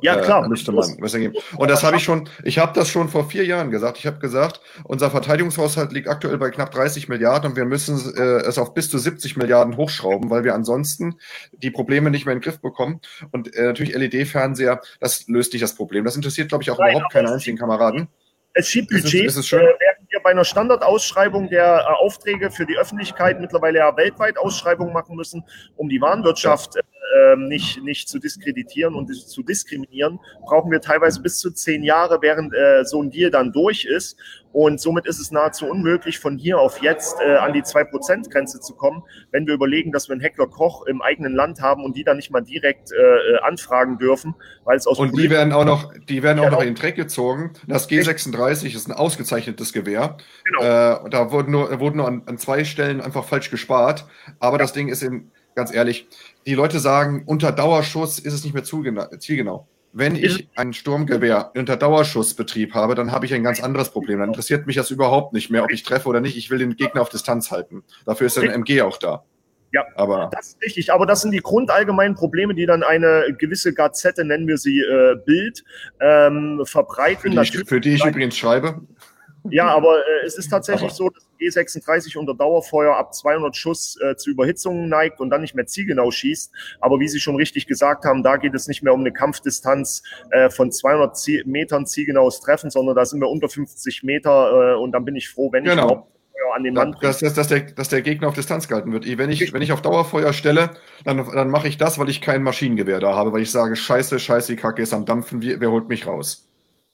Ja, klar. Äh, müsste man, müsste geben. Und das habe ich schon, ich habe das schon vor vier Jahren gesagt. Ich habe gesagt, unser Verteidigungshaushalt liegt aktuell bei knapp 30 Milliarden und wir müssen äh, es auf bis zu 70 Milliarden hochschrauben, weil wir ansonsten die Probleme nicht mehr in den Griff bekommen. Und äh, natürlich LED-Fernseher, das löst nicht das Problem. Das interessiert, glaube ich, auch Nein, überhaupt keinen einzigen Kameraden. Es schiebt Ist es- Budgets, ist es schön? äh, während wir bei einer Standardausschreibung der äh, Aufträge für die Öffentlichkeit mittlerweile ja weltweit Ausschreibungen machen müssen, um die Warenwirtschaft äh, ähm, nicht, nicht zu diskreditieren und zu diskriminieren, brauchen wir teilweise bis zu zehn Jahre, während äh, so ein Deal dann durch ist. Und somit ist es nahezu unmöglich, von hier auf jetzt äh, an die 2%-Grenze zu kommen, wenn wir überlegen, dass wir einen Heckler Koch im eigenen Land haben und die dann nicht mal direkt äh, äh, anfragen dürfen, weil es aus Und die werden auch noch, die werden auch noch in den Dreck gezogen. Das G36 ist ein ausgezeichnetes Gewehr. Genau. Äh, da wurden nur, wurden nur an, an zwei Stellen einfach falsch gespart. Aber das Ding ist eben, ganz ehrlich, die Leute sagen, unter Dauerschuss ist es nicht mehr zielgenau. Wenn ich ein Sturmgewehr unter Dauerschussbetrieb habe, dann habe ich ein ganz anderes Problem. Dann interessiert mich das überhaupt nicht mehr, ob ich treffe oder nicht. Ich will den Gegner auf Distanz halten. Dafür ist ein MG auch da. Ja. Aber Das ist richtig, aber das sind die grundallgemeinen Probleme, die dann eine gewisse Gazette, nennen wir sie äh, Bild, ähm, verbreiten. für die, ich, für die ich übrigens schreibe, ja, aber äh, es ist tatsächlich Aber- so, dass G36 unter Dauerfeuer ab 200 Schuss äh, zu Überhitzungen neigt und dann nicht mehr zielgenau schießt. Aber wie Sie schon richtig gesagt haben, da geht es nicht mehr um eine Kampfdistanz äh, von 200 Zie Metern zielgenaues Treffen, sondern da sind wir unter 50 Meter äh, und dann bin ich froh, wenn ich Genau. überhaupt Feuer an den Mann dass, dass, dass, der, dass der Gegner auf Distanz gehalten wird. Wenn ich, wenn ich auf Dauerfeuer stelle, dann, dann mache ich das, weil ich kein Maschinengewehr da habe, weil ich sage, scheiße, scheiße, die Kacke ist am Dampfen, wer holt mich raus?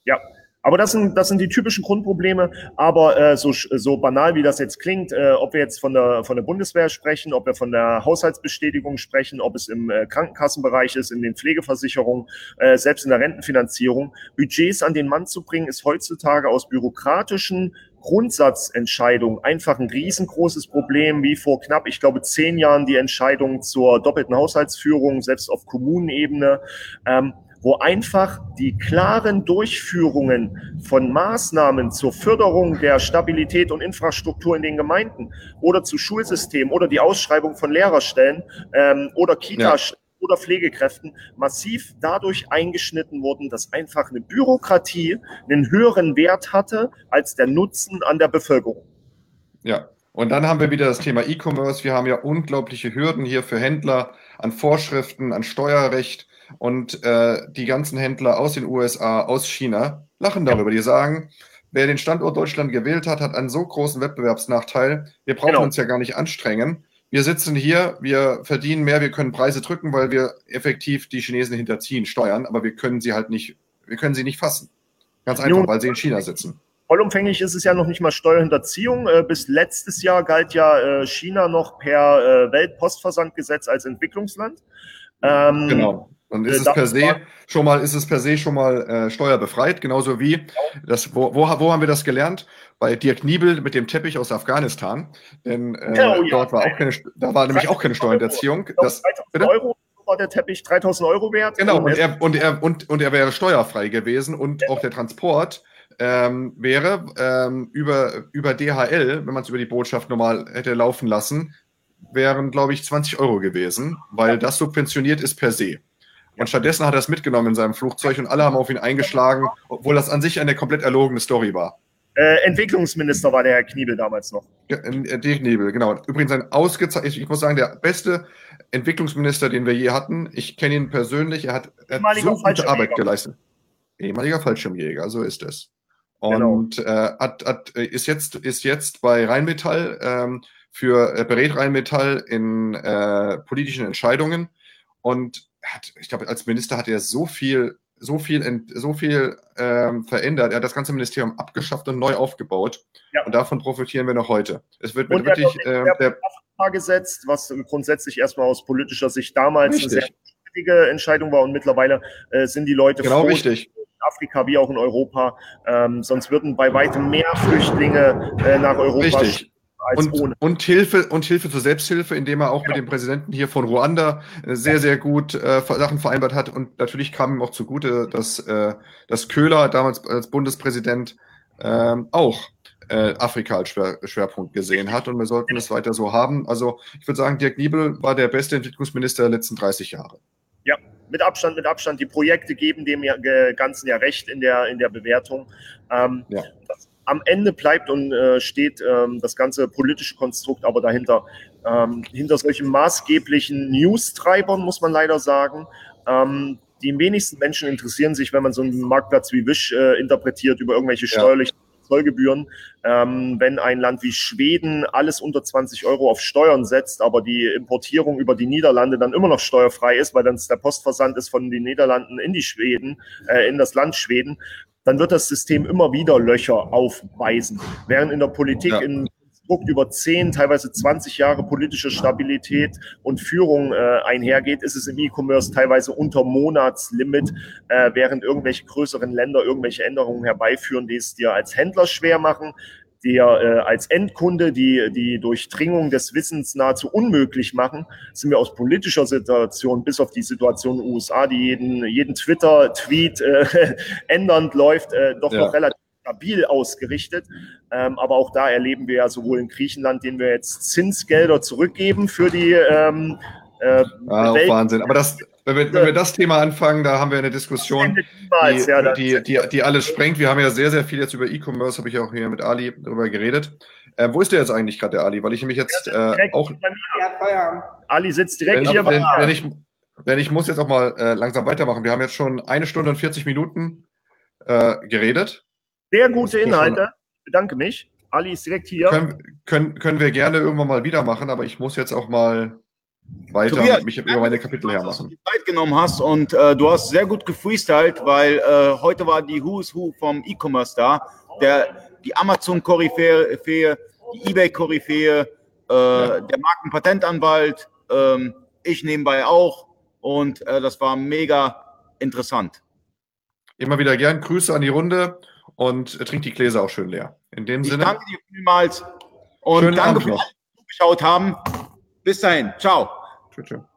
Ja, aber das sind, das sind die typischen Grundprobleme. Aber äh, so, so banal wie das jetzt klingt, äh, ob wir jetzt von der, von der Bundeswehr sprechen, ob wir von der Haushaltsbestätigung sprechen, ob es im äh, Krankenkassenbereich ist, in den Pflegeversicherungen, äh, selbst in der Rentenfinanzierung, Budgets an den Mann zu bringen, ist heutzutage aus bürokratischen Grundsatzentscheidungen einfach ein riesengroßes Problem, wie vor knapp, ich glaube, zehn Jahren die Entscheidung zur doppelten Haushaltsführung, selbst auf Kommunenebene. Ähm, wo einfach die klaren Durchführungen von Maßnahmen zur Förderung der Stabilität und Infrastruktur in den Gemeinden oder zu Schulsystemen oder die Ausschreibung von Lehrerstellen ähm, oder Kitas oder Pflegekräften massiv dadurch eingeschnitten wurden, dass einfach eine Bürokratie einen höheren Wert hatte als der Nutzen an der Bevölkerung. Ja. Und dann haben wir wieder das Thema E-Commerce. Wir haben ja unglaubliche Hürden hier für Händler an Vorschriften, an Steuerrecht. Und äh, die ganzen Händler aus den USA, aus China, lachen darüber. Die sagen, wer den Standort Deutschland gewählt hat, hat einen so großen Wettbewerbsnachteil. Wir brauchen Genau. uns ja gar nicht anstrengen. Wir sitzen hier, wir verdienen mehr, wir können Preise drücken, weil wir effektiv die Chinesen hinterziehen, steuern, aber wir können sie halt nicht, wir können sie nicht fassen. Ganz einfach, Nun- weil sie in China sitzen. Vollumfänglich ist es ja noch nicht mal Steuerhinterziehung. Äh, Bis letztes Jahr galt ja äh, China noch per äh, Weltpostversandgesetz als Entwicklungsland. Ähm, Genau. Und ist Äh, es das per se schon mal, ist es per se schon mal äh, steuerbefreit, genauso wie das, wo, wo, wo haben wir das gelernt? Bei Dirk Niebel mit dem Teppich aus Afghanistan. Denn äh, Oh ja. dort war auch keine, da war nämlich auch keine Steuerhinterziehung. Ich glaube, Das, 3000 bitte? Euro war der Teppich 3000 Euro wert. genau, und es- er, und, er, und, und er wäre steuerfrei gewesen und auch der Transport ähm, wäre ähm, über, über DHL, wenn man es über die Botschaft normal hätte laufen lassen, wären, glaube ich, 20 Euro gewesen, weil das subventioniert ist per se. Und stattdessen hat er es mitgenommen in seinem Flugzeug und alle haben auf ihn eingeschlagen, obwohl das an sich eine komplett erlogene Story war. äh, Entwicklungsminister war der Herr Kniebel damals noch. Ja, äh, Dirk Nebel, genau. Übrigens ein ausgezeichneter, ich muss sagen, der beste Entwicklungsminister, den wir je hatten. Ich kenne ihn persönlich, er hat, er hat so gute. Arbeit geleistet. Ehemaliger Fallschirmjäger, so ist es. Genau. Und äh, hat, hat, äh, ist, jetzt, ist jetzt bei Rheinmetall ähm, für äh, berät Rheinmetall in äh, politischen Entscheidungen und hat, ich glaube, als Minister hat er so viel so viel, so viel ähm, verändert. Er hat das ganze Ministerium abgeschafft und neu aufgebaut. Ja. Und davon profitieren wir noch heute. Es wird und wirklich. Äh, der gesetzt, was grundsätzlich erstmal aus politischer Sicht damals richtig. eine sehr wichtige Entscheidung war und mittlerweile äh, sind die Leute genau froh, richtig. in Afrika wie auch in Europa. Ähm, sonst würden bei weitem mehr Flüchtlinge äh, nach Europa richtig und, und, Hilfe und Hilfe zur Selbsthilfe, indem er auch ja. mit dem Präsidenten hier von Ruanda äh, sehr, sehr gut äh, Sachen vereinbart hat. Und natürlich kam ihm auch zugute, dass, äh, dass Köhler damals als Bundespräsident äh, auch äh, Afrika als Schwer, Schwerpunkt gesehen hat. Und wir sollten es weiter so haben. Also ich würde sagen, Dirk Niebel war der beste Entwicklungsminister der letzten 30 Jahre. Ja, mit Abstand, mit Abstand. Die Projekte geben dem Ganzen ja recht in der, in der Bewertung. Ähm, ja. Das am Ende bleibt und äh, steht ähm, das ganze politische Konstrukt aber dahinter. Ähm, hinter solchen maßgeblichen News-Treibern, muss man leider sagen. Ähm, die wenigsten Menschen interessieren sich, wenn man so einen Marktplatz wie Wish äh, interpretiert, über irgendwelche steuerlichen ja. Zollgebühren. Ähm, wenn ein Land wie Schweden alles unter 20 Euro auf Steuern setzt, aber die Importierung über die Niederlande dann immer noch steuerfrei ist, weil dann der Postversand ist von den Niederlanden in die Schweden, äh, in das Land Schweden, dann wird das System immer wieder Löcher aufweisen. Während in der Politik ja. in Konstrukt über 10, teilweise 20 Jahre politische Stabilität und Führung äh, einhergeht, ist es im E-Commerce teilweise unter Monatslimit, äh, während irgendwelche größeren Länder irgendwelche Änderungen herbeiführen, die es dir als Händler schwer machen, dir äh, als Endkunde die, die Durchdringung des Wissens nahezu unmöglich machen, sind wir aus politischer Situation bis auf die Situation in den USA, die jeden, jeden Twitter-Tweet äh, ändernd läuft, äh, doch ja. noch relativ stabil ausgerichtet. Ähm, aber auch da erleben wir ja sowohl in Griechenland, denen wir jetzt Zinsgelder zurückgeben für die ähm, äh, ah, Wahnsinn. Aber das, wenn wir, wenn wir das Thema anfangen, da haben wir eine Diskussion, die, die, die, die alles sprengt. Wir haben ja sehr, sehr viel jetzt über E-Commerce, habe ich auch hier mit Ali darüber geredet. Äh, wo ist der jetzt eigentlich gerade, der Ali? Weil ich nämlich jetzt äh, auch. Ali sitzt direkt wenn, hier wenn, wenn, ich, wenn ich muss jetzt auch mal äh, langsam weitermachen. Wir haben jetzt schon eine Stunde und 40 Minuten äh, geredet. Sehr gute Inhalte. Ich bedanke mich. Ali ist direkt hier. Können, können, können wir gerne irgendwann mal wieder machen, aber ich muss jetzt auch mal weiter Tobias, mich über meine Kapitel hermachen. Dass du die Zeit genommen hast und äh, du hast sehr gut gefreestylt, weil äh, heute war die Who's Who vom E-Commerce da, der, die Amazon-Koryphäe, die Ebay-Koryphäe, äh, ja. der Markenpatentanwalt, ähm, ich nebenbei auch und äh, das war mega interessant. Immer wieder gern Grüße an die Runde und äh, trinkt die Gläser auch schön leer. In dem ich Sinne. Danke dir vielmals und Schönen danke, dass Sie zugeschaut haben. Bis dahin. Ciao. Tschüss. tschüss.